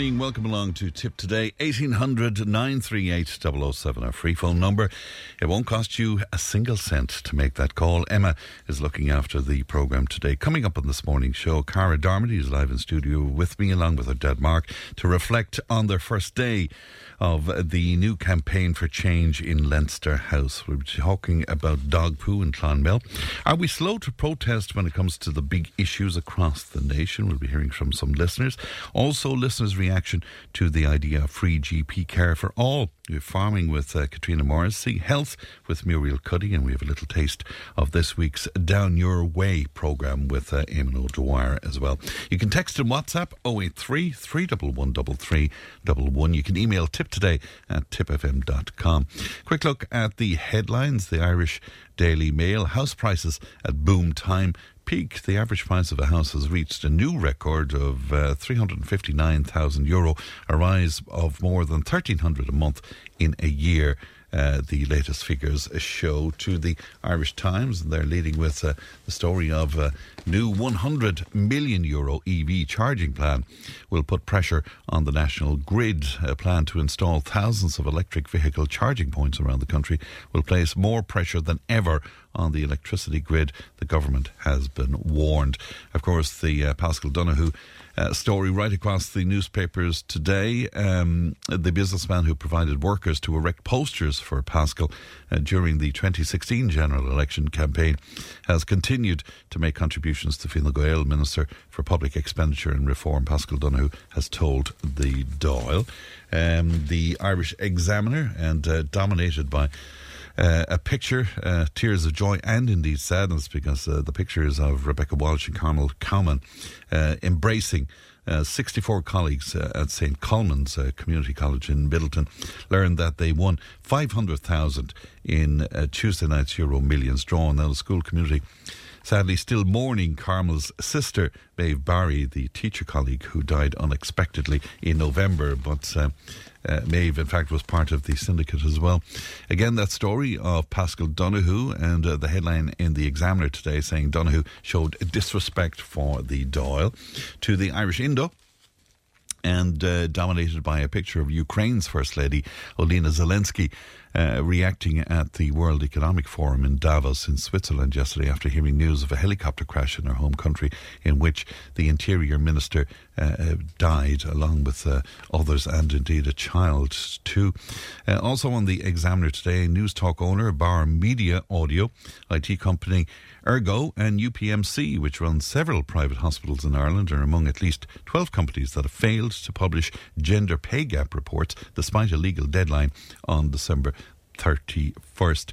morning. Welcome along to Tip Today. 1800 938 007, our free phone number. It won't cost you a single cent to make that call. Emma is looking after the programme today. Coming up on this morning's show, Cara Darmody is live in studio with me, along with her dad Mark, to reflect on their first day of the new campaign for change in Leinster House. We'll be talking about dog poo in Clonmel. Are we slow to protest when it comes to the big issues across the nation? We'll be hearing from some listeners. Also, listeners' to the idea of free GP care for all. We're farming with uh, Katrina Morrissey, health with Muriel Cuddy, and we have a little taste of this week's Down Your Way programme with uh, Eamon O'Dwyer as well. You can text and WhatsApp 083 311 You can email tip today at tipfm.com. Quick look at the headlines. The Irish Daily Mail house prices at boom time peak, the average price of a house has reached a new record of uh, 359,000 euro, a rise of more than 1,300 a month in a year. Uh, the latest figures show to the Irish Times. They're leading with uh, the story of a new 100 million euro EV charging plan will put pressure on the national grid. A plan to install thousands of electric vehicle charging points around the country will place more pressure than ever on the electricity grid. The government has been warned. Of course, the uh, Paschal Donohoe uh, story right across the newspapers today. Um, the businessman who provided workers to erect posters for Paschal uh, during the 2016 general election campaign has continued to make contributions to Fine Gael Minister for Public Expenditure and Reform. Paschal Donohoe has told the Dáil. Um, the Irish Examiner and uh, dominated by uh, a picture, uh, tears of joy and indeed sadness, because uh, the pictures of Rebecca Walsh and Carmel Cowman uh, embracing. Uh, 64 colleagues uh, at St. Colman's Community College in Midleton learned that they won 500,000 in Tuesday night's Euro Millions draw. Now, the school community sadly still mourning Carmel's sister, Maeve Barry, the teacher colleague who died unexpectedly in November. But uh, uh, Maeve, in fact, was part of the syndicate as well. Again, that story of Paschal Donohoe and uh, the headline in the Examiner today saying Donohoe showed disrespect for the Dáil to the Irish Indo and uh, dominated by a picture of Ukraine's First Lady, Olena Zelensky, uh, reacting at the World Economic Forum in Davos in Switzerland yesterday after hearing news of a helicopter crash in her home country in which the Interior Minister uh, uh died, along with uh, others and indeed a child too. Uh, also on the Examiner today, News Talk owner Bauer Media Audio, IT company Ergo and UPMC, which runs several private hospitals in Ireland, are among at least 12 companies that have failed to publish gender pay gap reports despite a legal deadline on December 31st.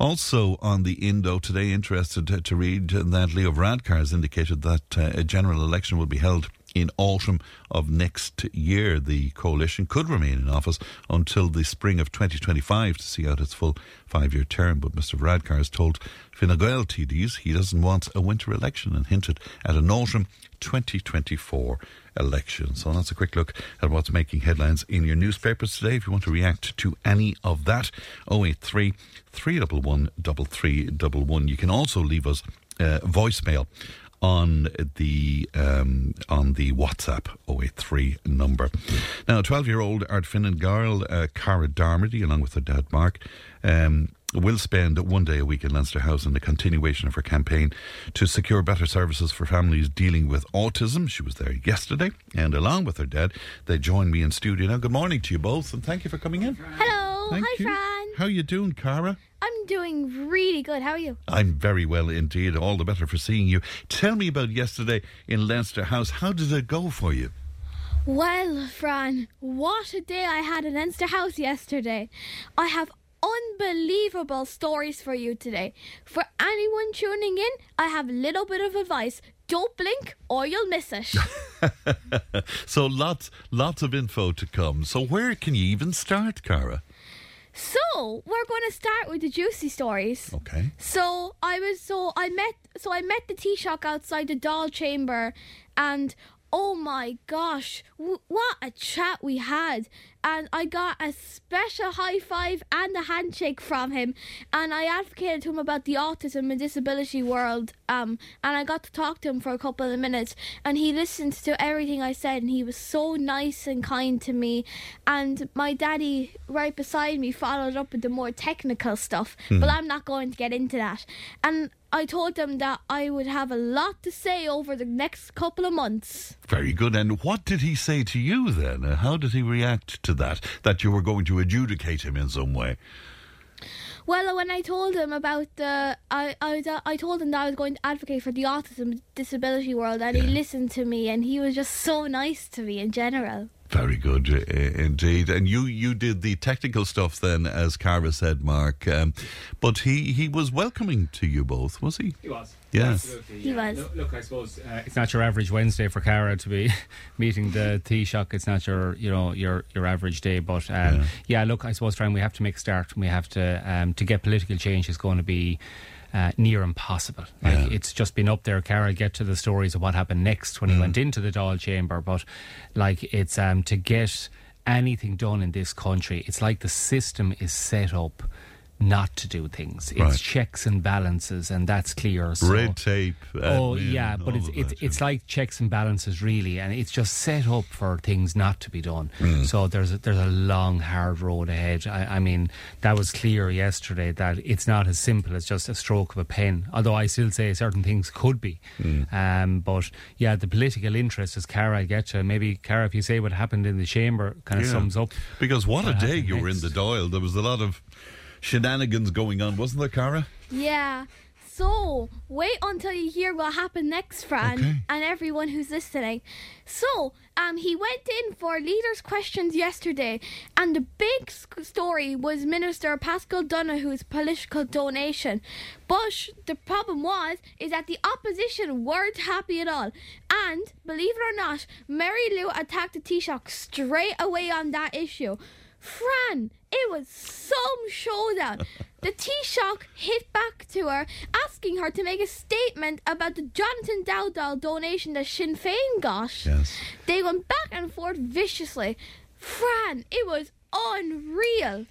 Also on the Indo today, interested to, read that Leo Varadkar has indicated that uh, a general election will be held in autumn of next year. The coalition could remain in office until the spring of 2025 to see out its full five year term. But Mr. Varadkar has told Fine Gael TDs he doesn't want a winter election and hinted at an autumn 2024 election. So that's a quick look at what's making headlines in your newspapers today. If you want to react to any of that, 083 311 3311. You can also leave us uh, voicemail on the um, on the WhatsApp 083 number. Now, 12 year old Ardfinnan girl uh, Cara Darmody, along with her dad Mark, um, will spend one day a week in Leinster House in the continuation of her campaign to secure better services for families dealing with autism. She was there yesterday, and along with her dad, they joined me in studio. Now, good morning to you both, and thank you for coming in. Hello. Thank Hi, you. Fran. How you doing, Cara? I'm doing really good. How are you? I'm very well indeed. All the better for seeing you. Tell me about yesterday in Leinster House. How did it go for you? Well, Fran, what a day I had in Leinster House yesterday. I have unbelievable stories for you today. For anyone tuning in, I have a little bit of advice. Don't blink or you'll miss it. So lots, lots of info to come. So where can you even start, Cara? So, we're going to start with the juicy stories. Okay. So I was so I met so I met the Taoiseach outside the Dáil chamber, and oh my gosh, w- what a chat we had! And I got a special high five and a handshake from him, and I advocated to him about the autism and disability world. Um, and I got to talk to him for a couple of minutes, and he listened to everything I said, and he was so nice and kind to me. And my daddy, right beside me, followed up with the more technical stuff, but I'm not going to get into that. And I told him that I would have a lot to say over the next couple of months. Very good. And what did he say to you then? Uh, How did he react to that? That you were going to adjudicate him in some way? Well, when I told him about the, I, I, was, uh, I told him that I was going to advocate for the autism disability world, and he listened to me, and he was just so nice to me in general. Very good uh, indeed. And you, you did the technical stuff then, as Cara said, Mark. Um, but he, he was welcoming to you both, was he? He was. Yeah. Absolutely. He yeah. was. Look, look, I suppose uh, it's not your average Wednesday for Cara to be meeting the Taoiseach. It's not your, you know, your your average day. But um, yeah. look, I suppose, Fran, we have to make a start. We have to um, to get political change is going to be. Uh, near impossible. Like Yeah. it's just been up there. Carol get to the stories of what happened next when he went into the Dáil chamber, but like it's um to get anything done in this country, it's like the system is set up not to do things. It's Right. checks and balances, and that's clear. So, Red tape. Oh yeah, but it's it's that, it's yeah. like checks and balances really, and it's just set up for things not to be done. Mm. So there's a, there's a long hard road ahead. I, I mean that was clear yesterday that it's not as simple as just a stroke of a pen. Although I still say certain things could be, Mm. um, but yeah, the political interest is Cara I get to maybe Cara if you say what happened in the chamber kind of Yeah. sums up. Because what a day you were in the Dáil. There was a lot of shenanigans going on, wasn't there, Cara? Yeah. So wait until you hear what happened next, Fran, Okay. and everyone who's listening. So, um, he went in for leaders' questions yesterday, and the big sc- story was Minister Paschal Donohoe's political donation. But the problem was is that the opposition weren't happy at all, and believe it or not, Mary Lou attacked the Taoiseach straight away on that issue. Fran, it was some showdown. The Taoiseach hit back to her, asking her to make a statement about the Jonathan Dowdall donation that Sinn Féin got. Yes. They went back and forth viciously. Fran, it was unreal.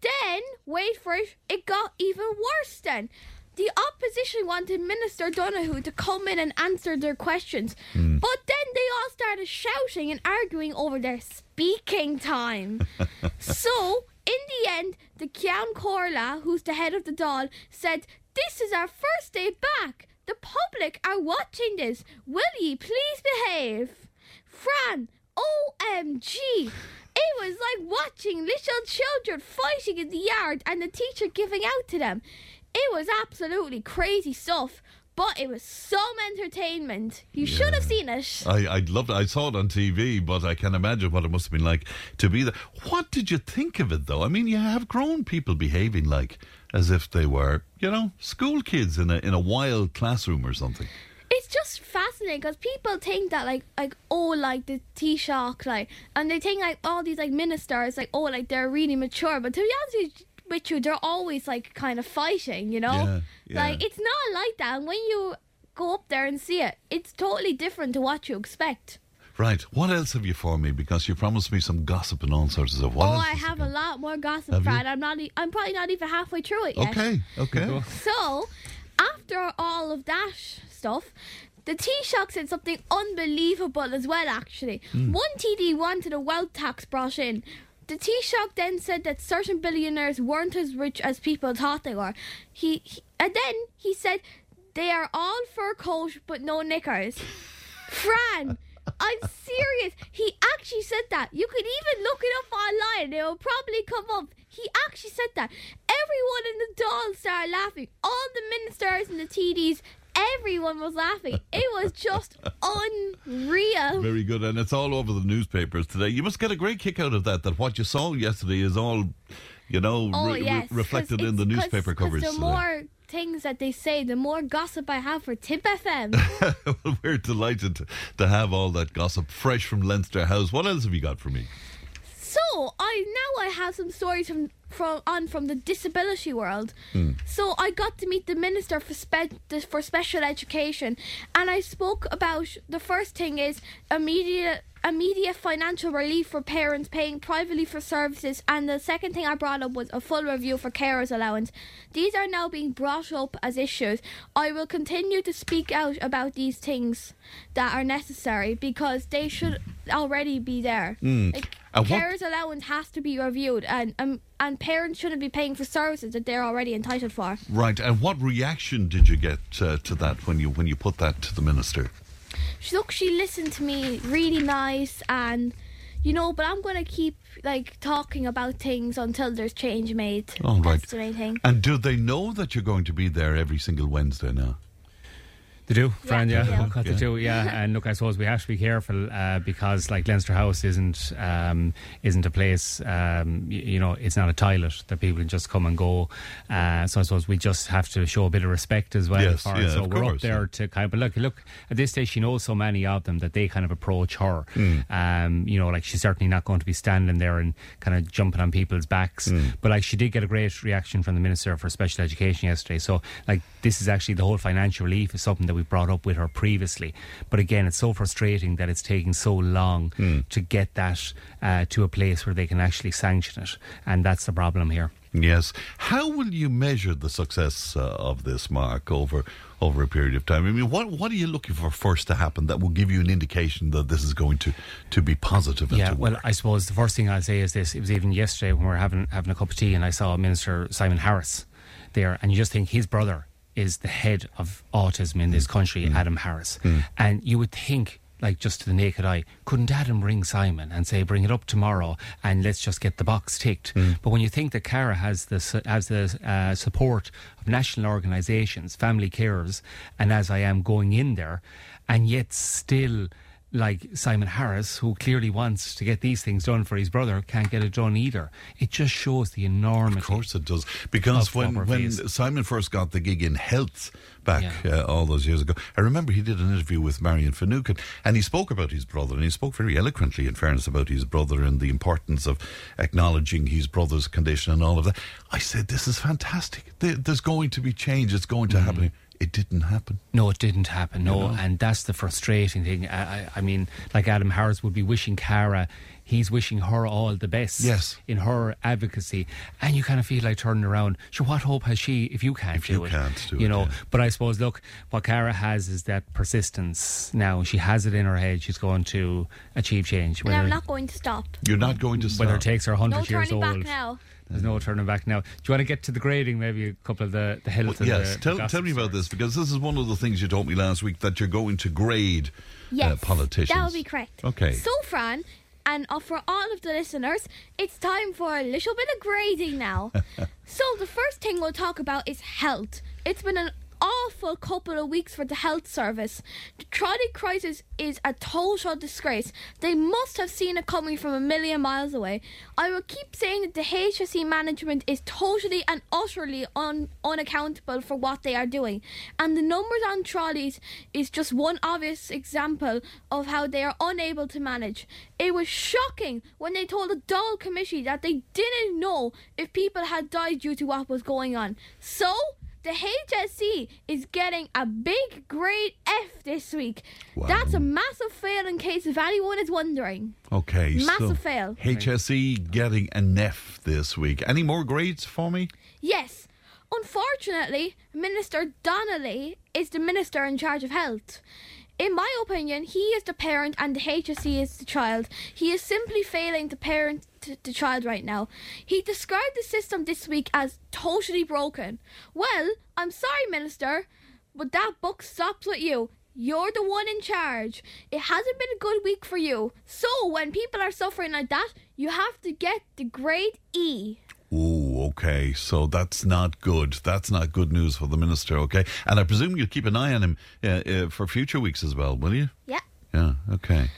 Then, wait for it, it got even worse then. The opposition wanted Minister Donohoe to come in and answer their questions. Hmm. But then they all started shouting and arguing over their speaking time. so, in the end, the Ceann Comhairle, who's the head of the Dáil, said, This is our first day back. The public are watching this. Will ye please behave? Fran, OMG! It was like watching little children fighting in the yard and the teacher giving out to them. It was absolutely crazy stuff, but it was some entertainment. You should have seen it. I, I loved it. I saw it on TV, but I can imagine what it must have been like to be there. What did you think of it, though? I mean, you have grown people behaving like as if they were, you know, school kids in a in a wild classroom or something. It's just fascinating because people think that like like oh like the Taoiseach like and they think like all these like ministers like oh like they're really mature but to be honest with- with you they're always like kind of fighting you know Yeah, yeah. like it's not like that and when you go up there and see it it's totally different to what you expect Right. What else have you for me? Because you promised me some gossip and all sorts of stuff. What oh else I have there a lot more gossip Have you? I'm not e- I'm probably not even halfway through it yet Okay. Okay. So, after all of that stuff, the Taoiseach said something unbelievable as well, actually. Hmm. One TD wanted a wealth tax brought in. The Taoiseach then said that certain billionaires weren't as rich as people thought they were. He, he And then he said they are all fur coat but no knickers. Fran, I'm serious. He actually said that. You could even look it up online. It will probably come up. He actually said that. Everyone in the Dáil started laughing. All the ministers and the TDs, everyone was laughing. It was just unreal. Very good, and it's all over the newspapers today. You must get a great kick out of that. That what you saw yesterday is all, you know, Oh re- re- reflected in the newspaper 'cause- newspaper 'cause coverage The more things that they say, the more gossip I have for Tip FM. well, we're delighted to, to have all that gossip fresh from Leinster House. What else have you got for me? So I now I have some stories from from on from the disability world. Hmm. So I got to meet the minister for spe- the- for special education, and I spoke about the first thing is immediate immediate financial relief for parents paying privately for services, and the second thing I brought up was a full review for carers allowance. These are now being brought up as issues. I will continue to speak out about these things that are necessary because they should already be there. Like, And carers allowance has to be reviewed, and um, and parents shouldn't be paying for services that they're already entitled for. Right, and what reaction did you get uh, to that when you when you put that to the minister? She, look, she listened to me really nice, and you know, but I'm gonna keep like talking about things until there's change made. All right. That's the main thing. And do they know that you're going to be there every single Wednesday now? They do, Fran, Yeah, yeah. do. Yeah. they do, yeah. And look, I suppose we have to be careful uh, because, like, Leinster House isn't um, isn't a place, um, y- you know, it's not a toilet that people can just come and go. Uh, so I suppose we just have to show a bit of respect as well. Yes, for it. yeah, so of we're course, up there yeah. to kind of, but look, look, at this stage, she knows so many of them that they kind of approach her. Hmm. Um, you know, like, she's certainly not going to be standing there and kind of jumping on people's backs. Hmm. But, like, she did get a great reaction from the Minister for Special Education yesterday. So, like, this is actually the whole financial relief is something that we brought up with her previously. But again, it's so frustrating that it's taking so long to get that uh, to a place where they can actually sanction it. And that's the problem here. Yes. How will you measure the success uh, of this, Mark, over over a period of time? I mean, what what are you looking for first to happen that will give you an indication that this is going to, to be positive? Yeah, well? I suppose the first thing I'll say is this. It was even yesterday when we were having, having a cup of tea and I saw Minister Simon Harris there, and you just think his brother is the head of autism in this mm. country, mm. Adam Harris. Mm. And you would think, like just to the naked eye, couldn't Adam ring Simon and say, bring it up tomorrow and let's just get the box ticked? But when you think that Cara has the, has the uh, support of national organisations, family carers, and as I am going in there, and yet still like Simon Harris, who clearly wants to get these things done for his brother, can't get it done either. It just shows the enormity. Of course it does. Because when, when. Simon first got the gig in health back Yeah. uh, all those years ago, I remember he did an interview with Marion Finucane and he spoke about his brother and he spoke very eloquently, in fairness, about his brother and the importance of acknowledging his brother's condition and all of that. I said, This is fantastic. There's going to be change. It's going to Mm. happen. It didn't happen. No, it didn't happen. No, and that's the frustrating thing. I, I, I mean, like Adam Harris would be wishing Cara, he's wishing her all the best. Yes. In her advocacy, and you kind of feel like turning around. So, what hope has she if you can't If do you it? can't do you it, know. yeah. But I suppose, look, what Cara has is that persistence. Now she has it in her head. She's going to achieve change. And I'm not going to stop. You're not going to stop. whether it takes her hundred No years turning old. back now. There's no turning back now. Do you want to get to the grading? Maybe a couple of the the health. Well, yes, the, tell, the tell me about this because this is one of the things you told me last week that you're going to grade Yes, uh, politicians. That would be correct. Okay. So, Fran, and uh, for all of the listeners, it's time for a little bit of grading now. so, the first thing we'll talk about is health. It's been an awful couple of weeks for the health service. The trolley crisis is a total disgrace. They must have seen it coming from a million miles away. I will keep saying that the HSE management is totally and utterly un- unaccountable for what they are doing. And the numbers on trolleys is just one obvious example of how they are unable to manage. It was shocking when they told the Dáil committee that they didn't know if people had died due to what was going on. So, the HSE is getting a big grade F this week. Wow. That's a massive fail in case if anyone is wondering. Okay, so Massive fail. HSE getting an F this week. Any more grades for me? Yes. Unfortunately, Minister Donnelly is the minister in charge of health. In my opinion, he is the parent and the HSE is the child. He is simply failing to parent t- the child right now. He described the system this week as totally broken. Well, I'm sorry, Minister, but that book stops with you. You're the one in charge. It hasn't been a good week for you. So, when people are suffering like that, you have to get the grade E. Oh, Okay, so that's not good. That's not good news for the minister. Okay, and I presume you'll keep an eye on him uh, uh, for future weeks as well, will you? Yeah. Yeah. Okay.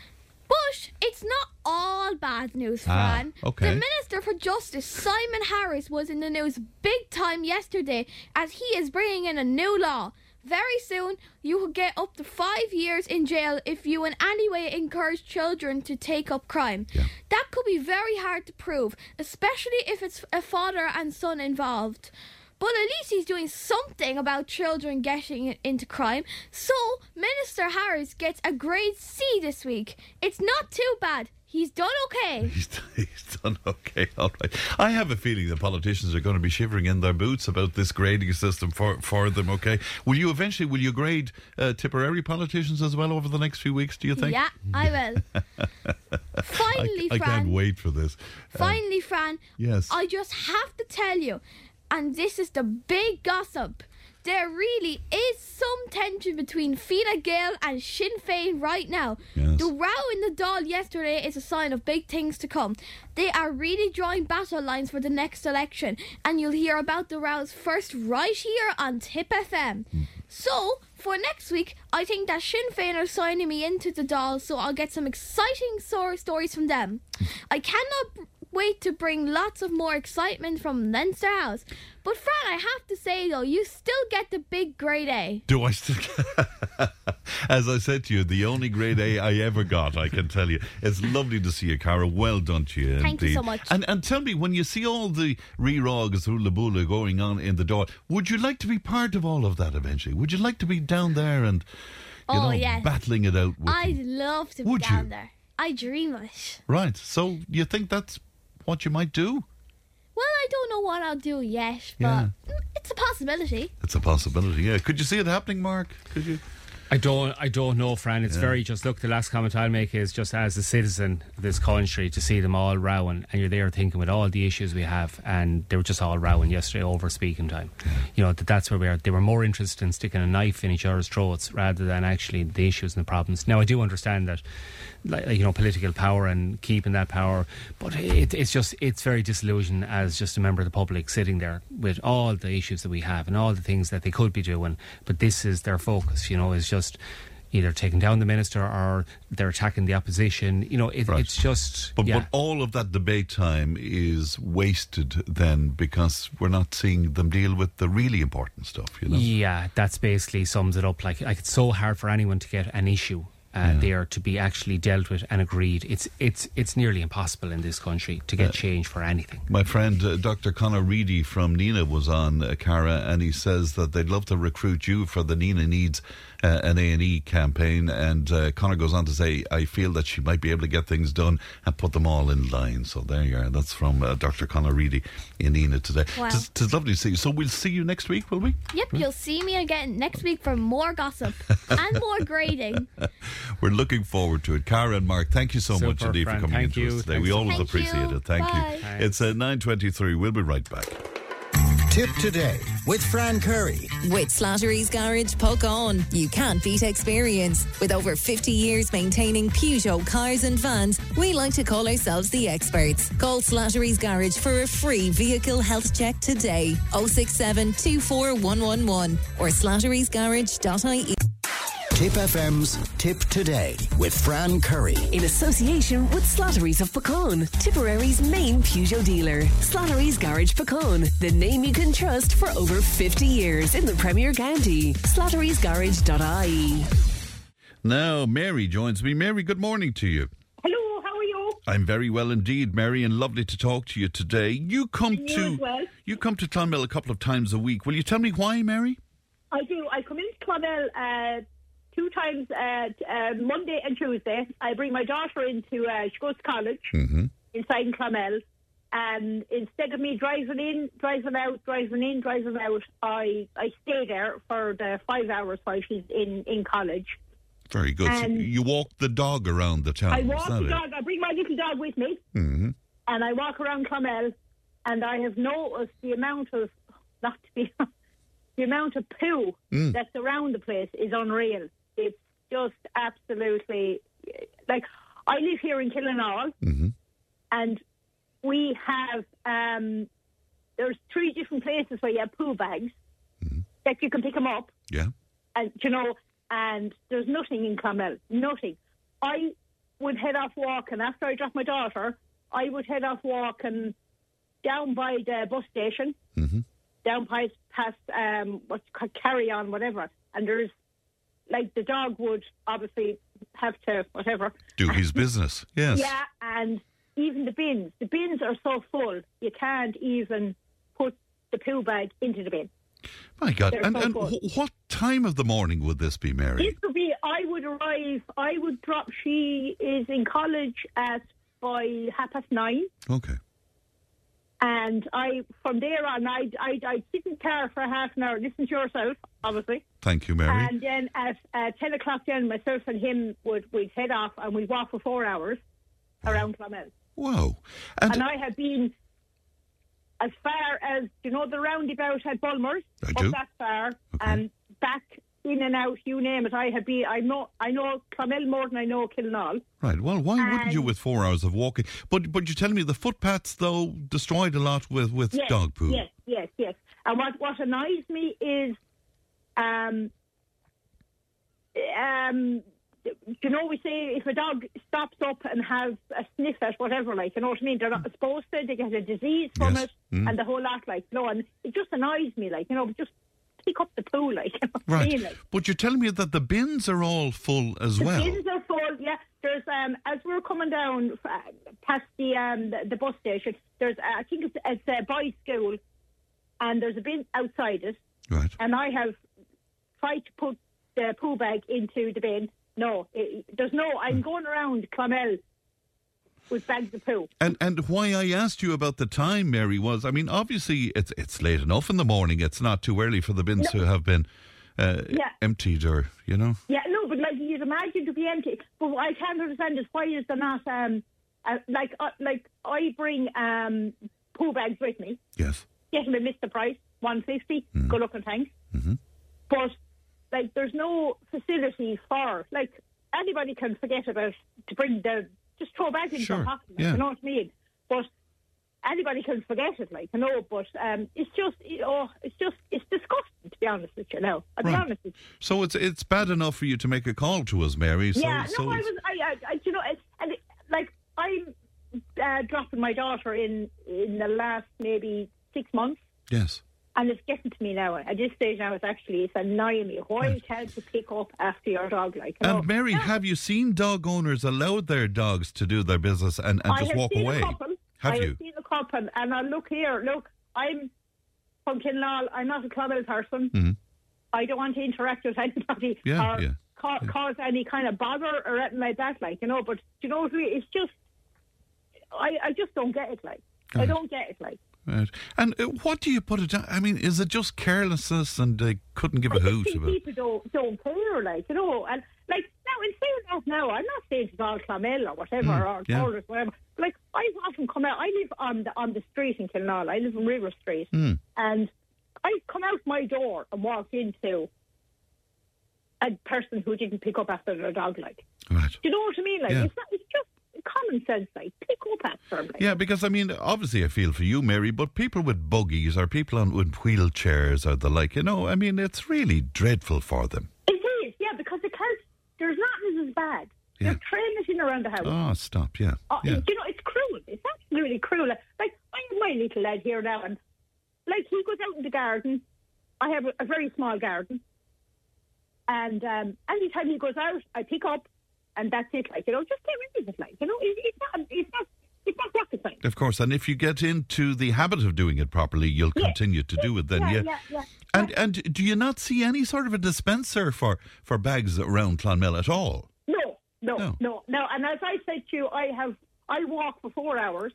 But it's not all bad news, Ah, Fran. okay. The Minister for Justice, Simon Harris, was in the news big time yesterday as he is bringing in a new law. Very soon, you will get up to five years in jail if you in any way encourage children to take up crime. Yeah. That could be very hard to prove, especially if it's a father and son involved. But at least he's doing something about children getting into crime. So, Minister Harris gets a grade C this week. It's not too bad. He's done okay. He's, he's done okay, all right. I have a feeling the politicians are going to be shivering in their boots about this grading system for, for them, okay? Will you eventually, will you grade uh, Tipperary politicians as well over the next few weeks, do you think? Yeah, I will. Finally, I Fran. I can't wait for this. Uh, Finally, Fran. yes. I just have to tell you, and this is the big gossip. There really is some tension between Fine Gael and Sinn Féin right now. Yes. The row in the Dáil yesterday is a sign of big things to come. They are really drawing battle lines for the next election, and you'll hear about the rows first right here on Tip FM. Mm-hmm. So, for next week, I think that Sinn Féin are signing me into the Dáil, so I'll get some exciting stories from them. Mm-hmm. I cannot wait to bring lots of more excitement from Leinster House. But Fran, I have to say though, you still get the big grade A. Do I still? As I said to you, the only grade A I ever got, I can tell you. It's lovely to see you, Cara. Well done to you. Thank you so much. And and tell me, when you see all the re-rogs through Labula going on in the door, would you like to be part of all of that eventually? Would you like to be down there and you Oh, know yes. battling it out? With I'd them? love to be Would you? there. I dream of it. Right. So you think that's what you might do? Well, I don't know what I'll do yet, but Yeah. mm, it's a possibility. It's a possibility. Yeah. Could you see it happening, Mark? Could you? I don't, I don't know, Fran. It's very just look. The last comment I'll make is just as a citizen of this country to see them all rowing, and you're there thinking with all the issues we have, and they were just all rowing yesterday over speaking time. You know that that's where we are. They were more interested in sticking a knife in each other's throats rather than actually the issues and the problems. Now I do understand that, like you know, political power and keeping that power, but it, it's just it's very disillusioned as just a member of the public sitting there with all the issues that we have and all the things that they could be doing, but this is their focus. You know, is just either taking down the minister or they're attacking the opposition. You know, it, Right. it's just But, yeah. but all of that debate time is wasted then because we're not seeing them deal with the really important stuff, you know? Yeah, that's basically sums it up. Like, like it's so hard for anyone to get an issue uh, are to be actually dealt with and agreed. It's it's it's nearly impossible in this country to get change for anything. My friend uh, Dr. Conor Reedy from Nenagh was on uh, Cara, and he says that they'd love to recruit you for the Nenagh Needs uh, an A and E campaign. And uh, Conor goes on to say, "I feel that she might be able to get things done and put them all in line." So there you are. That's from uh, Dr. Conor Reedy in Nenagh today. Wow. Tis, tis lovely to see you. So we'll see you next week, will we? Yep, you'll see me again next week for more gossip and more grading. We're looking forward to it. Cara and Mark, thank you so Super, much indeed Fran. for coming Thank into you. us today. Thanks. We always Thank appreciate you. it. Thank Bye. you. It's uh, 9.23. We'll be right back. Tip today with Fran Curry. With Slattery's Garage Puckane, you can't beat experience. With over 50 years maintaining Peugeot cars and vans, we like to call ourselves the experts. Call Slattery's Garage for a free vehicle health check today. 067 24111 or slatterysgarage.ie. Tip FM's Tip Today with Fran Curry. In association with Slattery's of Puckane, Tipperary's main Peugeot dealer. Slattery's Garage Puckane, the name you can trust for over 50 years in the Premier County. Slattery'sGarage.ie. Now, Mary joins me. Mary, good morning to you. Hello, how are you? I'm very well indeed, Mary, and lovely to talk to you today. You come You to as well. you come to Clonmel a couple of times a week. Will you tell me why, Mary? I do. I come into Clonmel uh, two times, uh, uh, Monday and Tuesday. I bring my daughter into, uh, she goes to college Mm-hmm. inside in Clonmel. And instead of me driving in, driving out, driving in, driving out, I, I stay there for the five hours while she's in, in college. Very good. so you walk the dog around the town. I walk the it? dog, I bring my little dog with me. Mm-hmm. and I walk around Clonmel, and I have noticed the amount of not to be the amount of poo Mm. that's around the place is unreal. It's just absolutely like I live here in Killenaule, Mm-hmm. and we have um, there's three different places where you have poo bags that you can pick them up, Yeah. and you know, and there's nothing in Clonmel, nothing. I would head off walking after I drop my daughter. I would head off walking down by the bus station, down past past um, what's called carry on, whatever. And there's like the dog would obviously have to whatever. Do his business. Yes. Yeah, and even the bins. The bins are so full you can't even put the poo bag into the bin. My God. They're And, so and wh- what time of the morning would this be, Mary? This would be. I would arrive. I would drop. She is in college at by half past nine, Okay. and I from there on, I'd I'd, I'd sit in the car for half an hour, listen to yourself, obviously, Thank you, Mary. and then at uh, ten o'clock, then myself and him would we'd head off and we'd walk for four hours around Clonmel. Wow. And, And I have been as far as you know the roundabout at Bulmers, I up do. that far, Okay. and back in and out. You name it. I have been. I know. I know Clonmel more than I know Killenaule. right. Well, why wouldn't you with four hours of walking? But but you're telling me the footpaths, though, destroyed a lot with, with Yes, dog poo. Yes, yes, yes. And what what annoys me is, um, um, you know, we say if a dog stops up and has a sniff at whatever, like, you know what I mean? They're not supposed to. They get a disease from Yes. it, Mm. and the whole lot, like, no, and it just annoys me, like, you know, just pick up the poo, like, you know I Right. mean? Like, But you're telling me that the bins are all full as the well. bins are full. Yeah, there's um as we're coming down past the um the, the bus station. There's uh, I think it's it's a boys' school, and there's a bin outside it. Right. And I have tried to put the poo bag into the bin. No, it, there's no. I'm Hmm. going around Clonmel with bags of poo. And and why I asked you about the time, Mary, was I mean, obviously it's it's late enough in the morning. It's not too early for the bins to have been uh, Yeah. emptied, or you know. Yeah, no, but like you'd imagine to be empty. But what I can't understand is why is there not um uh, like uh, like I bring um poo bags with me. Yes. get them at Mr. Price, one fifty. Mm-hmm. Good looking, thanks. But like, there's no facility for like anybody can forget about to bring the just throw back in Sure, their pocket. yeah. You know what I mean? But anybody can forget it, like you know. But um, it's just oh, it's just it's disgusting to be honest with you. Now, I'll be honest with you. So it's it's bad enough for you to make a call to us, Mary. So, yeah, so no, I was, I, I, I you know, it's, and it, like I'm uh, dropping my daughter in in the last maybe six months. yes. And it's getting to me now. At this stage now, it's actually it's annoying me. Why can't you pick up after your dog? Like? And Mary, have you seen dog owners allow their dogs to do their business and, and I just walk away? Couple. Have I you? have seen a couple, and I look here. Look, I'm from Kinlaw. I'm not a Clonmel person. I don't want to interact with anybody Mm-hmm. Yeah, or yeah, ca- cause any kind of bother or anything like that. Like, you know, but you know, what I mean? it's just I, I just don't get it. Like, I Right. don't get it. Like. Right. And uh, what do you put it down? I mean, is it just carelessness and they couldn't give a I just hoot about? people don't don't care, like you know, and like now in saying that now, I'm not saying it's all Clonmel or whatever or Mm, yeah. Taurus, whatever. Like I often come out. I live on the on the street in Killenaule. I live in River Street, Mm. and I come out my door and walk into a person who didn't pick up after their dog. Like, Right. do you know what I mean? Like, Yeah. it's not. It's just common sense. Like, pick up them. Like. Yeah, because I mean, obviously, I feel for you, Mary, but people with buggies or people on with wheelchairs or the like, you know, I mean, it's really dreadful for them. It is, yeah, because it can't. There's nothing as bad. Yeah. They're training around the house. Oh, stop! Yeah, Oh, yeah. You know, it's cruel. It's absolutely cruel. Like, I have my little lad here now, and like he goes out in the garden. I have a, a very small garden, and um, anytime he goes out, I pick up, and that's it. Like you know, just get rid of it. Like you know, it, it's not, it's not, it's not rocket science. Of course, and if you get into the habit of doing it properly, you'll continue to do it. Then, yeah, yeah. yeah, yeah. And and do you not see any sort of a dispenser for for bags around Clonmel at all? No, no, No. no, no, And as I said to you, I have I walk for four hours.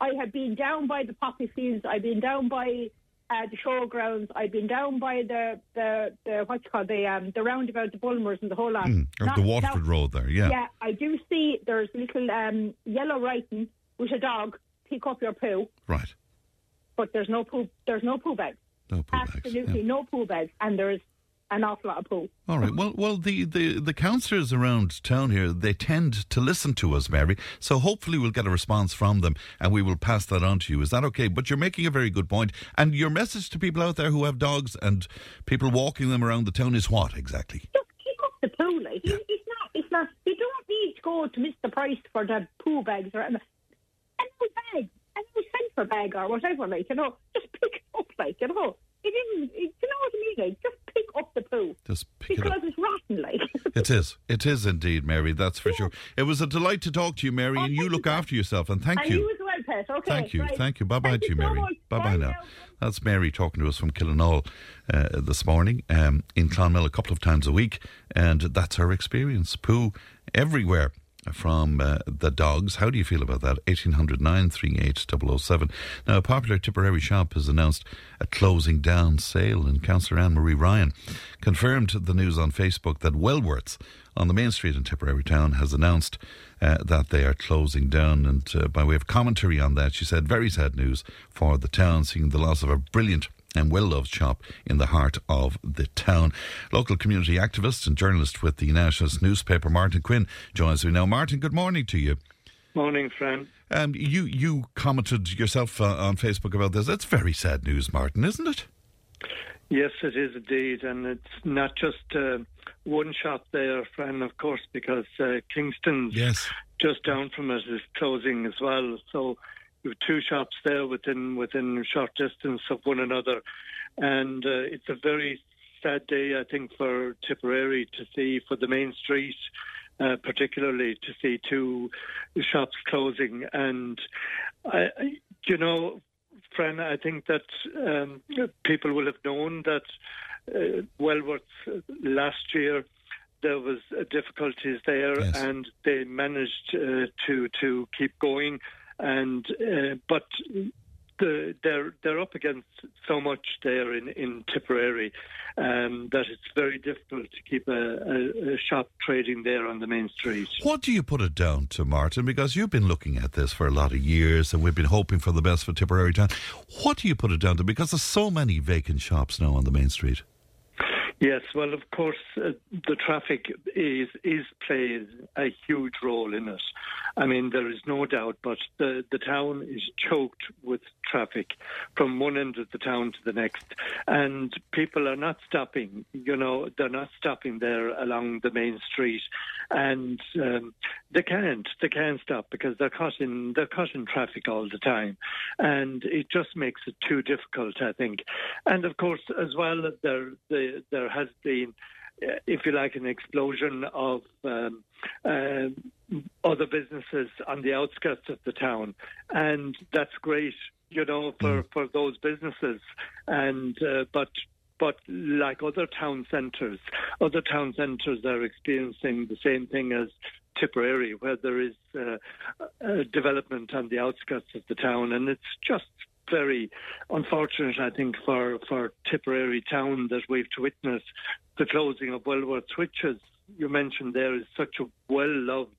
I have been down by the poppy fields. I've been down by uh, the showgrounds. I've been down by the the, the what you call the um, the roundabout, the Bulmers, and the whole lot. Mm, or Not- the Waterford now- Road there, yeah. Yeah, I do see there's little um, yellow writing with a dog. Pick up your poo, Right. but there's no poo. There's no poo bags. No poo bags. Absolutely yeah. no poo bags, and there's an awful lot of poo. All right. Well, well, the, the, the councillors around town here they tend to listen to us, Mary. So hopefully we'll get a response from them, and we will pass that on to you. Is that okay? But you're making a very good point, and your message to people out there who have dogs and people walking them around the town is what exactly? Just keep up the poo, like it's not. It's not. You don't need to go to Mr. Price for the poo bags or anything. A new bag, a new bag or whatever, like you know. Just pick it up, like you know. It isn't. It, you know what I mean? Like just pick up the poo Just pick it because up. it's rotten, like. It is. It is indeed, Mary. That's for sure. It was a delight to talk to you, Mary, Oh, and you look you, after yourself. And thank and you. you as well, Pet. Okay. Thank you. right. Thank you. Bye bye to you, Mary. bye Bye now. now. That's Mary talking to us from Killenaule uh, this morning um, in Clonmel a couple of times a week. And that's her experience. Poo everywhere from uh, the dogs. How do you feel about that? 1800 938 007. Now, a popular Tipperary shop has announced a closing down sale, and Councillor Anne Marie Ryan confirmed the news on Facebook that Wellworths on the main street in Tipperary town has announced uh, that they are closing down. And uh, by way of commentary on that, she said, very sad news for the town, seeing the loss of a brilliant and well loved shop in the heart of the town. Local community activist and journalist with the Nationalist newspaper, Martin Quinn, joins me now. Martin, good morning to you. Morning, Fran. Um, you you commented yourself uh, on Facebook about this. It's very sad news, Martin, isn't it? Yes, it is indeed, and it's not just uh, one shop there, Fran, of course, because uh, Kingston's Yes. just down from it is closing as well. So two shops there within within short distance of one another, and uh, it's a very sad day, I think, for Tipperary to see for the main street. Uh, particularly to see two shops closing, and I, I, you know, Fran, I think that um, people will have known that uh, Wellworth uh, last year there was uh, difficulties there, Yes. and they managed uh, to to keep going. And uh, but the, they're they're up against so much there in in Tipperary um, that it's very difficult to keep a, a, a shop trading there on the main street. What do you put it down to, Martin? Because you've been looking at this for a lot of years and we've been hoping for the best for Tipperary Town. What do you put it down to? Because there's so many vacant shops now on the main street. Yes, well, of course, uh, the traffic is is plays a huge role in it. I mean, there is no doubt, but the the town is choked with traffic from one end of the town to the next, and people are not stopping. You know, they're not stopping there along the main street, and um, they can't. They can't stop because they're caught in they're caught in traffic all the time, and it just makes it too difficult. I think, and of course, as well, there the, there has been, uh, if you like, an explosion of. Um, um other businesses on the outskirts of the town, and that's great, you know, for, for those businesses. And uh, but but like other town centres, other town centres are experiencing the same thing as Tipperary, where there is uh, a development on the outskirts of the town, and it's just very unfortunate, I think, for, for Tipperary town that we've to witness the closing of Wellworth, which, as you mentioned there, is such a well loved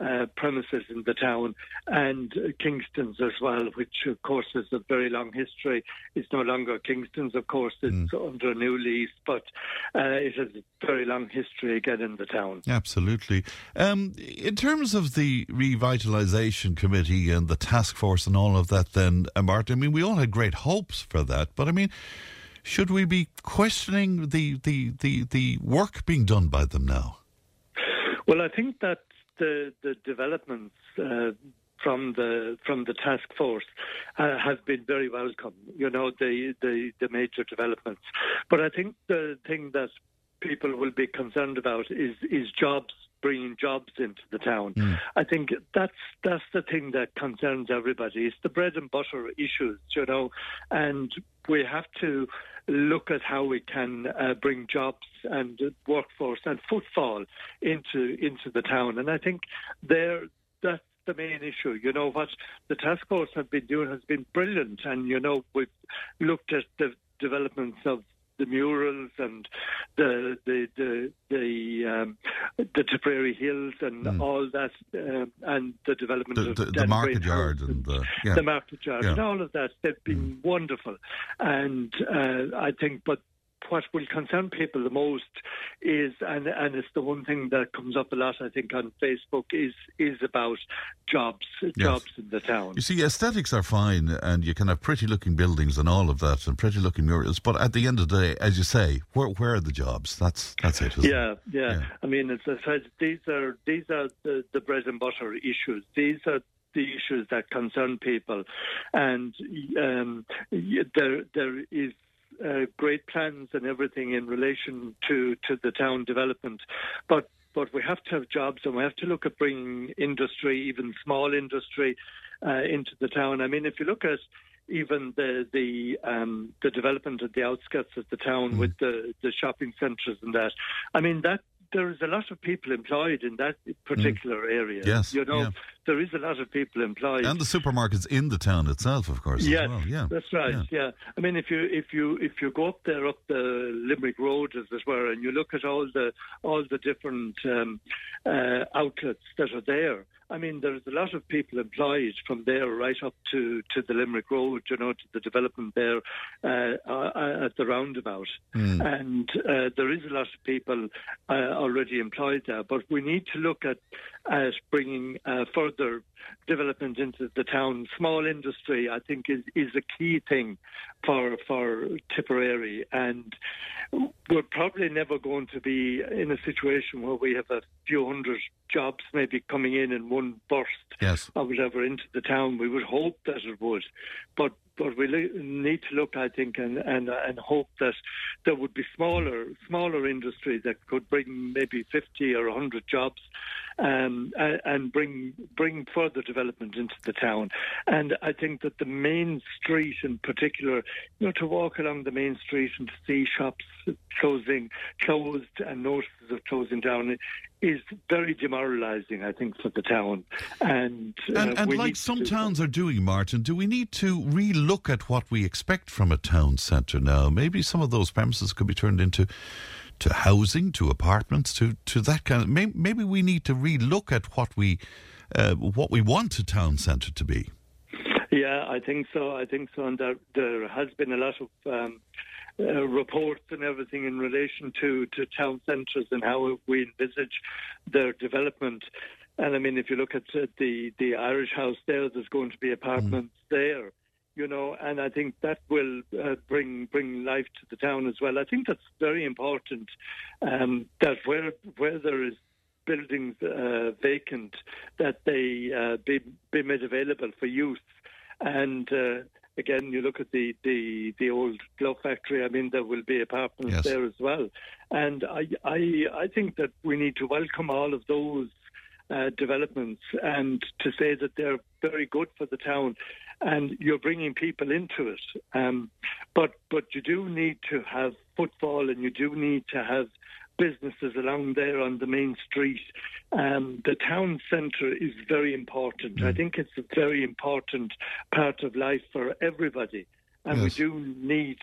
uh, premises in the town, and uh, Kingston's as well, which of course has a very long history. It's no longer Kingston's, of course, it's under a new lease, but uh, it has a very long history again in the town. Absolutely. Um, in terms of the revitalisation committee and the task force and all of that, then, uh, Martin, I mean, we all had great hopes for that, but I mean, should we be questioning the, the, the, the work being done by them now? Well, I think that the the developments uh, from the from the task force uh, have been very welcome. You know, the, the the major developments. But I think the thing that people will be concerned about is is jobs bringing jobs into the town. I think that's that's the thing that concerns everybody. It's the bread and butter issues, you know, and we have to look at how we can uh, bring jobs and workforce and footfall into into the town. And I think there that's the main issue. You know what the task force have been doing has been brilliant, and you know we've looked at the developments of the murals and the the the the, um, the Tipperary Hills and all that, um, and the development The, of the, the market yard House and the, yeah. the market yard Yeah. and all of that. They've been wonderful, and uh, I think, but what will concern people the most is, and and it's the one thing that comes up a lot, I think, on Facebook is is about jobs, yes. jobs in the town. You see, aesthetics are fine, and you can have pretty looking buildings and all of that, and pretty looking murals. But at the end of the day, as you say, where where are the jobs? That's that's it. Yeah, yeah, yeah, I mean, as I said, these are these are the, the bread and butter issues. These are the issues that concern people, and um, there there is uh, great plans and everything in relation to, to the town development. But but we have to have jobs and we have to look at bringing industry, even small industry, uh, into the town. I mean, if you look at even the the um, the development at the outskirts of the town mm. with the the shopping centres and that, I mean that there is a lot of people employed in that particular mm. area. Yes, you know, yeah. There is a lot of people employed, and the supermarkets in the town itself, of course. Yes, well. yeah, that's right. Yeah. yeah. I mean, if you if you if you go up there up the Limerick Road, as it were, and you look at all the all the different um, uh, outlets that are there. I mean, there's a lot of people employed from there right up to, to the Limerick Road, you know, to the development there uh, uh, at the roundabout. Mm. And uh, there is a lot of people uh, already employed there. But we need to look at, at bringing uh, further development into the town. Small industry, I think, is, is a key thing for, for Tipperary. And we're probably never going to be in a situation where we have a few hundred jobs maybe coming in in one burst yes. or whatever into the town. We would hope that it would, but but we need to look, I think, and, and and hope that there would be smaller smaller industry that could bring maybe 50 or 100 jobs um, and bring bring further development into the town. And I think that the main street, in particular, you know, to walk along the main street and to see shops closing, closed, and notices of closing down is very demoralising, I think, for the town. And uh, and, and like some towns are doing, Martin, do we need to relook at what we expect from a town centre now? Maybe some of those premises could be turned into to housing, to apartments, to, to that kind of. Maybe, maybe we need to relook at what we uh, what we want a town centre to be. Yeah, I think so. I think so, and there, there has been a lot of. Um, uh, reports and everything in relation to, to town centres and how we envisage their development. And I mean, if you look at the the Irish House there, there's going to be apartments mm. there, you know, and I think that will uh, bring bring life to the town as well. I think that's very important. Um, that where where there is buildings uh, vacant, that they uh, be be made available for use, and uh, again, you look at the, the, the old glove factory. I mean, there will be apartments yes. there as well, and I, I I think that we need to welcome all of those uh, developments and to say that they're very good for the town, and you're bringing people into it. Um, but but you do need to have footfall, and you do need to have businesses along there on the main street. Um, the town centre is very important. Mm. I think it's a very important part of life for everybody. And yes. we do need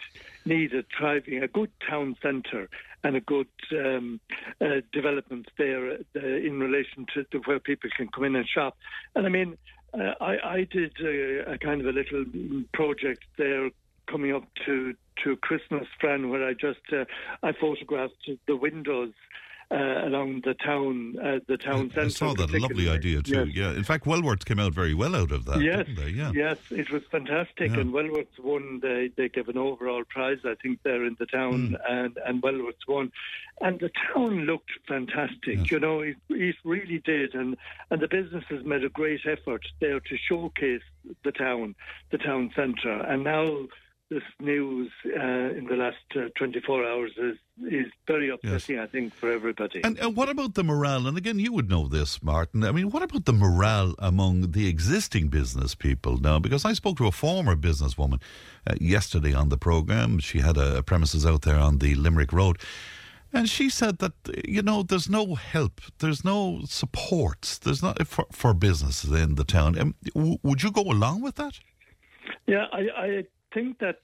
need a thriving, a good town centre and a good um, uh, development there uh, in relation to, to, where people can come in and shop. And I mean, uh, I, I, did a, a, kind of a little project there coming up to to Christmas, Fran, where I just uh, I photographed the windows. Uh, along the town, uh, the town centre. I saw that lovely idea too. Yes. Yeah, in fact, Wellworth came out very well out of that. Yes, Yeah. yes, it was fantastic, yeah. and Wellworth won. They they gave an overall prize, I think, there in the town, mm. and and Wellworth won, and the town looked fantastic. Yes. You know, it, it really did, and and the businesses made a great effort there to showcase the town, the town centre, and now this news uh, in the last uh, 24 hours is is very upsetting, yes. I think, for everybody. And, and what about the morale? And again, you would know this, Martin. I mean, what about the morale among the existing business people now? Because I spoke to a former businesswoman uh, yesterday on the programme. She had a, a premises out there on the Limerick Road. And she said that you know there's no help, there's no supports, there's not for, for businesses in the town. Um, w- would you go along with that? Yeah, I, I think that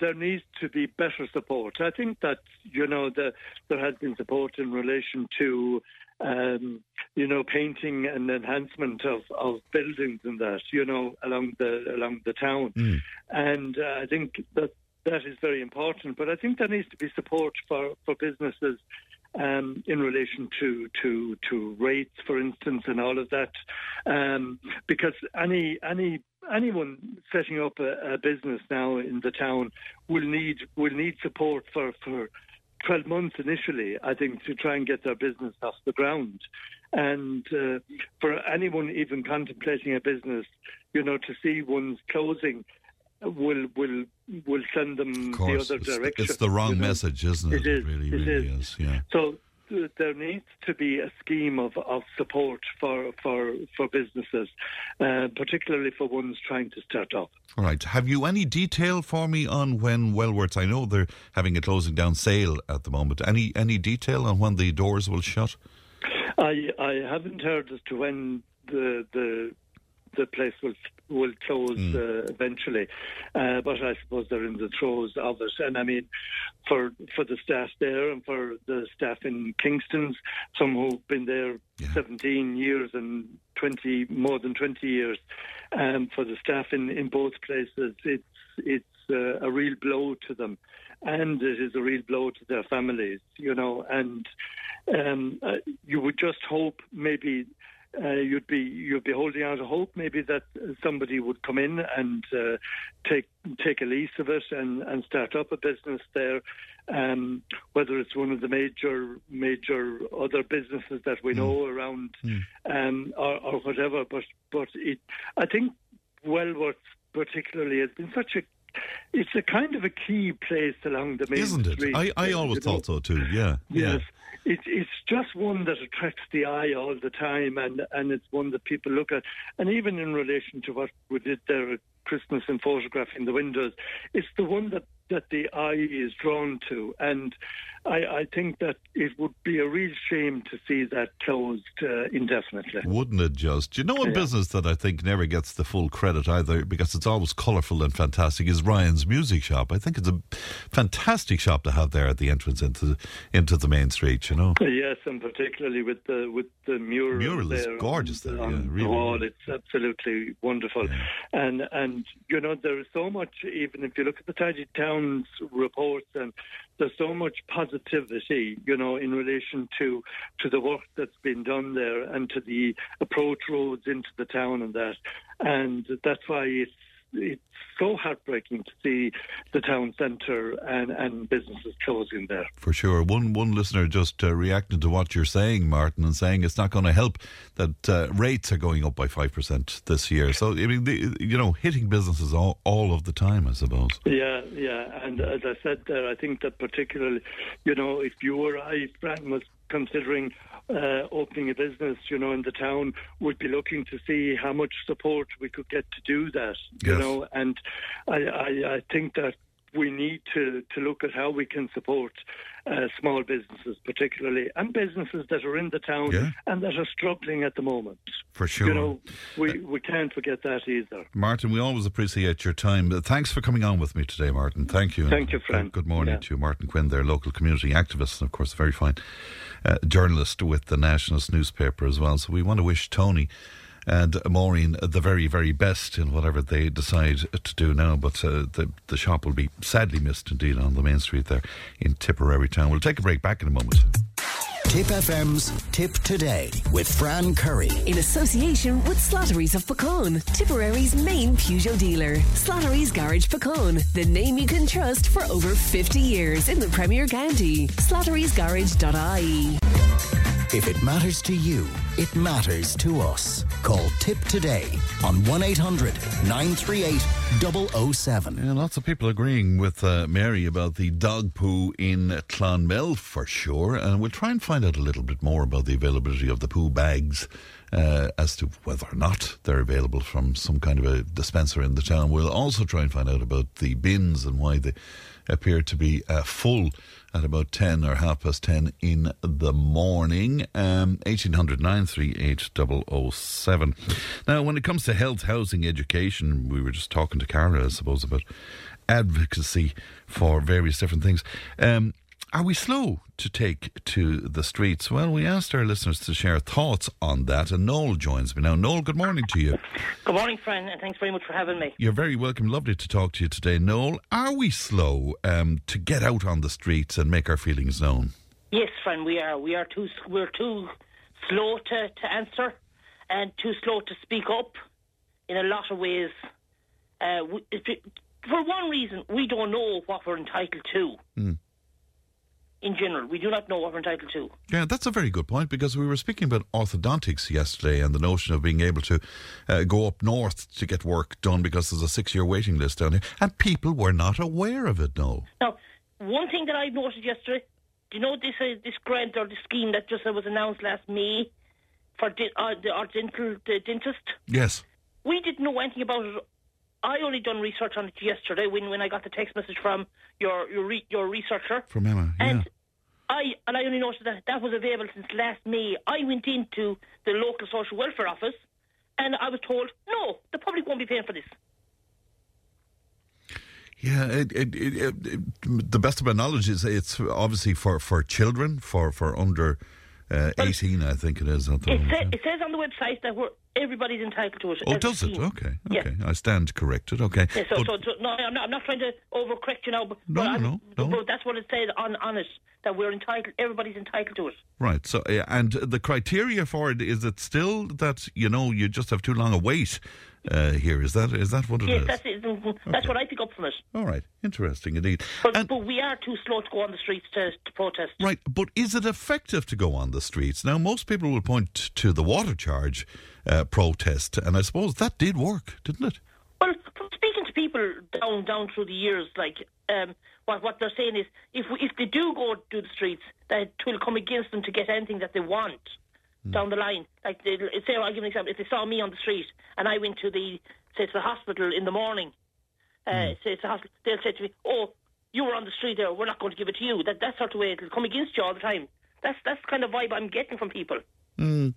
there needs to be better support. I think that you know the, there has been support in relation to um, you know painting and enhancement of, of buildings and that you know along the along the town, mm. and uh, I think that that is very important. But I think there needs to be support for, for businesses um, in relation to, to to rates, for instance, and all of that, um, because any any anyone setting up a, a, business now in the town will need will need support for for 12 months initially, I think, to try and get their business off the ground. And uh, for anyone even contemplating a business, you know, to see one's closing will will will send them the other it's, direction. It's the wrong you know? message, isn't it? It is. It really, it really is. is. Yeah. So there needs to be a scheme of, of support for for for businesses, uh, particularly for ones trying to start up. All right. Have you any detail for me on when Wellworths? I know they're having a closing down sale at the moment. Any any detail on when the doors will shut? I I haven't heard as to when the the the place will will close mm. uh, eventually, uh, but I suppose they're in the throes of it. And I mean, for for the staff there and for the staff in Kingston's, some who've been there yeah. 17 years and 20 more than 20 years, um, for the staff in in both places, it's it's uh, a real blow to them, and it is a real blow to their families. You know, and um, uh, you would just hope maybe uh, you'd be you'd be holding out a hope maybe that somebody would come in and uh, take take a lease of it and, and start up a business there. Um, whether it's one of the major major other businesses that we mm. know around mm. um, or, or, whatever, but but it I think well Wellworth particularly has been such a it's a kind of a key place along the main Isn't it? street. I, I uh, always thought know? so too. Yeah. Yes. Yeah. It, it's just one that attracts the eye all the time, and, and it's one that people look at. And even in relation to what we did there at Christmas and photographing the windows, it's the one that that the eye is drawn to. And I, I, think that it would be a real shame to see that closed uh, indefinitely. Wouldn't it just? You know, a yeah. business that I think never gets the full credit either because it's always colourful and fantastic is Ryan's Music Shop. I think it's a fantastic shop to have there at the entrance into into the main street. You know. Yes, and particularly with the with the mural. Mural is gorgeous there. Yeah, really. Wall, it's absolutely wonderful, yeah. and and you know there is so much. Even if you look at the Tidy Towns reports and there's so much positivity, you know, in relation to to the work that's been done there and to the approach roads into the town and that, and that's why it's it's so heartbreaking to see the town centre and, and businesses closing there. For sure. One one listener just uh, reacting to what you're saying, Martin, and saying it's not going to help that uh, rates are going up by 5% this year. So, I mean, the, you know, hitting businesses all, all of the time, I suppose. Yeah, yeah. And as I said there, I think that particularly, you know, if you or I, Frank, was considering uh, opening a business, you know, in the town, would be looking to see how much support we could get to do that, you yes. know. And I, I, I think that we need to, to look at how we can support uh, small businesses, particularly, and businesses that are in the town yeah. and that are struggling at the moment. For sure. You know, we, we can't forget that either. Martin, we always appreciate your time. Thanks for coming on with me today, Martin. Thank you. Thank you, friend. Good morning yeah. to you, Martin Quinn, their local community activist, and of course, a very fine uh, journalist with the Nationalist newspaper as well. So we want to wish Tony and Maureen the very, very best in whatever they decide to do now. But uh, the, the shop will be sadly missed indeed on the main street there in Tipperary town. We'll take a break back in a moment. Tip FM's Tip Today with Fran Curry. In association with Slattery's of Puckane, Tipperary's main Peugeot dealer. Slattery's Garage Puckane, the name you can trust for over 50 years in the Premier County. Slattery'sGarage.ie. If it matters to you, it matters to us. Call Tip today on 1 800 938 007. Yeah, lots of people agreeing with uh, Mary about the dog poo in Clonmel for sure. And we'll try and find out a little bit more about the availability of the poo bags. Uh, as to whether or not they're available from some kind of a dispenser in the town. We'll also try and find out about the bins and why they appear to be uh, full at about 10 or half past 10 in the morning. Um, 1800 938 Now, when it comes to health, housing, education, we were just talking to Cara, I suppose, about advocacy for various different things. Um, Are we slow to take to the streets? Well, we asked our listeners to share thoughts on that, and Noel joins me now. Noel, good morning to you. Good morning, friend, and thanks very much for having me. You're very welcome. Lovely to talk to you today, Noel. Are we slow um, to get out on the streets and make our feelings known? Yes, friend, we are. We are too. We're too slow to, to answer, and too slow to speak up. In a lot of ways, uh, we, for one reason, we don't know what we're entitled to. Mm in general. We do not know what we're entitled to. Yeah, that's a very good point because we were speaking about orthodontics yesterday and the notion of being able to uh, go up north to get work done because there's a six year waiting list down here. And people were not aware of it, no. Now, one thing that I noticed yesterday, do you know this uh, this grant or the scheme that just uh, was announced last May for di- uh, the, our dental the dentist? Yes. We didn't know anything about it. I only done research on it yesterday when, when I got the text message from your your, re, your researcher from Emma. Yeah. And I and I only noticed that that was available since last May. I went into the local social welfare office, and I was told no, the public won't be paying for this. Yeah, it, it, it, the best of my knowledge is it's obviously for, for children, for for under uh, 18, I think it is. It, say, it, says on the website that we're, everybody's entitled to it. Oh, does it? Okay, okay. Yeah. I stand corrected. Okay. Yeah, so, so, so, no, I'm not, I'm not trying to overcorrect you now, but, no, but, no, no. but that's what it says on, on it, that we're entitled, everybody's entitled to it. Right. So, uh, and the criteria for it, is it still that, you know, you just have too long a wait uh, here. Is that is that what it yes, is? that's it. That's Okay. what I pick up from it. All right. Interesting indeed. But, And- but we are too slow to go on the streets to, to protest. Right, but is it effective to go on the streets? Now, most people will point to the water charge uh, protest, and I suppose that did work, didn't it? Well, speaking to people down down through the years, like um, what what they're saying is, if we, if they do go to the streets, that it will come against them to get anything that they want down the line. Like, they, say, I'll give an example. If they saw me on the street and I went to the say to the hospital in the morning, uh, say to the hospital, they'll say to me, "Oh, you were on the street there. We're not going to give it to you." That that sort of way it'll come against you all the time. That's that's the kind of vibe I'm getting from people. Mm.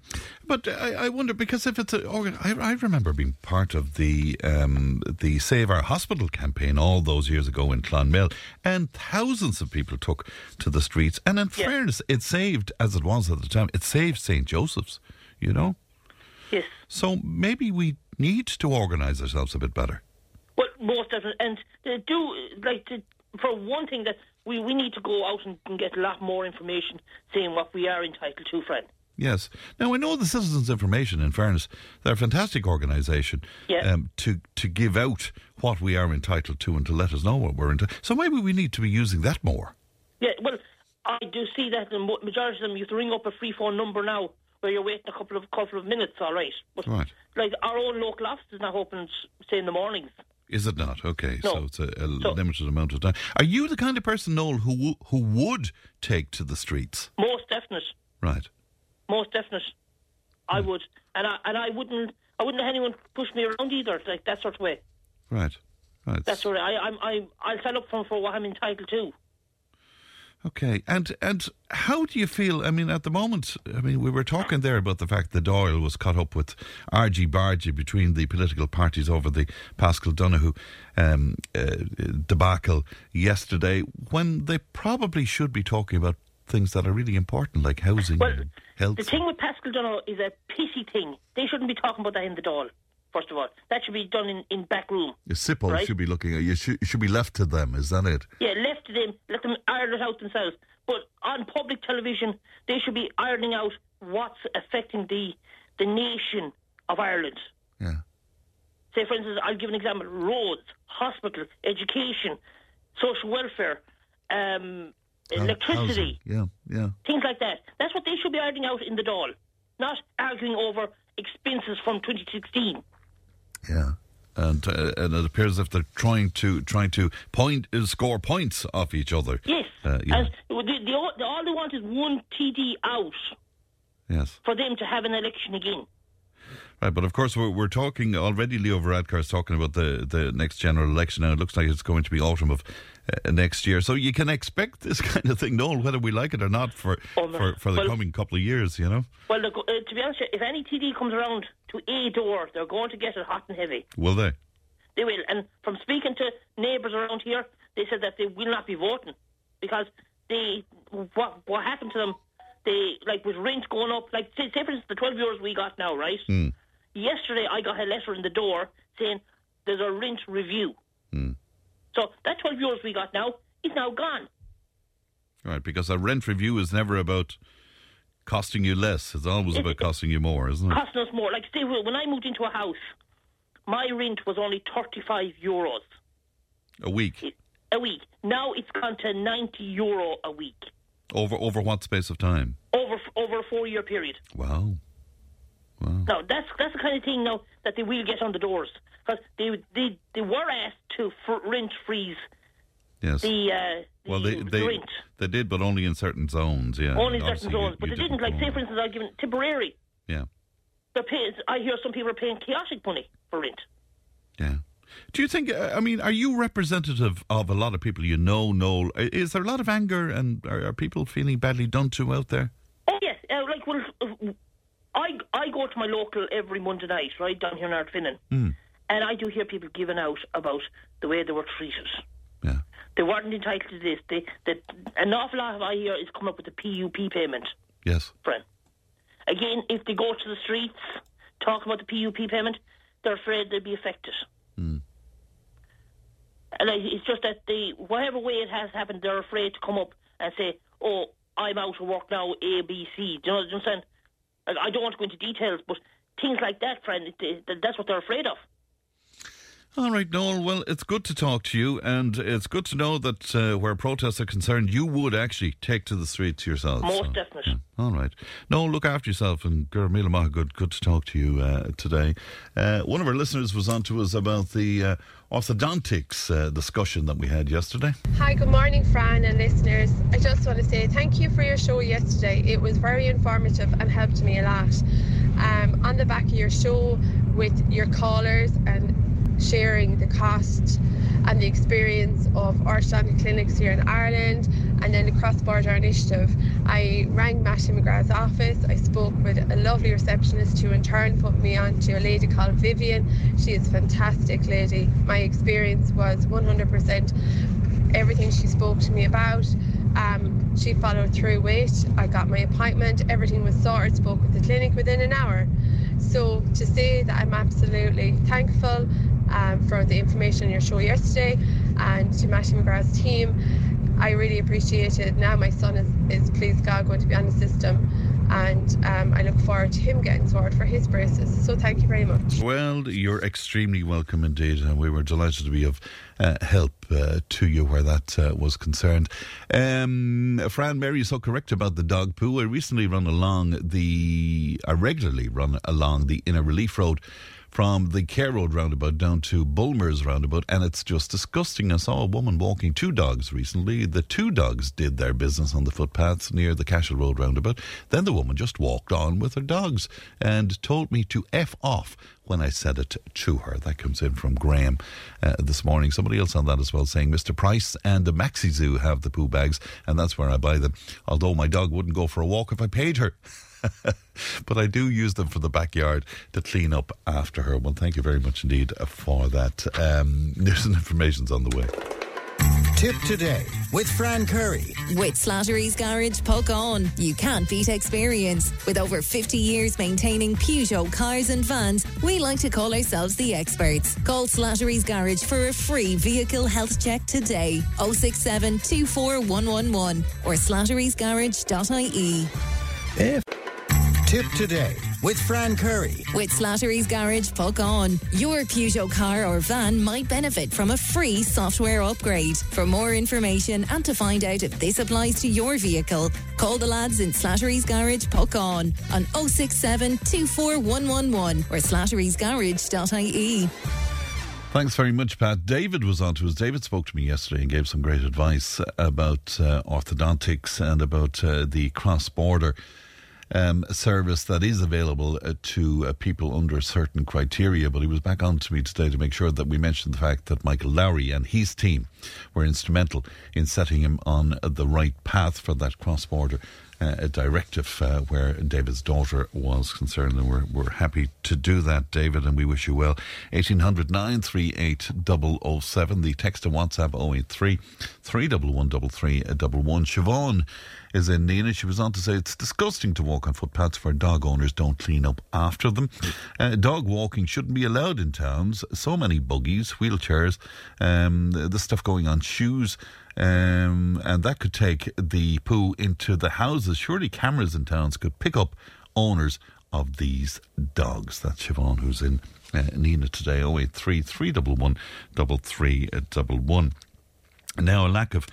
But I, I wonder because if it's a, I, I remember being part of the um, the Save Our Hospital campaign all those years ago in Clonmel, and thousands of people took to the streets. And in fairness, it saved, as it was at the time, it saved St Joseph's. You know, Yes. so maybe we need to organise ourselves a bit better. Well, most definitely, and to do like to, for one thing that we, we need to go out and, and get a lot more information saying what we are entitled to, Fred. Yes. Now I know the Citizens Information. In fairness, they're a fantastic organisation Yeah. um, to to give out what we are entitled to and to let us know what we're entitled. So maybe we need to be using that more. Yeah, well, I do see that the majority of them you have to ring up a free phone number now where you're waiting a couple of couple of minutes, all right. But Right. like our own local office is not open, say in the mornings. Is it not? Okay, No. so it's a, a So- limited amount of time. Are you the kind of person, Noel, who who would take to the streets? Most definite, Right. Most definite. I would, and I and I wouldn't. I wouldn't let anyone push me around either, like that sort of way. Right. Right. That's what I, I'm. I, I'll stand up for, for what I'm entitled to. Okay, and and how do you feel? I mean, at the moment, I mean, we were talking there about the fact that Dáil was caught up with argy bargy between the political parties over the Paschal Donohoe um, uh, debacle yesterday, when they probably should be talking about things that are really important, like housing, Well, and health. The thing with Paschal Donohoe is a pity thing. They shouldn't be talking about that in the Dáil, first of all. That should be done in, in back room. SIPO right. should be looking at you. Should, should be left to them. Is that it? Yeah, left to them, let them iron it out themselves. But on public television, they should be ironing out what's affecting the the nation of Ireland. Yeah. Say, for instance, I'll give an example: roads, hospitals, education, social welfare, um, electricity. housing. Yeah, yeah. things like that. That's what they should be ironing out in the Dáil, not arguing over expenses from 2016. Yeah. And, uh, and it appears as if they're trying to trying to point uh, score points off each other. Yes, Uh, yeah. and the, the, all- the, all they want is one TD out Yes. for them to have an election again. Right, but of course we're, we're talking already. Leo Varadkar is talking about the, the next general election now. It looks like it's going to be autumn of uh, next year, so you can expect this kind of thing, Noel, whether we like it or not, for Oh, for, for the Well- coming couple of years. You know, Well, look, uh, to be honest, if any TD comes around to a door, they're going to get it hot and heavy. will they? They will. And from speaking to neighbours around here, they said that they will not be voting because they what what happened to them? They like with rent going up. Like say, say for instance, the twelve euros we got now, right? Mm. Yesterday I got a letter in the door saying there's a rent review. Mm. So that twelve euros we got now is now gone. Right, because a rent review is never about costing you less. It's always about costing you more, isn't it? Costing us more. Like say when I moved into a house, my rent was only thirty five euros A week. a week. Now it's gone to ninety euro a week Over over what space of time? over over a four year period. Wow. Wow. Now that's that's the kind of thing now that they will get on the doors because they they they were asked to rent freeze Yes. the uh, well, they the they, rent they did, but only in certain zones. Yeah. only in certain you- zones, but you they didn't. Like say for instance, I given Tipperary. Yeah. They're paying, I hear some people are paying chaotic money for rent. Yeah. Do you think? I mean, are you representative of a lot of people you know? Know is there a lot of anger and are, are people feeling badly done to out there? Oh yes, uh, like well, uh, I I go to my local every Monday night, right down here in Ardfinnan, Mm. and I do hear people giving out about the way they were treated. Yeah. They weren't entitled to this. They, they, an awful lot of I hear is coming up with the PUP payment, Yes. friend. Again, if they go to the streets talking about the PUP payment, they're afraid they'll be affected. Mm. And I, it's just that they, whatever way it has happened, they're afraid to come up and say, "Oh, I'm out of work now, A, B, C. Do you know what I'm saying? I don't want to go into details, but things like that, friend, that's what they're afraid of. All right, Noel. Well, it's good to talk to you, and it's good to know that uh, where protests are concerned, you would actually take to the streets yourself. Most So, definite. yeah. All right. Noel, look after yourself, and Gurmila Maha, good, good to talk to you uh, today. Uh, one of our listeners was on to us about the uh, orthodontics uh, discussion that we had yesterday. Hi, good morning, Fran and listeners. I just want to say thank you for your show yesterday. It was very informative and helped me a lot. Um, on the back of your show, with your callers and sharing the cost and the experience of orthodontic clinics here in Ireland and then the cross border initiative. I rang Mattie McGrath's office. I spoke with a lovely receptionist who in turn put me on to a lady called Vivian. She is a fantastic lady. My experience was 100% everything she spoke to me about. Um, she followed through with. I got my appointment. Everything was sorted. Spoke with the clinic within an hour. So to say that I'm absolutely thankful um, for the information on your show yesterday and to Mattie McGrath's team, I really appreciate it. Now my son is, is please God, going to be on the system and um, I look forward to him getting sorted for his braces. So thank you very much. Well, you're extremely welcome indeed, and we were delighted to be of uh, help uh, to you where that uh, was concerned. Um, Fran Mary is so correct about the dog poo. I recently run along the, I regularly run along the Inner Relief Road from the Care Road roundabout down to Bulmers roundabout, and it's just disgusting. I saw a woman walking two dogs recently. The two dogs did their business on the footpaths near the Cashel Road roundabout. Then the woman just walked on with her dogs and told me to F off when I said it to her. That comes in from Graham uh, this morning. Somebody else on that as well saying Mr. Price and the Maxi Zoo have the poo bags, and that's where I buy them. Although my dog wouldn't go for a walk if I paid her. but I do use them for the backyard to clean up after her. Well, thank you very much indeed for that. Um, news and information's on the way. Tip today with Fran Curry. With Slattery's Garage, Puckane. You can't beat experience. With over 50 years maintaining Peugeot cars and vans, we like to call ourselves the experts. Call Slattery's Garage for a free vehicle health check today. 067 24111 or slatterysgarage.ie. Tip today with Fran Curry. With Slattery's Garage, Puckane. Your Peugeot car or van might benefit from a free software upgrade. For more information and to find out if this applies to your vehicle, call the lads in Slattery's Garage, Puckane on 067 24111 or slatterysgarage.ie. Thanks very much, Pat. David was on to us. David spoke to me yesterday and gave some great advice about uh, orthodontics and about uh, the cross border um, service that is available uh, to uh, people under certain criteria. But he was back on to me today to make sure that we mentioned the fact that Michael Lowry and his team were instrumental in setting him on the right path for that cross border uh, directive uh, where David's daughter was concerned, and we're, we're happy to do that, David, and we wish you well. 1800 938 007, the text to WhatsApp 083 311 3311. Siobhan is in Nenagh. She was on to say it's disgusting to walk on footpaths where dog owners don't clean up after them. Uh, dog walking shouldn't be allowed in towns. So many buggies, wheelchairs, um, the, stuff going on shoes. Um, and that could take the poo into the houses. Surely cameras in towns could pick up owners of these dogs. That's Siobhan who's in uh, Nenagh today. 083 311 3311. Now, a lack of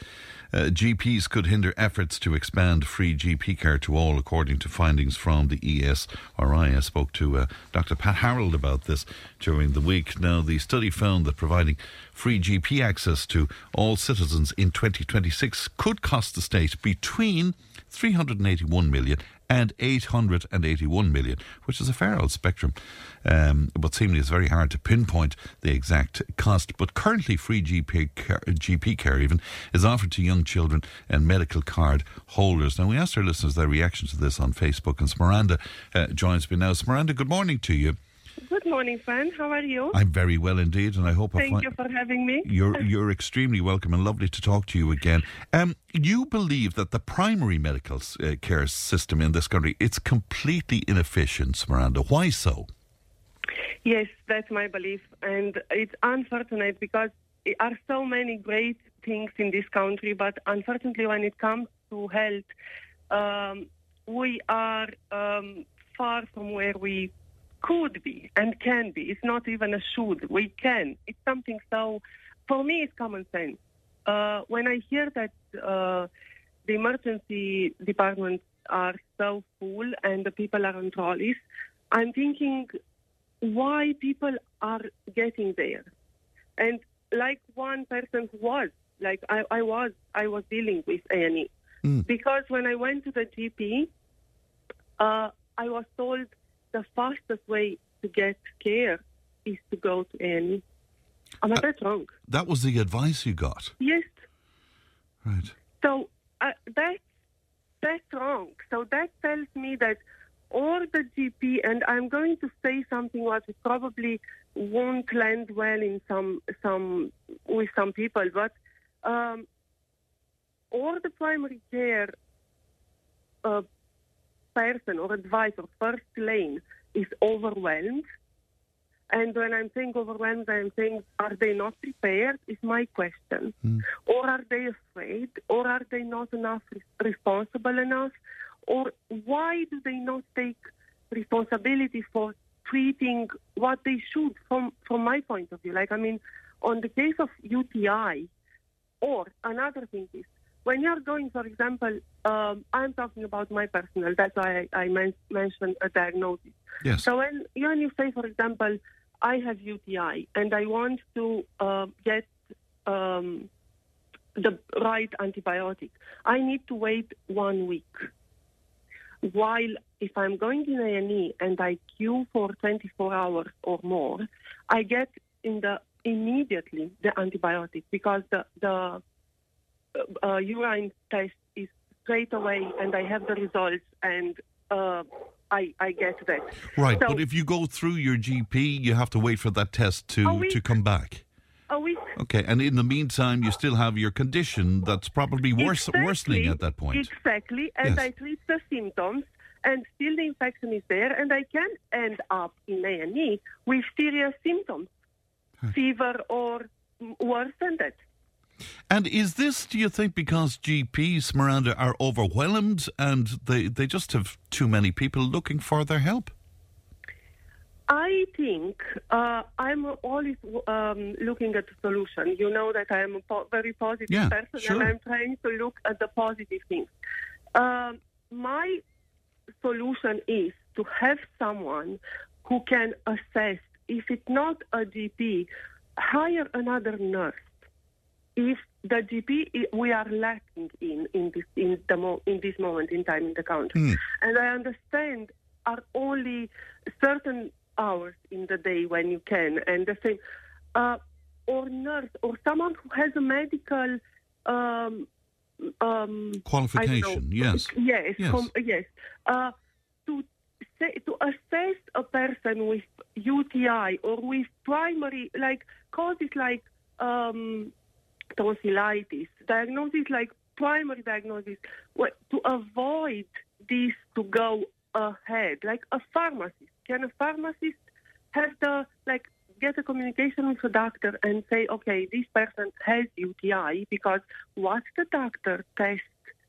uh, GPs could hinder efforts to expand free GP care to all, according to findings from the ESRI. I spoke to uh, Dr. Pat Harold about this during the week. Now, the study found that providing free GP access to all citizens in 2026 could cost the state between 381 million and 881 million, which is a fair old spectrum. Um, but seemingly it's very hard to pinpoint the exact cost. But currently, free GP care, GP care even is offered to young children and medical card holders. Now, we asked our listeners their reaction to this on Facebook, and Smaranda uh, joins me now. Smaranda, good morning to you. Good morning, friend. How are you? I'm very well indeed, and I hope Thank I you for having me. You're you're extremely welcome and lovely to talk to you again. Um, you believe that the primary medical uh, care system in this country it's completely inefficient, Miranda. Why so? Yes, that's my belief, and it's unfortunate because there are so many great things in this country, but unfortunately, when it comes to health, um, we are um, far from where we could be and can be. It's not even a should. We can. It's something so. For me, it's common sense. Uh, when I hear that uh, the emergency departments are so full and the people are on trolleys, I'm thinking why people are getting there. And like one person who was, like I, I was, I was dealing with A&E. Mm. Because when I went to the GP, uh, I was told the fastest way to get care is to go to A&E. Am I that wrong? That was the advice you got, Yes. right? So uh, that's that's wrong. So that tells me that or the GP, and I'm going to say something what probably won't land well in some some with some people, but um, or the primary care uh, person or advisor first lane is overwhelmed. And when I'm saying overwhelmed, I'm saying, are they not prepared? Is my question. Hmm. Or are they afraid? Or are they not enough responsible enough? Or why do they not take responsibility for treating what they should from, from my point of view? Like, I mean, on the case of UTI, or another thing is, when you're going, for example, um, I'm talking about my personal, that's why I, I men- mentioned a diagnosis. Yes. So when, when you say, for example, I have UTI and I want to uh, get um, the right antibiotic, I need to wait one week. While if I'm going in A&E and I queue for 24 hours or more, I get in the immediately the antibiotic because the the uh, urine test is straight away and I have the results and uh, I I get that. Right, So- but if you go through your GP, you have to wait for that test to, to come back. A week. Okay, and in the meantime, you still have your condition that's probably worse, Exactly. worsening at that point. Exactly, and Yes. I treat the symptoms, and still the infection is there, and I can end up in A and E with serious symptoms, fever or worse than that. And is this, do you think, because GPs, Miranda, are overwhelmed and they, they just have too many people looking for their help? I think uh, I'm always um, looking at the solution. You know that I am a po- very positive Yeah, person, sure. and I'm trying to look at the positive things. Um, my solution is to have someone who can assess. If it's not a GP, hire another nurse. If the GP we are lacking in in this in the mo- in this moment in time in the country, and I understand are only certain hours in the day when you can, and the same, uh, or nurse or someone who has a medical um, um, Qualification, know, yes. yes, Yes. com- yes. Uh, to say, to assess a person with UTI or with primary like causes like um, tonsillitis, diagnosis like primary diagnosis, what, to avoid this to go ahead, like a pharmacist. Can a pharmacist have the like get a communication with a doctor and say, okay, this person has UTI because what the doctor tests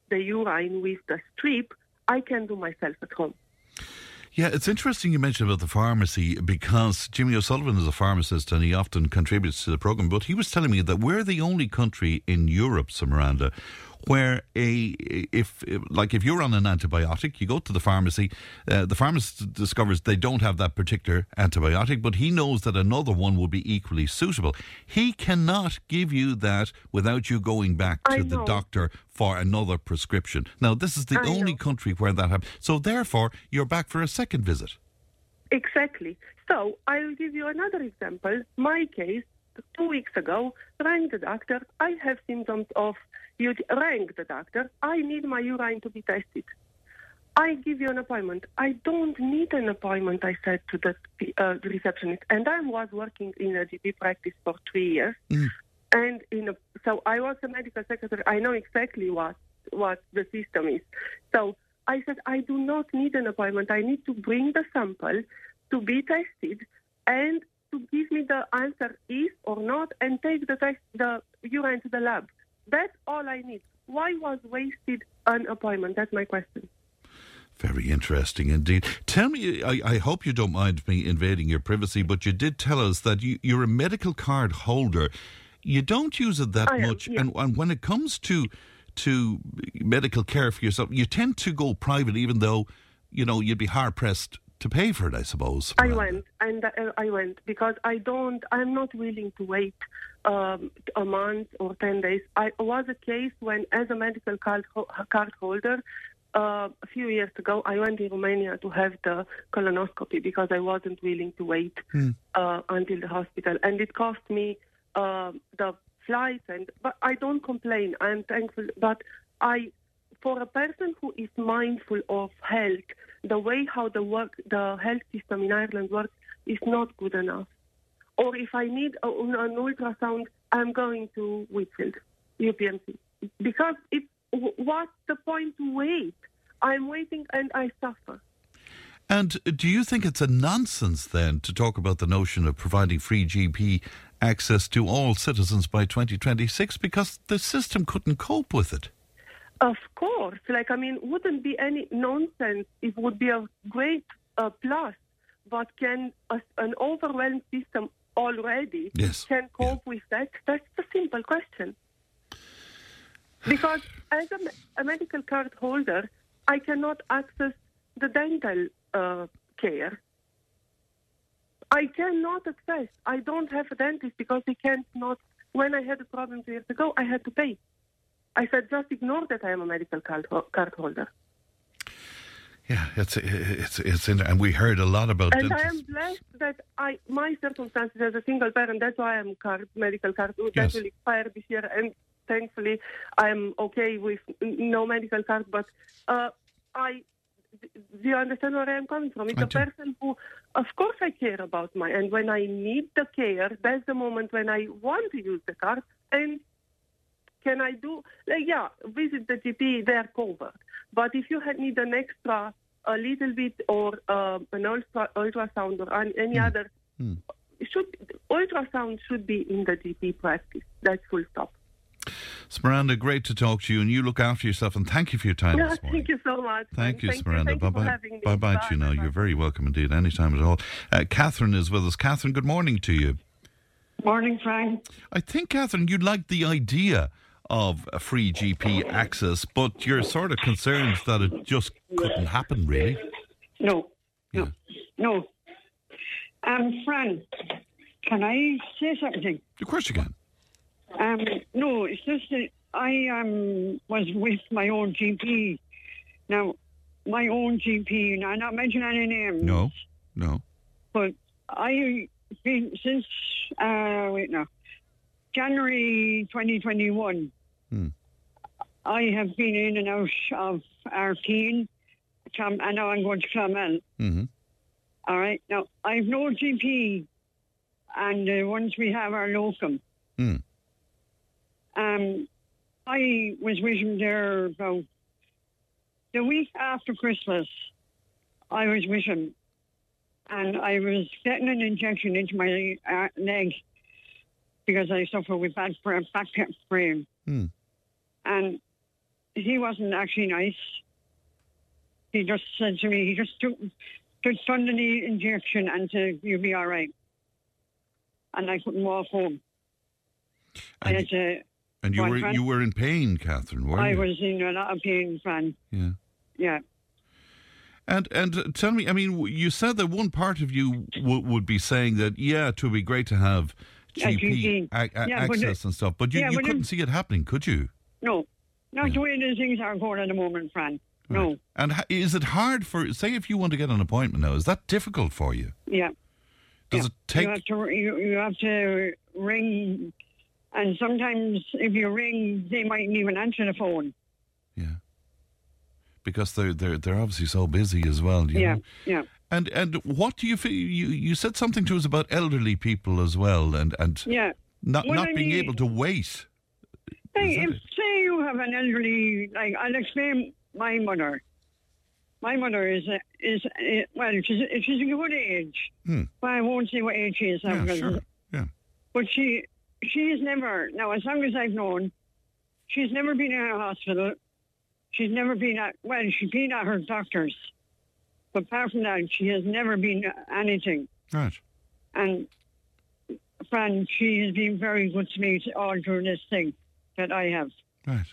the urine with the strip, I can do myself at home. Yeah, it's interesting you mentioned about the pharmacy because Jimmy O'Sullivan is a pharmacist and he often contributes to the program. But he was telling me that we're the only country in Europe, so Miranda, where a if like if you're on an antibiotic, you go to the pharmacy. Uh, the pharmacist discovers they don't have that particular antibiotic, but he knows that another one will be equally suitable. He cannot give you that without you going back to the doctor for another prescription. Now, this is the I only know. country where that happens. So, therefore, you're back for a second visit. Exactly. So I'll give you another example. My case, two weeks ago, rang the doctor. I have symptoms of UTI. Rang the doctor. I need my urine to be tested. I give you an appointment. I don't need an appointment, I said to the uh, receptionist. And I was working in a GP practice for three years. And in a, so I was a medical secretary. I know exactly what what the system is. So I said I do not need an appointment. I need to bring the sample to be tested and to give me the answer is or not, and take the test, the urine to the lab. That's all I need. Why was wasted an appointment? That's my question. Very interesting indeed. Tell me, I, I hope you don't mind me invading your privacy, but you did tell us that you, you're a medical card holder. You don't use it that I am, much, yeah. and, and when it comes to to medical care for yourself, you tend to go private, even though you know you'd be hard pressed to pay for it. I suppose. I went, and uh, I went because I don't. I'm not willing to wait um, a month or ten days. I was a case when, as a medical card ho- card holder, uh, a few years ago, I went in Romania to have the colonoscopy because I wasn't willing to wait uh, until the hospital, and it cost me uh, the flights. And but I don't complain. I'm thankful, but I for a person who is mindful of health, the way how the work, the health system in Ireland works is not good enough. Or if I need a, an ultrasound, I'm going to Whitfield, UPMC, because it. w- What's the point to wait? I'm waiting and I suffer. And do you think it's a nonsense then to talk about the notion of providing free GP access to all citizens by 2026 because the system couldn't cope with it? Of course, like I mean, wouldn't be any nonsense. It would be a great uh, plus, but can a, an overwhelmed system already Yes, can cope with that? That's the simple question. Because as a, a medical card holder, I cannot access the dental uh, care. I cannot access. I don't have a dentist because they can't not. When I had a problem two years ago, I had to pay. I said, just ignore that I am a medical card, card holder. Yeah, it's it's it's in, and we heard a lot about And I am blessed that I my circumstances as a single parent. That's why I'm card medical card. That Yes. will expire this year, and thankfully I'm okay with no medical card. But uh, I do you understand where I'm coming from? It's I a do. person who, of course, I care about my. And when I need the care, that's the moment when I want to use the card. And can I do like yeah, visit the GP? They are covered. But if you had need an extra, a little bit, or uh, an ultra, ultrasound or an, any other, should ultrasound should be in the GP practice. That's full stop. Smaranda, great to talk to you, and you look after yourself. And thank you for your time Yeah, this morning. thank you so much. Thank you, Thank Smaranda. Thank bye bye. Bye bye to you now. You're very welcome indeed, anytime at all. Uh, Catherine is with us. Catherine, good morning to you. Morning, Frank. I think, Catherine, you'd like the idea of a free GP access, but you're sort of concerned that it just couldn't happen, really. No, no, no. Um, Fran, can I say something? Of course you can. Um, no, it's just that I um was with my own GP. Now, my own GP. Now, I'm not mentioning any names. No, no. But I been since uh wait now January 2021. Hmm. I have been in and out of Artine, Clom- and now I'm going to Clonmel. Mm-hmm. All right. Now, I've no GP, and the ones we have are locum. Mm. Um, I was with him there about the week after Christmas. I was with him, and I was getting an injection into my uh, leg because I suffer with bad back pain. Mm. And he wasn't actually nice. He just said to me, he just took, just done the injection and said, you'll be all right. And I couldn't walk home. I had to, And you were you were in pain, Catherine, were I you? was in a lot of pain, Fran. Yeah. Yeah. And and tell me, I mean, you said that one part of you w- would be saying that yeah, it would be great to have GP, a- a- Yeah, access it- and stuff, but you, yeah, you couldn't it- see it happening, could you? No, not the way the things are going at the moment, Fran. No. And ha- is it hard for say if you want to get an appointment now? Is that difficult for you? Yeah. Does yeah. it take? You have to you, you have to ring, and sometimes if you ring, they mightn't even answer the phone. Yeah. Because they're they're they're obviously so busy as well. You Yeah, know? yeah. And and what do you feel? You you said something to us about elderly people as well, and and Yeah. not Well, not I being mean- able to wait. Hey, Is that if say you have an elderly, like I'll explain my mother. My mother is a, is well, she's she's a good age, Hmm. but I won't say what age she is. Yeah, sure. Yeah. But she she has never now, as long as I've known, she's never been in a hospital. She's never been at well, she's been at her doctor's, but apart from that, she has never been anything. Right. And Fran, she has been very good to me all through this thing that I have. Right.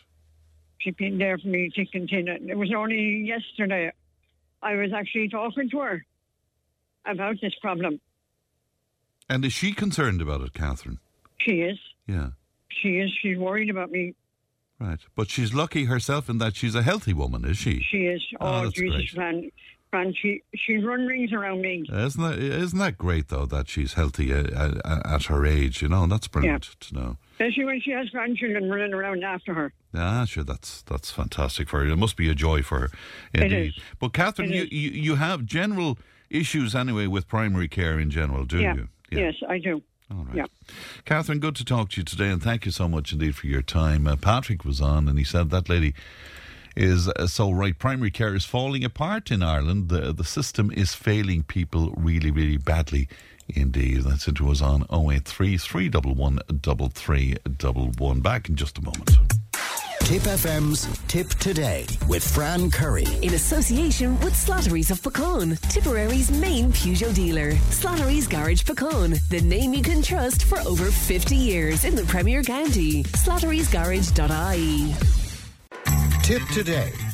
She's been there for me thick and thin. It was only yesterday I was actually talking to her about this problem. And is she concerned about it, Catherine? She is. Yeah. She is. She's worried about me. Right. But she's lucky herself in that she's a healthy woman, is she? She is. Oh, Oh, that's Jesus, great. Fran, she, she run rings around me. Isn't that isn't that great though that she's healthy uh, uh, at her age? You know that's brilliant to know. Especially when she has grandchildren running around after her. Ah, sure, that's that's fantastic for her. It must be a joy for her, It indeed. is. But Catherine, It you, you you have general issues anyway with primary care in general, do yeah. you? Yes, I do. All right. Yeah. Catherine, good to talk to you today, and thank you so much indeed for your time. Uh, Patrick was on, and he said that lady is uh, so right. Primary care is falling apart in Ireland. The the system is failing people really, really badly. Indeed, that's it was on 083 311 3311. Back in just a moment. Tipp FM's Tip Today with Fran Curry. In association with Slattery's of Puckane, Tipperary's main Peugeot dealer. Slattery's Garage Puckane, the name you can trust for over 50 years in the Premier County. Slattery'sGarage.ie. Tip Today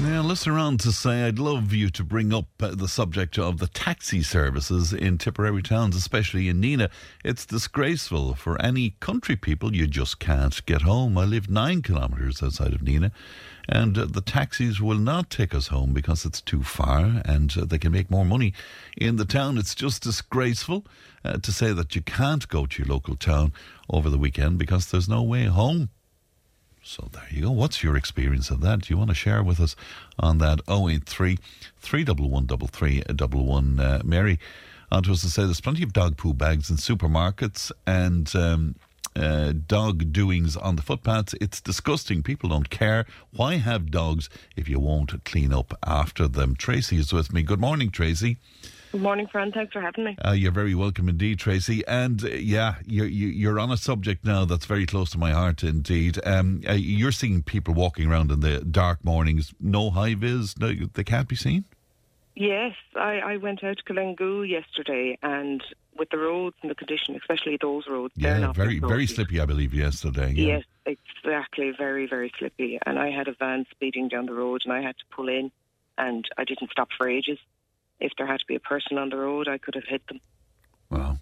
Now, listen around to say I'd love you to bring up uh, the subject of the taxi services in Tipperary towns, especially in Nenagh. It's disgraceful for any country people. You just can't get home. I live nine kilometres outside of Nenagh, and uh, the taxis will not take us home because it's too far and uh, they can make more money in the town. It's just disgraceful to say that you can't go to your local town over the weekend because there's no way home. So there you go. What's your experience of that? Do you want to share with us on that 083 311 Uh, Mary, on to us to say there's plenty of dog poo bags in supermarkets and um, uh, dog doings on the footpaths. It's disgusting. People don't care. Why have dogs if you won't clean up after them? Tracy is with me. Good morning, Tracy. Good morning, Fran. Thanks for having me. Uh, you're very welcome indeed, Tracy. And uh, yeah, you're, you- you're on a subject now that's very close to my heart indeed. Um, uh, you're seeing people walking around in the dark mornings, no high vis, no, they can't be seen? Yes, I, I went out to Kalangoo yesterday, and with the roads and the condition, especially those roads, they're Yeah, very, very slippy, I believe, yesterday. Yeah. Yes, exactly. Very, very slippy. And I had a van speeding down the road, and I had to pull in, and I didn't stop for ages. If there had to be a person on the road, I could have hit them. Wow.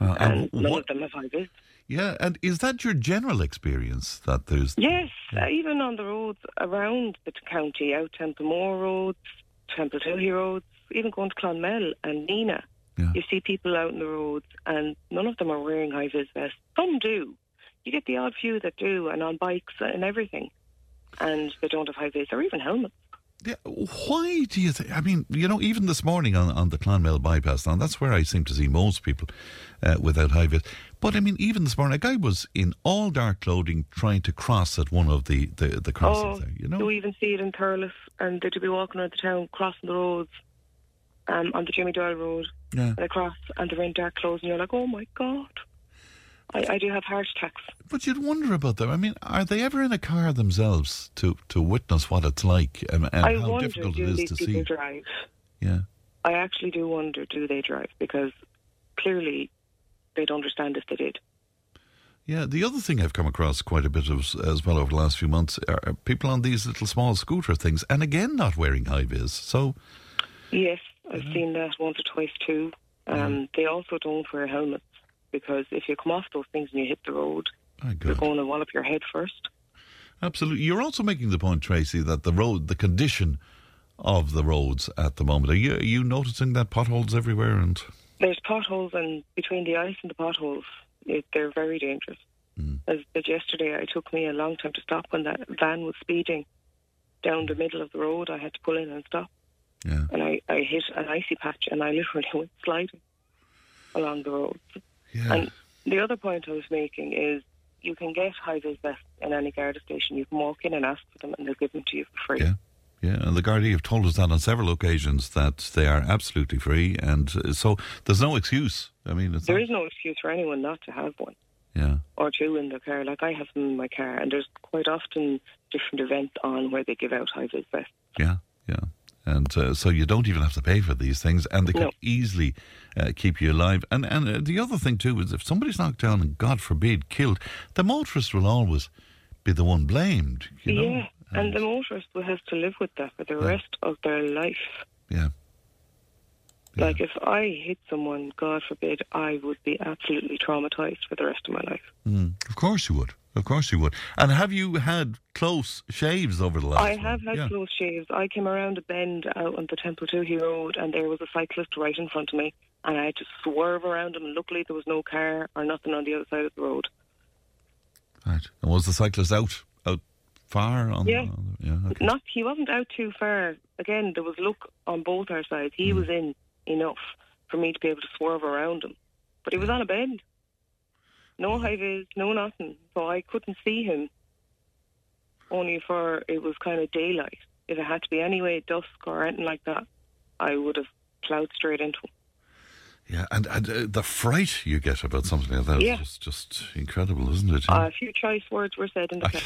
Uh, and and none what- of them have high vis. Yeah, and is that your general experience that there's Yes, uh, even on the roads around the county, out Templemore roads, Templetowney roads, even going to Clonmel and Nenagh, you see people out in the roads and none of them are wearing high vis vests. Some do. You get the odd few that do, and on bikes and everything, and they don't have high vis or even helmets. Yeah, why do you think? I mean, you know, even this morning on, on the Clonmel bypass, now that's where I seem to see most people uh, without high vis. But I mean, even this morning, a guy was in all dark clothing trying to cross at one of the, the, the crossings oh, there, you know? you even see it in Thurles, and they'd be walking around the town, crossing the roads um, on the Jimmy Doyle Road. Yeah. And they cross, and they're in dark clothes, and you're like, oh my God. I, I do have heart attacks. But you'd wonder about them. I mean, are they ever in a car themselves to, to witness what it's like and, and I how wonder, difficult do it is these to people see? drive? Yeah. I actually do wonder, do they drive? Because clearly they'd understand if they did. Yeah, the other thing I've come across quite a bit of as well over the last few months are people on these little small scooter things, and again not wearing high vis. So Yes, I've seen that once or twice too. Um, They also don't wear helmets because if you come off those things and you hit the road, you're going to wallop your head first. absolutely, you're also making the point, Tracy, that the road, the condition of the roads at the moment. Are you are you noticing that potholes everywhere? And There's potholes, and between the ice and the potholes, it, they're very dangerous. Hmm. As, as yesterday, it took me a long time to stop when that van was speeding down the middle of the road. I had to pull in and stop. Yeah. And I, I hit an icy patch, and I literally went sliding along the road. Yeah. And the other point I was making is you can get high vis vests in any Garda station. You can walk in and ask for them, and they'll give them to you for free. Yeah. Yeah, and the Gardaí have told us that on several occasions that they are absolutely free, and uh, so there's no excuse. I mean, it's There not- is no excuse for anyone not to have one. yeah, or two in their car. Like I have them in my car, and there's quite often different events on where they give out high vis vests. yeah, yeah. And uh, so you don't even have to pay for these things, and they can No. easily uh, keep you alive. And and uh, the other thing too is if somebody's knocked down and God forbid killed, the motorist will always be the one blamed. You know? yeah, and the motorist will have to live with that for the rest of their life. Yeah. Like if I hit someone, God forbid, I would be absolutely traumatized for the rest of my life. Mm, of course you would. Of course you would. And have you had close shaves over the last? I have had yeah. close shaves. I came around a bend out on the Templetowney Road, and there was a cyclist right in front of me, and I had to swerve around him. Luckily, there was no car or nothing on the other side of the road. Right. And was the cyclist out out far? On Yeah. the- yeah. Okay. Not he wasn't out too far. Again, there was luck on both our sides. He hmm. was in enough for me to be able to swerve around him, but he was on a bend. No high vis, no nothing. So I couldn't see him. Only for it was kind of daylight. If it had to be anyway dusk or anything like that, I would have ploughed straight into him. Yeah, and, and uh, the fright you get about something like that is Yeah. just, just incredible, isn't it? Uh, a few choice words were said in the car.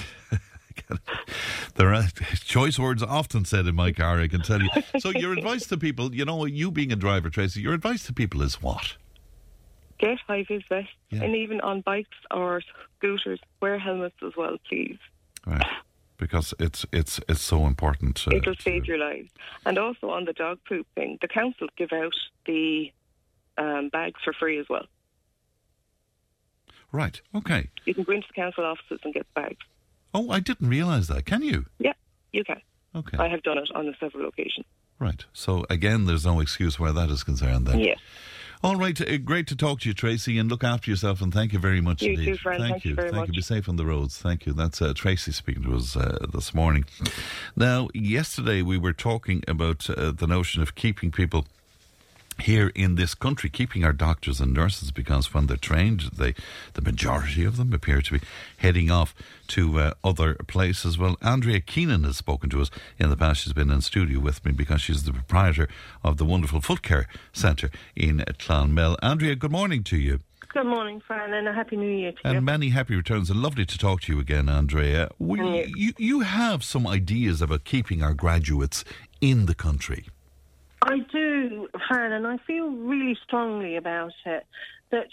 There are choice words often said in my car, I can tell you. So, your advice to people, you know, you being a driver, Tracy, your advice to people is what? Get high vis vests, and even on bikes or scooters, wear helmets as well, please. Right. Because it's it's it's so important. Uh, It'll save your lives. And also on the dog poop thing, the council give out the um, bags for free as well. right. Okay. You can go into the council offices and get bags. Oh, I didn't realise that. Can you? Yeah, you can. Okay. I have done it on several occasions. Right. So, again, there's no excuse where that is concerned then. Yes. All right. Uh, great to talk to you, Tracy, and look after yourself. And thank you very much You indeed. too, friend. Thank, Thank you very Thank much. you. Be safe on the roads. Thank you. That's uh, Tracy speaking to us uh, this morning. Now, yesterday we were talking about uh, the notion of keeping people here in this country, keeping our doctors and nurses because when they're trained, they, the majority of them appear to be heading off to uh, other places. Well, Andrea Keenan has spoken to us in the past. She's been in studio with me because she's the proprietor of the wonderful Foot Care Centre in Clonmel. Andrea, good morning to you. Good morning, Fran, and a happy new year to you. And many happy returns, and lovely to talk to you again, Andrea. We, you, you have some ideas about keeping our graduates in the country. And I feel really strongly about it that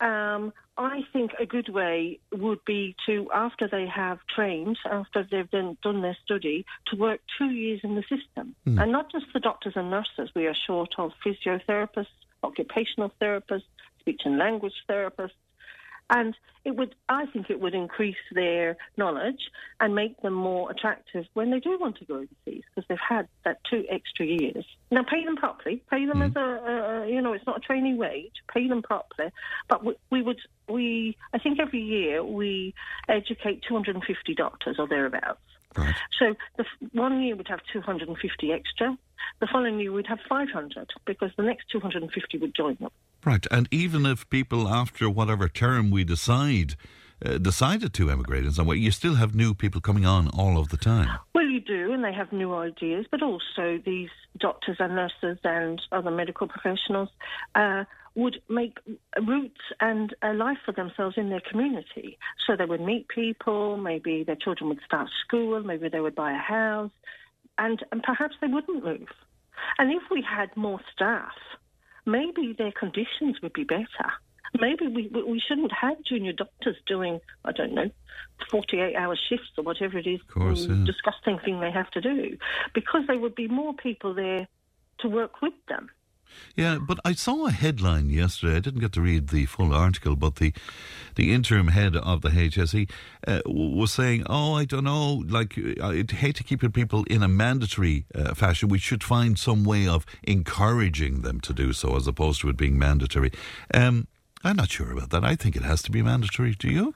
um, I think a good way would be to, after they have trained, after they've done, done their study, to work two years in the system. Hmm. And not just the doctors and nurses, we are short of physiotherapists, occupational therapists, speech and language therapists. And it would, I think, it would increase their knowledge and make them more attractive when they do want to go overseas because they've had that two extra years. Now, pay them properly. Pay them as mm. a, a, you know, it's not a trainee wage. Pay them properly. But we, we would, we, I think every year we educate 250 doctors or thereabouts. Right. So the f- one year we'd have 250 extra. The following year we'd have 500 because the next 250 would join them. Right, and even if people after whatever term we decide uh, decided to emigrate in some way, you still have new people coming on all of the time. Well, you do, and they have new ideas, but also these doctors and nurses and other medical professionals uh, would make roots and a life for themselves in their community. So they would meet people, maybe their children would start school, maybe they would buy a house, and, and perhaps they wouldn't move. And if we had more staff, maybe their conditions would be better. Maybe we we shouldn't have junior doctors doing I don't know, forty eight hour shifts or whatever it is, course, yeah. disgusting thing they have to do, because there would be more people there to work with them. Yeah, but I saw a headline yesterday. I didn't get to read the full article, but the the interim head of the HSE uh, was saying, "Oh, I don't know. Like, I'd hate to keep people in a mandatory uh, fashion. We should find some way of encouraging them to do so, as opposed to it being mandatory." Um, I'm not sure about that. I think it has to be mandatory. Do you?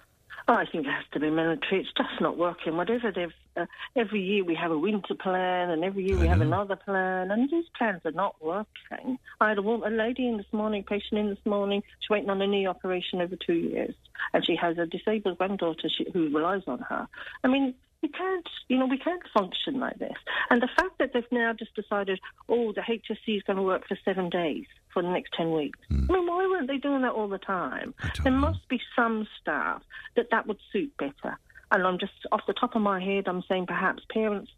Oh, I think it has to be military. It's just not working. Whatever they've, uh, every year we have a winter plan, and every year we have another plan, and these plans are not working. I had a, woman, a lady in this morning, patient in this morning. She's waiting on a knee operation over two years, and she has a disabled granddaughter she, who relies on her. I mean, we can't, you know, we can't function like this. And the fact that they've now just decided, oh, the HSE is going to work for seven days for the next 10 weeks. I mean, why weren't they doing that all the time? There must be some staff that that would suit better. And I'm just off the top of my head, I'm saying perhaps parents,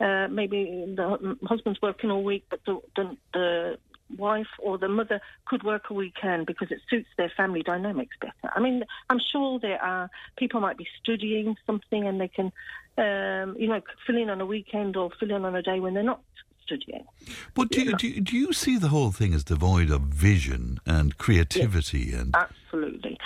uh, maybe the husband's working all week, but the, the, the wife or the mother could work a weekend because it suits their family dynamics better. I mean, I'm sure there are people might be studying something and they can, um, you know, fill in on a weekend or fill in on a day when they're not But do you, do, you, do you see the whole thing as devoid of vision and creativity and Absolutely.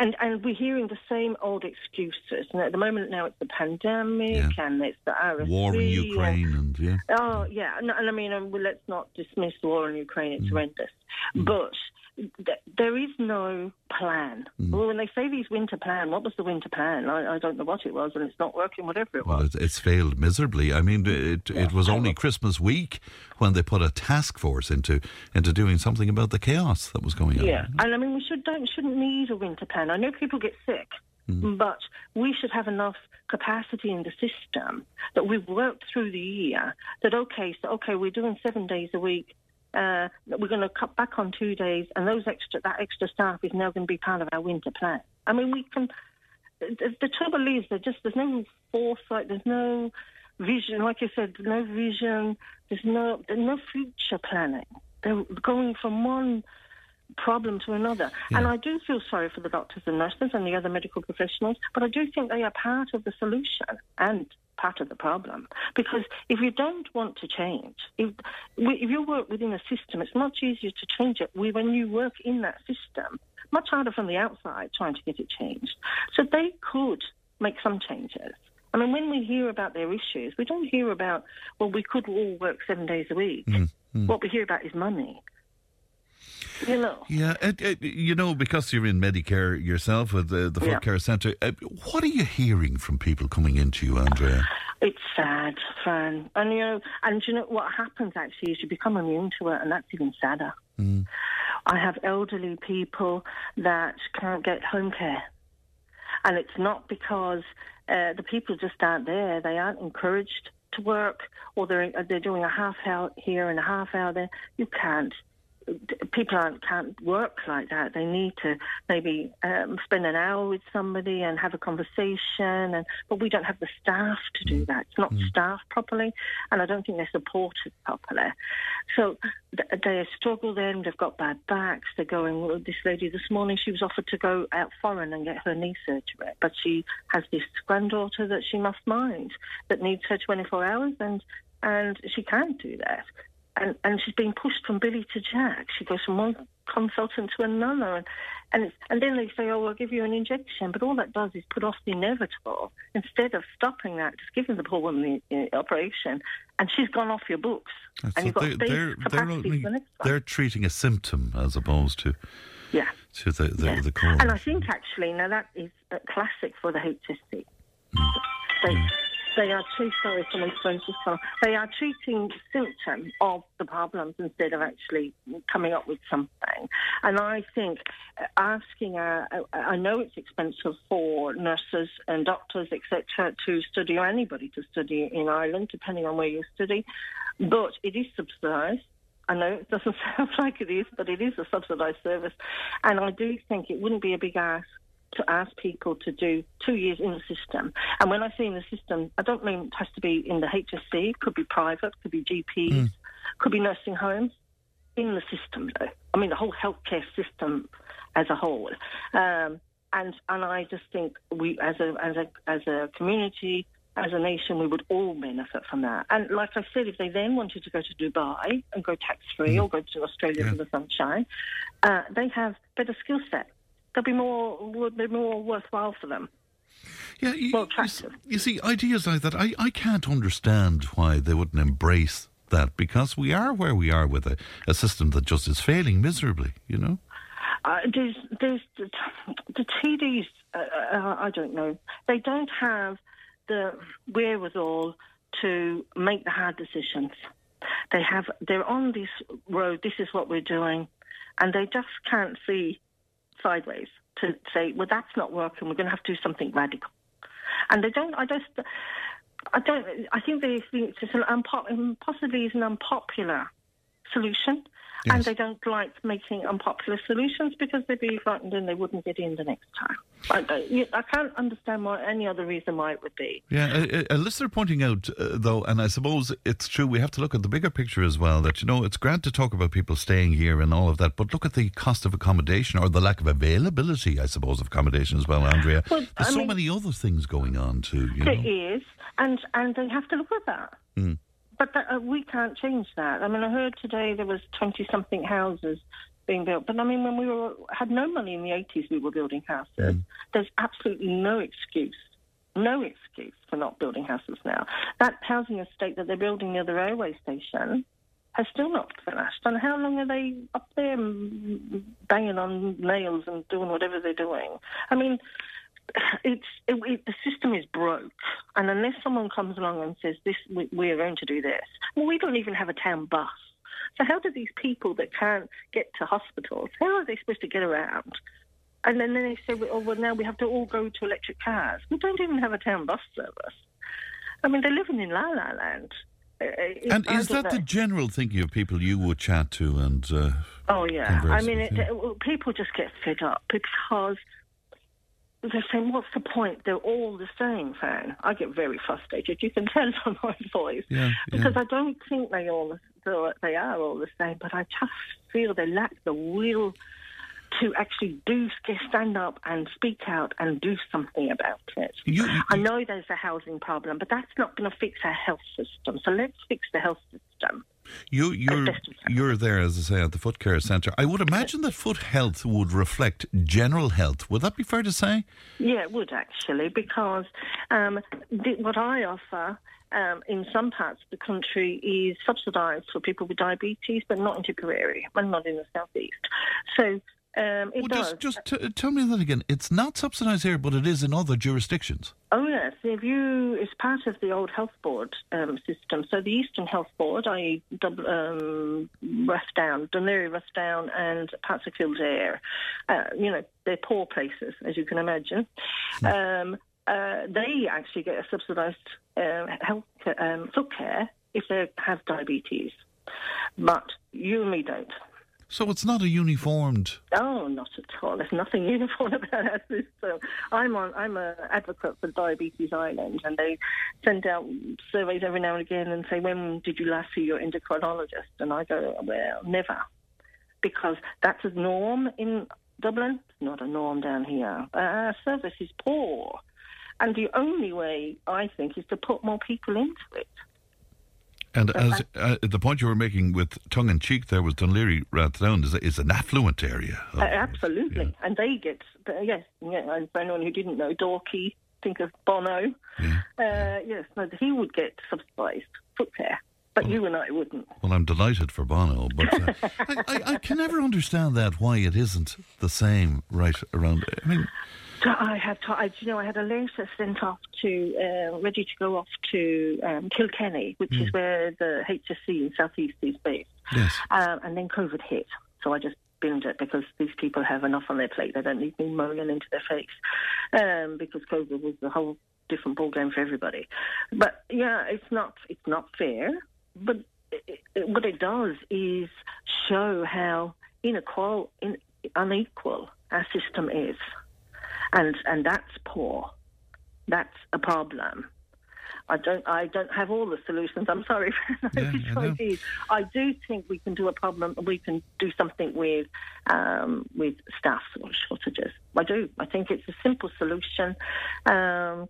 And and we're hearing the same old excuses. And at the moment now it's the pandemic and it's the RSV. war in Ukraine and yeah? Oh, yeah. And, and I mean, um, let's not dismiss the war in Ukraine. It's mm. horrendous. Mm. But there is no plan. Mm. Well, when they say these winter plan, what was the winter plan? I, I don't know what it was, and it's not working, whatever it was. Well, it, it's failed miserably. I mean, it it was only Christmas week when they put a task force into into doing something about the chaos that was going on. Yeah, and I mean, we should don't shouldn't need a winter plan. I know people get sick, but we should have enough capacity in the system that we've worked through the year. That okay, so okay, we're doing seven days a week. Uh, we're going to cut back on two days, and those extra that extra staff is now going to be part of our winter plan. I mean, we can. The, the trouble is, there just there's no foresight. There's no vision. Like you said, no vision. There's no there's no future planning. They're going from one problem to another. And I do feel sorry for the doctors and nurses and the other medical professionals, but I do think they are part of the solution and part of the problem. Because if you don't want to change, if, if you work within a system, it's much easier to change it when you work in that system. Much harder from the outside trying to get it changed. So they could make some changes. I mean, when we hear about their issues, we don't hear about, well, we could all work seven days a week. Mm, mm. What we hear about is money. You know. Yeah, it, it, you know, because you're in Medicare yourself with the, the Foot Yeah. Care Centre, uh, what are you hearing from people coming into you, Andrea? It's sad, Fran. And you know, and you know what happens actually is you become immune to it, and that's even sadder. Mm. I have elderly people that can't get home care, and it's not because uh, the people just aren't there. They aren't encouraged to work, or they're they're doing a half hour here and a half hour there. You can't. People aren't, can't work like that. They need to maybe um, spend an hour with somebody and have a conversation. And but we don't have the staff to do that. It's not staffed properly, and I don't think they're supported properly. So th- they struggle. Then they've got bad backs. They're going. Well, this lady this morning, she was offered to go out foreign and get her knee surgery, but she has this granddaughter that she must mind that needs her 24 hours, and and she can't do that. And, and she's being pushed from Billy to Jack. She goes from one consultant to another, and and, it's, and then they say, "Oh, I'll give you an injection," but all that does is put off the inevitable instead of stopping that, just giving the poor woman the uh, operation, and she's gone off your books, and So you've got they, they're, they're, only, the next one. they're treating a symptom as opposed to Yeah. to the the, Yeah. the cause. And I think actually now that is a classic for the HSE. They, they are treating. Sorry. They are treating symptoms of the problems instead of actually coming up with something. And I think uh, asking, uh, I know it's expensive for nurses and doctors, etc., to study or anybody to study in Ireland, depending on where you study, but it is subsidised. I know it doesn't sound like it is, but it is a subsidised service. And I do think it wouldn't be a big ask to ask people to do two years in the system. And when I say in the system, I don't mean it has to be in the HSE, it could be private, could be GPs, could be nursing homes. In the system, though. I mean, the whole healthcare system as a whole. Um, and and I just think we, as a as a as a community, as a nation, we would all benefit from that. And like I said, if they then wanted to go to Dubai and go tax free or go to Australia for the sunshine, uh, they have better skill set. They'll be more would be more worthwhile for them. Yeah, you, more attractive. You see, ideas like that, I, I can't understand why they wouldn't embrace that because we are where we are with a, a system that just is failing miserably, you know? Uh, there's, there's the, the TDs. Uh, uh, I don't know. They don't have the wherewithal to make the hard decisions. They have. They're on this road. This is what we're doing, and they just can't see sideways to say, "Well, that's not working. We're going to have to do something radical." And they don't. I just. I don't. I think they think it's an unpo- possibly is an unpopular solution, and they don't like making unpopular solutions because they'd be frightened and they wouldn't get in the next time. I, I, I can't understand why any other reason why it would be. Yeah, a, a listener pointing out, uh, though, and I suppose it's true, we have to look at the bigger picture as well, that, you know, it's grand to talk about people staying here and all of that, but look at the cost of accommodation or the lack of availability, I suppose, of accommodation as well, Andrea. Well, There's I so mean- many other things going on, too, you There know. is, and and they have to look at that. Mm. But that, uh, we can't change that. I mean, I heard today there was twenty something houses being built, but I mean, when we were had no money in the eighties, we were building houses. There's absolutely no excuse, no excuse for not building houses now. That housing estate that they're building near the railway station has still not finished. And how long are they up there mm, banging on nails and doing whatever they're doing? I mean, it's it, it, the system is broke, and unless someone comes along and says this, we, we are going to do this. Well, we don't even have a town bus. So how do these people that can't get to hospitals? How are they supposed to get around? And then, then they say, oh well, now we have to all go to electric cars. We don't even have a town bus service. I mean, they're living in la la land. Uh, uh, And is that the general thinking of people you would chat to and. Uh, Oh yeah, I mean, it, it- people just get fed up because they're saying, "What's the point? They're all the same." Fan, I get very frustrated. You can tell from my voice Yeah, because yeah. I don't think they all they are all the same, but I just feel they lack the will to actually do stand up and speak out and do something about it. I know there's a housing problem, but that's not going to fix our health system. So let's fix the health system. You, you're you're there, as I say, at the Foot Care Centre. I would imagine that foot health would reflect general health. Would that be fair to say? Yeah, it would actually, because um, the, what I offer um, in some parts of the country is subsidised for people with diabetes, but not in Tipperary, and not in the southeast. So um, it Well, does. just just t- tell me that again. It's not subsidised here, but it is in other jurisdictions. Oh yes, if you it's part of the old health board um, system. So the Eastern Health Board, i.e., um, Rathdown, Dún Laoghaire, Rathdown, and parts of Kildare, uh, you know, they're poor places, as you can imagine. Um, uh, they actually get a subsidised uh, health um, foot care if they have diabetes, but you and me don't. So it's not a uniformed. Oh, not at all. There's nothing uniform about our system. I'm on. I'm a advocate for Diabetes Ireland, and they send out surveys every now and again and say, "When did you last see your endocrinologist?" And I go, "Well, never," because that's a norm in Dublin. It's not a norm down here. Our service is poor, and the only way I think is to put more people into it. And as uh, the point you were making with tongue in cheek there was Dún Laoghaire Rathdown is, is an affluent area. Uh, absolutely, yeah. and they get yes, yeah. And for anyone who didn't know, Dalkey, think of Bono. Yeah. Uh, yes, no, he would get subsidised foot care. But well, you and I wouldn't. Well, I'm delighted for Bono, but uh, I, I, I, can never understand that why it isn't the same right around. I mean, I had, to, I, you know, I had a letter sent off to, uh, ready to go off to um, Kilkenny, which mm. is hmm. where the HSE in Southeast is based. Yes. Um, and then COVID hit, so I just binned it because these people have enough on their plate. They don't need me moaning into their face um, because COVID was a whole different ball game for everybody. But yeah, it's not it's not fair. But it, it, what it does is show how inequal, in, unequal our system is and and that's poor. That's a problem. I don't I don't have all the solutions. I'm sorry, yeah, I, I do think we can do a problem. We can do something with um, with staff shortages. I do. I think it's a simple solution. Um,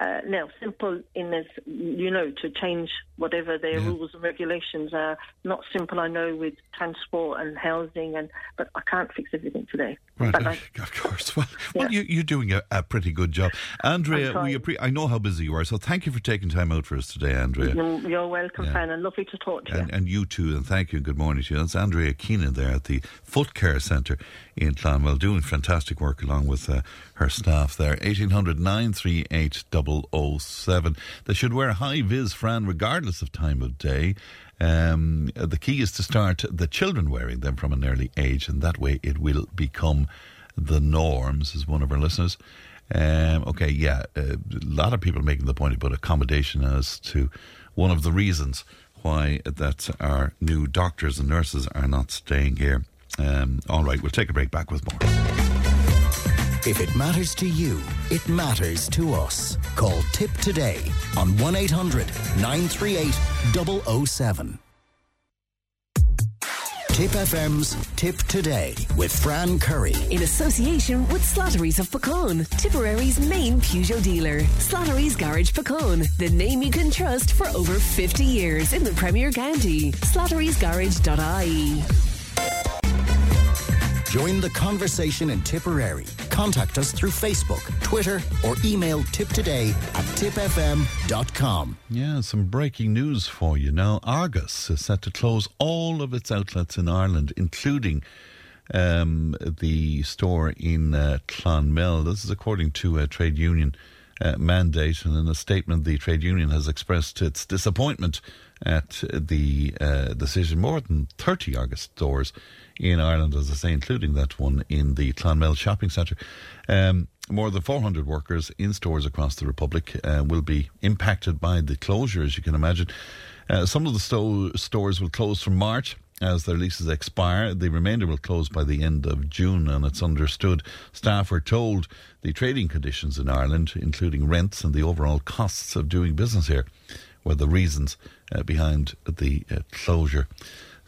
uh, now, simple in this, you know, to change whatever their yeah. rules and regulations are. Not simple, I know, with transport and housing, and but I can't fix everything today. Right, I, of course. Well, yeah. well you, are doing a, a, pretty good job, Andrea. We appre- I know how busy you are, so thank you for taking time out for us today, Andrea. You're welcome, yeah. Fran, and lovely to talk to you. And you too, and thank you, and good morning to you. That's Andrea Keenan there at the Foot Care Centre in Clonmel, doing fantastic work along with uh, her staff there. 1800 938 007. They should wear high vis, Fran, regardless of time of day. Um, the key is to start the children wearing them from an early age, and that way it will become the norms, as one of our listeners. Um, okay, yeah, uh, a lot of people making the point about accommodation as to one of the reasons why that our new doctors and nurses are not staying here. Um, all right, we'll take a break. Back with more. If it matters to you, it matters to us. Call TIP today on 1 800 938 007. Tipp FM's Tip Today with Fran Curry. In association with Slattery's of Puckane, Tipperary's main Peugeot dealer. Slattery's Garage Puckane, the name you can trust for over 50 years in the Premier County. Slattery'sGarage.ie. Join the conversation in Tipperary. Contact us through Facebook, Twitter, or email tiptoday at tippfm.com. Yeah, some breaking news for you. Now, Argos is set to close all of its outlets in Ireland, including um, the store in uh, Clonmel. This is according to a trade union uh, mandate, and in a statement, the trade union has expressed its disappointment at the uh, decision. More than 30 Argos stores in Ireland, as I say, including that one in the Clonmel shopping centre. Um, more than 400 workers in stores across the Republic uh, will be impacted by the closure, as you can imagine. Uh, some of the sto- stores will close from March as their leases expire. The remainder will close by the end of June, and it's understood staff were told the trading conditions in Ireland, including rents and the overall costs of doing business here, were the reasons uh, behind the uh, closure.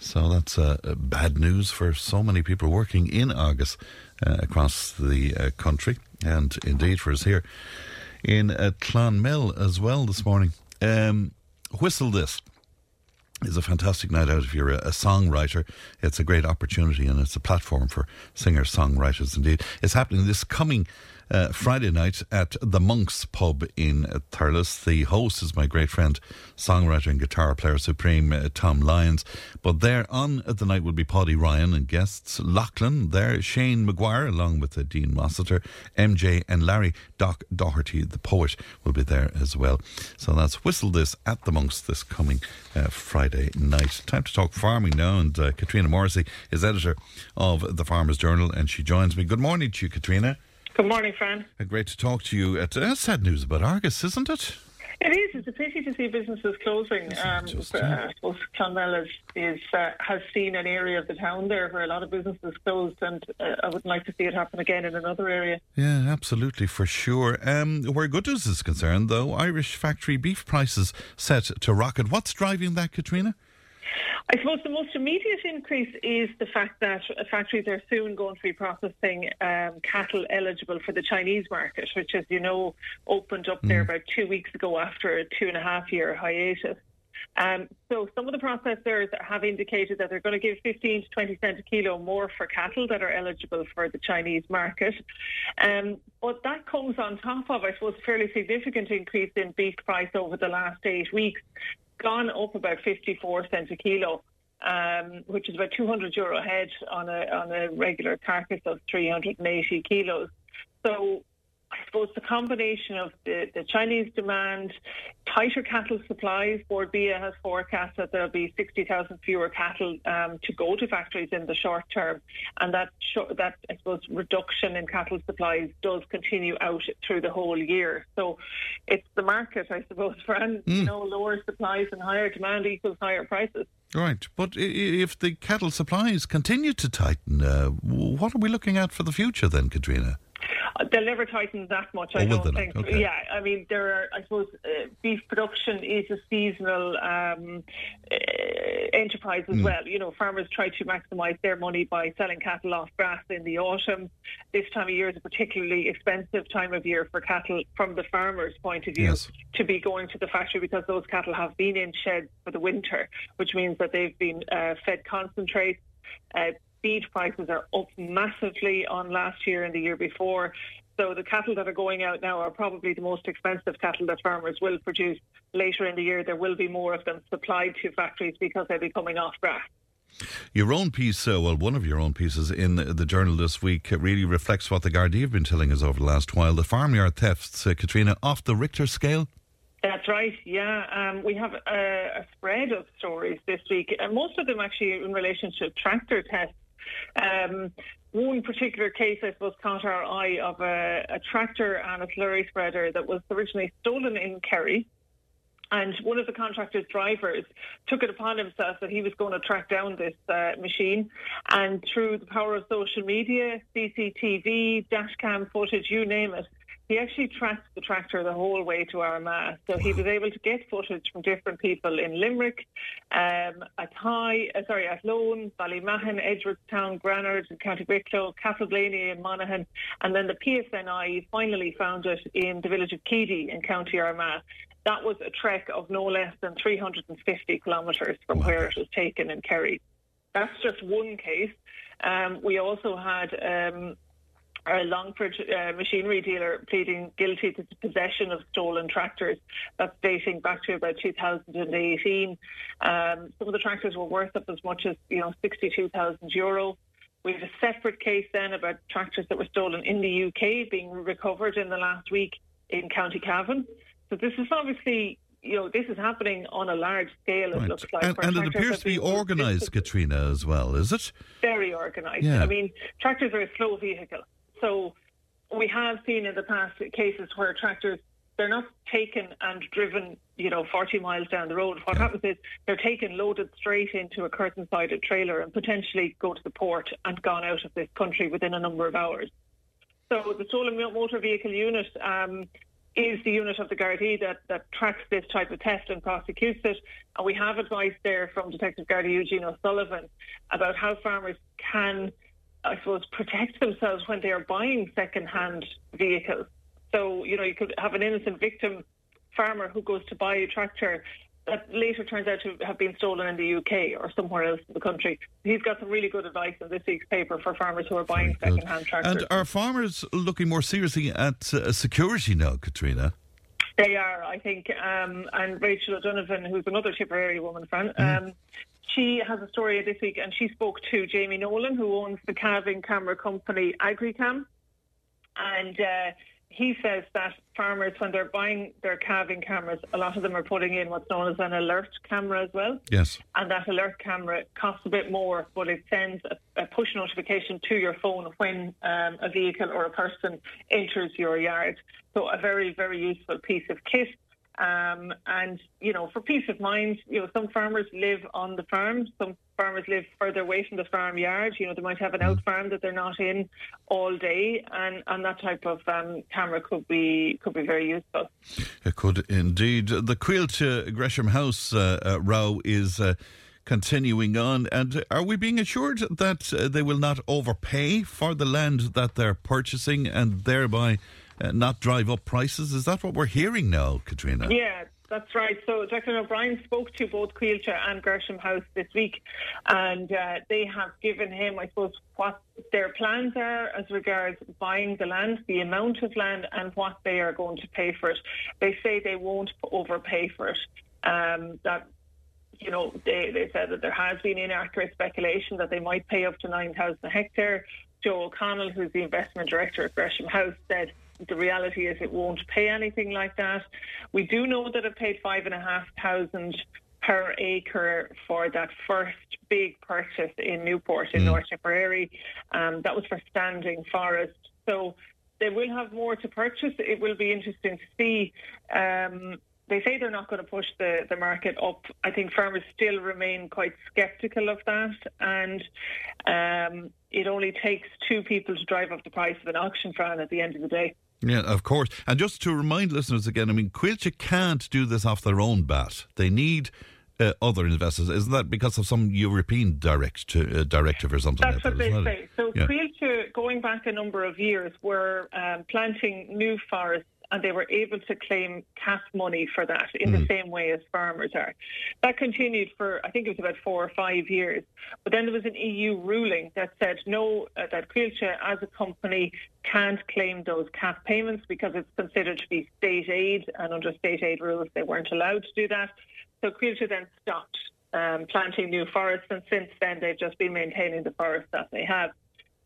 So that's uh, bad news for so many people working in Argos uh, across the uh, country, and indeed for us here in uh, Clonmel as well this morning. Um, Whistle This is a fantastic night out if you're a, a, songwriter. It's a great opportunity and it's a platform for singer songwriters indeed. It's happening this coming uh, Friday night at the Monks pub in Thurles. The host is my great friend, songwriter and guitar player supreme uh, Tom Lyons. But there on the night will be Paddy Ryan and guests Lachlan there, Shane Maguire along with uh, Dean Rossiter, MJ and Larry Doc Doherty, the poet, will be there as well. So that's Whistle This at the Monks this coming uh, Friday night. Time to talk farming now, and uh, Katrina Morrissey is editor of the Farmers Journal, and she joins me. Good morning to you, Katrina. Good morning, Fran. Uh, great to talk to you. It's uh, sad news about Argos, isn't it? It is. It's a pity to see businesses closing. Um, just, uh, Clonmel is, is uh, has seen an area of the town there where a lot of businesses closed, and uh, I would like to see it happen again in another area. Yeah, absolutely, for sure. Um, where Goodness is concerned, though, Irish factory beef prices set to rocket. What's driving that, Katrina? I suppose the most immediate increase is the fact that factories are soon going to be processing um, cattle eligible for the Chinese market, which, as you know, opened up mm. there about two weeks ago after a two and a half year hiatus. Um, so some of the processors have indicated that they're going to give 15 to 20 cents a kilo more for cattle that are eligible for the Chinese market. Um, but that comes on top of, I suppose, a fairly significant increase in beef price over the last eight weeks, gone up about 54 cents a kilo. Um, which is about 200 euro a head on a on a regular carcass of 380 kilos. So I suppose the combination of the, the Chinese demand, tighter cattle supplies, Bord Bia has forecast that there'll be 60,000 fewer cattle um, to go to factories in the short term. And that, sh- that, I suppose, reduction in cattle supplies does continue out through the whole year. So it's the market, I suppose, Fran. Mm. You know, lower supplies and higher demand equals higher prices. Right, but if the cattle supplies continue to tighten, uh, what are we looking at for the future then, Katrina? They'll never tighten that much, I oh, don't think. Okay. Yeah, I mean, there are, I suppose, uh, beef production is a seasonal um, uh, enterprise as mm. well. You know, farmers try to maximise their money by selling cattle off grass in the autumn. This time of year is a particularly expensive time of year for cattle from the farmer's point of view yes. to be going to the factory because those cattle have been in sheds for the winter, which means that they've been uh, fed concentrates. Uh, feed prices are up massively on last year and the year before. So the cattle that are going out now are probably the most expensive cattle that farmers will produce later in the year. There will be more of them supplied to factories because they'll be coming off grass. Your own piece, uh, well, one of your own pieces in the journal this week really reflects what the Gardaí have been telling us over the last while. The farmyard thefts, uh, Katrina, off the Richter scale? That's right. Yeah, um, we have a, a, spread of stories this week, and most of them actually in relation to tractor tests. Um, one particular case, I suppose, caught our eye of a, a tractor and a slurry spreader that was originally stolen in Kerry. And one of the contractor's drivers took it upon himself that he was going to track down this uh, machine. And through the power of social media, CCTV, dashcam footage, you name it, he actually tracked the tractor the whole way to Armagh. So he was able to get footage from different people in Limerick, um, at High, uh, sorry, Athlone, Ballymahon, Edgeworthstown, Granard, and County Wicklow, Castleblayney and Monaghan. And then the PSNI finally found it in the village of Keady in County Armagh. That was a trek of no less than 350 kilometres from wow. where it was taken in Kerry. That's just one case. Um, we also had um, a Longford uh, machinery dealer pleading guilty to possession of stolen tractors. That's dating back to about 2018. Um, some of the tractors were worth up as much as you know 62,000 euro. We have a separate case then about tractors that were stolen in the UK being recovered in the last week in County Cavan. So this is obviously you know, this is happening on a large scale, it right. looks like. And, and it appears to be organised, Katrina, as well, is it? Very organised. Yeah. I mean, tractors are a slow vehicle. So we have seen in the past cases where tractors they're not taken and driven, you know, 40 miles down the road. What yeah. happens is they're taken, loaded straight into a curtain-sided trailer and potentially go to the port and gone out of this country within a number of hours. So the stolen motor vehicle unit um, is the unit of the Gardaí that, that tracks this type of theft and prosecutes it. And we have advice there from Detective Gardaí Eugene O'Sullivan about how farmers can I suppose, protect themselves when they are buying second-hand vehicles. So, you know, you could have an innocent victim farmer who goes to buy a tractor that later turns out to have been stolen in the UK or somewhere else in the country. He's got some really good advice in this week's paper for farmers who are buying second-hand tractors. And are farmers looking more seriously at uh, security now, Katrina? They are, I think. Um, and Rachel O'Donovan, who's another Tipperary woman friend, mm. She has a story this week, and she spoke to Jamie Nolan, who owns the calving camera company AgriCam, and uh, he says that farmers, when they're buying their calving cameras, a lot of them are putting in what's known as an alert camera as well. Yes. And that alert camera costs a bit more, but it sends a, a push notification to your phone when um, a vehicle or a person enters your yard. So a very, very useful piece of kit. Um, and, you know, for peace of mind, you know, some farmers live on the farm, some farmers live further away from the farm yard. You know, they might have an out mm. farm that they're not in all day, and, and that type of um, camera could be could be very useful. It could indeed. The Coillte uh, Gresham House uh, uh, row is. Uh, continuing on, and are we being assured that uh, they will not overpay for the land that they're purchasing and thereby uh, not drive up prices. Is that what we're hearing now, Katrina? Yeah, that's right. So Dr. O'Brien spoke to both Coillte and Gresham House this week, and uh, they have given him, I suppose, what their plans are as regards buying the land, the amount of land, and what they are going to pay for it. They say they won't overpay for it. Um, that you know, they, they said that there has been inaccurate speculation that they might pay up to 9,000 a hectare. Joe O'Connell, who's the investment director at Gresham House, said the reality is it won't pay anything like that. We do know that it paid five and a half thousand per acre for that first big purchase in Newport in mm. North Tipperary. Um, that was for standing forest. So they will have more to purchase. It will be interesting to see. Um, they say they're not going to push the, the market up. I think farmers still remain quite sceptical of that. And um, it only takes two people to drive up the price of an auction, Fran, at the end of the day. Yeah, of course. And just to remind listeners again, I mean, Coillte can't do this off their own bat. They need uh, other investors. Isn't that because of some European direct to, uh, directive or something That's like what they say. So yeah. Coillte, going back a number of years, were um, planting new forests and they were able to claim CAP money for that in mm. the same way as farmers are. That continued for, I think it was about four or five years. But then there was an EU ruling that said no, uh, that Coillte as a company can't claim those CAP payments because it's considered to be state aid, and under state aid rules, they weren't allowed to do that. So Coillte then stopped um, planting new forests, and since then they've just been maintaining the forests that they have.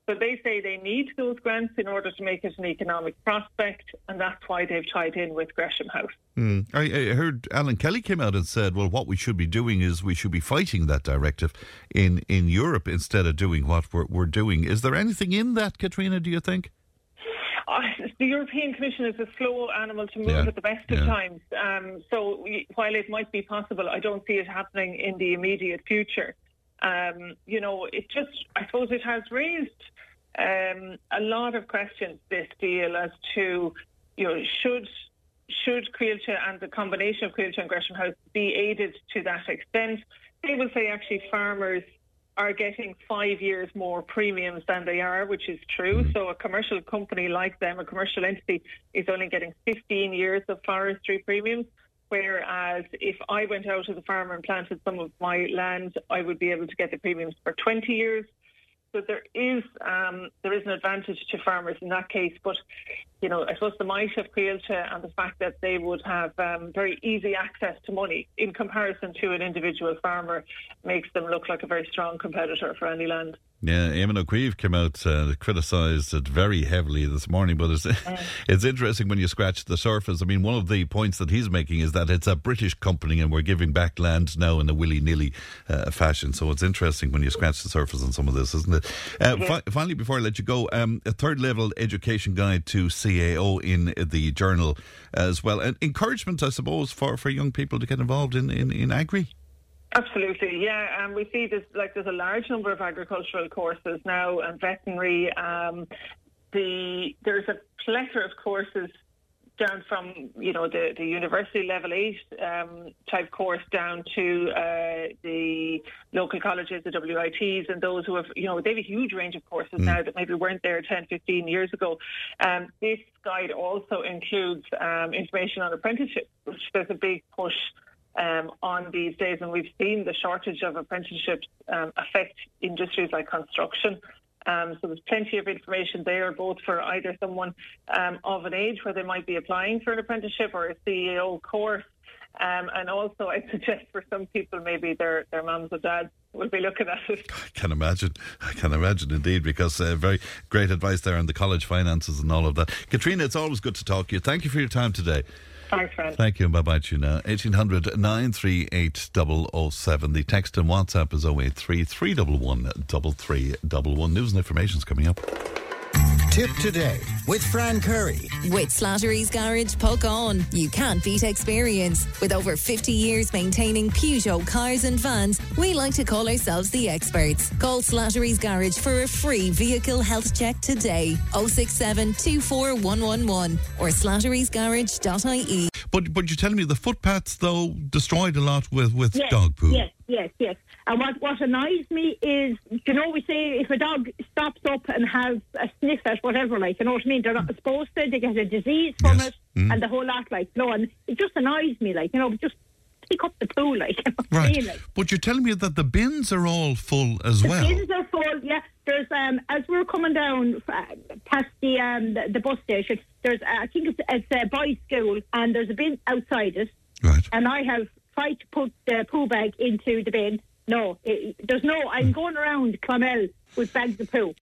So they say they need those grants in order to make it an economic prospect, and that's why they've tied in with Gresham House. Mm. I, I, heard Alan Kelly came out and said, well, what we should be doing is we should be fighting that directive in, in Europe instead of doing what we're, we're doing. Is there anything in that, Katrina, do you think? Uh, the European Commission is a slow animal to move yeah. at the best of yeah. times. Um, so while it might be possible, I don't see it happening in the immediate future. Um, you know, it just, I suppose it has raised um, a lot of questions this deal as to, you know, should should Coillte and the combination of Coillte and Gresham House be aided to that extent? They will say actually farmers are getting five years more premiums than they are, which is true. Mm-hmm. So a commercial company like them, a commercial entity, is only getting 15 years of forestry premiums. Whereas if I went out as a farmer and planted some of my land, I would be able to get the premiums for 20 years. So there is um, there is an advantage to farmers in that case. But you know, I suppose the might of Coillte and the fact that they would have um, very easy access to money in comparison to an individual farmer makes them look like a very strong competitor for any land. Yeah, Eamon Ó Cuív came out and uh, criticised it very heavily this morning, but it's, mm. it's interesting when you scratch the surface. I mean, one of the points that he's making is that it's a British company and we're giving back land now in a willy nilly uh, fashion. So it's interesting when you scratch the surface on some of this, isn't it? Uh, fi- finally, before I let you go, um, a third level education guide to CAO in the journal as well. And encouragement, I suppose, for, for young people to get involved in, in, in agri. Absolutely, yeah. And we see this like there's a large number of agricultural courses now and veterinary. Um, the there's a plethora of courses down from you know the, the university level eight um, type course down to uh, the local colleges, the WITs, and those who have you know they have a huge range of courses mm. now that maybe weren't there 10, 15 years ago. Um, this guide also includes um, information on apprenticeships, which there's a big push um, on these days, and we've seen the shortage of apprenticeships um, affect industries like construction. Um, so there's plenty of information there, both for either someone um, of an age where they might be applying for an apprenticeship or a CAO course. Um, and also, I suggest for some people, maybe their their mums or dads will be looking at it. I can imagine. I can imagine indeed, because uh, very great advice there on the college finances and all of that. Katrina, it's always good to talk to you. Thank you for your time today. Thanks. Thank you, bye bye to you now. 1800 938 007. The text and WhatsApp is 083 311 3311. News and information is coming up. Tipp today with Fran Curry. With Slattery's Garage Puckane. You can't beat experience. With over 50 years maintaining Peugeot cars and vans, we like to call ourselves the experts. Call Slattery's Garage for a free vehicle health check today. 067 24111 or slatterysgarage.ie. But but you're telling me the footpaths though destroyed a lot with with yes, dog poo. Yes, yes, yes. And what, what annoys me is, you know, we say if a dog stops up and has a sniff at whatever, like, you know what I mean? They're not supposed to, they get a disease from it Mm. and the whole lot, like, no, and it just annoys me, like, you know, just pick up the poo, like, you know what I Right. mean? Like, But you're telling me that the bins are all full as the well. bins are full, yeah. There's, um, as we're coming down uh, past the, um, the, the bus station, there's, uh, I think it's, it's a boys' school, and there's a bin outside it. Right. And I have tried to put the poo bag into the bin. No, it, there's no, Hmm. I'm going around Clonmel with bags of poo.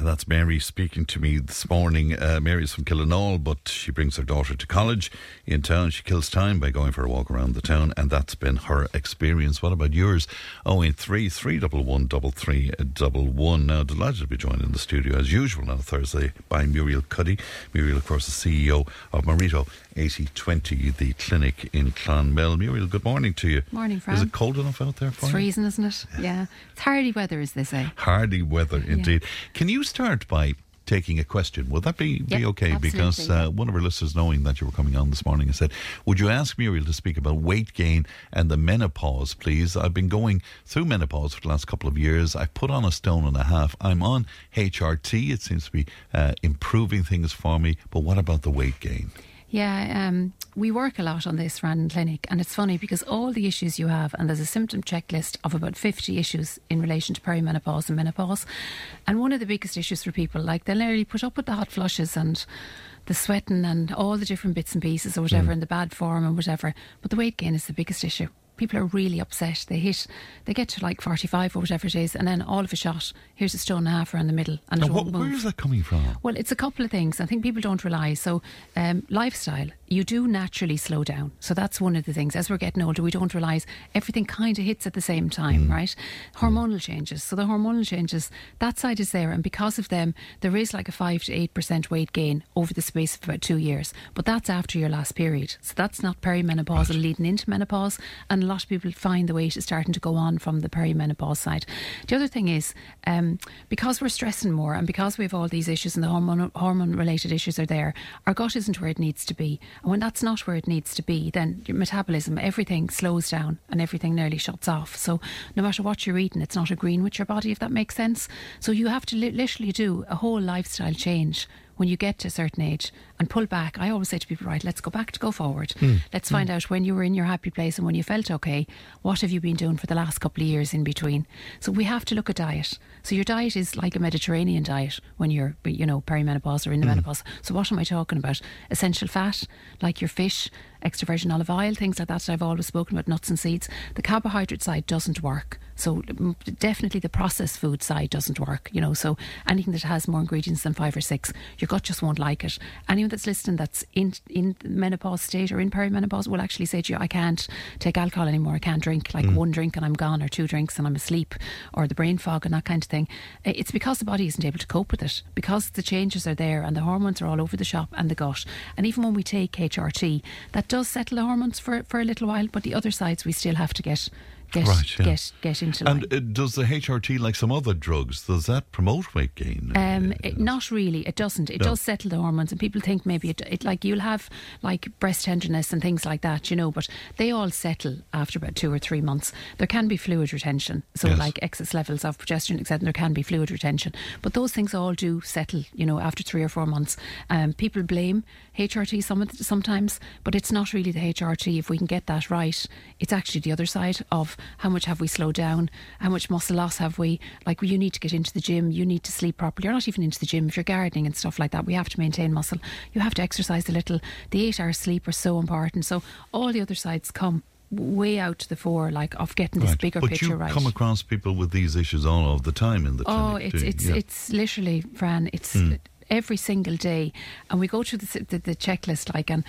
That's Mary speaking to me this morning. Uh, Mary's from Killenaule, but she brings her daughter to college in town. She kills time by going for a walk around the town, and that's been her experience. What about yours? 083 311 3311. Now, delighted to be joined in the studio, as usual, on a Thursday by Muriel Cuddy. Muriel, of course, the CEO of Marito 8020, the clinic in Clonmel. Muriel, good morning to you. Morning, Fran. Is it cold enough out there for It's you? freezing, isn't it? Yeah. It's hardy weather, as they say. Hardy weather indeed. Can you start by taking a question? Would that be, be Yep, okay? Because uh, one of our listeners, knowing that you were coming on this morning, said, Would you ask Muriel to speak about weight gain and the menopause, please? I've been going through menopause for the last couple of years. I've put on a stone and a half. I'm on HRT. It seems to be uh, improving things for me. But what about the weight gain? Yeah, um, we work a lot on this, Fran, in clinic, and it's funny because all the issues you have, and there's a symptom checklist of about 50 issues in relation to perimenopause and menopause. And one of the biggest issues for people, like they'll nearly put up with the hot flushes and the sweating and all the different bits and pieces or whatever, and the bad form and whatever. But the weight gain is the biggest issue. People are really upset. They hit, they get to like 45 or whatever it is, and then all of a shot, here's a stone and a half around the middle, and And what, won't move. where is that coming from? Well, it's a couple of things. I think people don't realise. So, um, lifestyle, you do naturally slow down. So, that's one of the things. As we're getting older, we don't realise everything kind of hits at the same time, right? Hormonal changes. So, the hormonal changes, that side is there. And because of them, there is like a 5 to 8% weight gain over the space of about two years. But that's after your last period. So, that's not perimenopausal leading into menopause. And a lot of people find the weight is starting to go on from the perimenopause side. The other thing is, um, because we're stressing more and because we have all these issues and the hormone hormone related issues are there, our gut isn't where it needs to be. And when that's not where it needs to be, then your metabolism, everything slows down and everything nearly shuts off. So no matter what you're eating, it's not agreeing with your body, if that makes sense. So you have to li- literally do a whole lifestyle change when you get to a certain age and pull back. I always say to people, right, let's go back to go forward. Mm. Let's find out when you were in your happy place and when you felt okay, what have you been doing for the last couple of years in between? So we have to look at diet. So your diet is like a Mediterranean diet when you're, you know, perimenopause or in the Mm. menopause. So what am I talking about? Essential fat, like your fish, extra virgin olive oil, things like that that I've always spoken about, nuts and seeds. The carbohydrate side doesn't work. So definitely the processed food side doesn't work, you know. So anything that has more ingredients than five or six, your gut just won't like it. Anyone that's listening that's in in menopause state or in perimenopause will actually say to you, I can't take alcohol anymore, I can't drink like Mm. one drink and I'm gone, or two drinks and I'm asleep, or the brain fog and that kind of thing. It's because the body isn't able to cope with it, because the changes are there and the hormones are all over the shop and the gut. And even when we take HRT, that does settle the hormones for, for a little while, but the other sides we still have to get get Right, yeah. get get into line. And uh, does the HRT, like some other drugs, does that promote weight gain? Um, it, not really. It doesn't. It No. does settle the hormones, and people think maybe it, it. Like you'll have like breast tenderness and things like that, you know. But they all settle after about two or three months. There can be fluid retention, so Yes. like excess levels of progesterone, etc. There can be fluid retention, but those things all do settle, you know, after three or four months. Um, people blame HRT some of the- sometimes, but it's not really the HRT. If we can get that right, it's actually the other side of how much have we slowed down, how much muscle loss have we. Like you need to get into the gym, you need to sleep properly. You're not even into the gym if you're gardening and stuff like that. We have to maintain muscle. You have to exercise a little. The eight hours sleep are so important. So all the other sides come way out to the fore, like of getting this Right. bigger but picture you right. come across people with these issues all of the time in the Oh, clinic. it's it's Yeah. it's literally, Fran. It's Mm. every single day, and we go through the the, the checklist like and.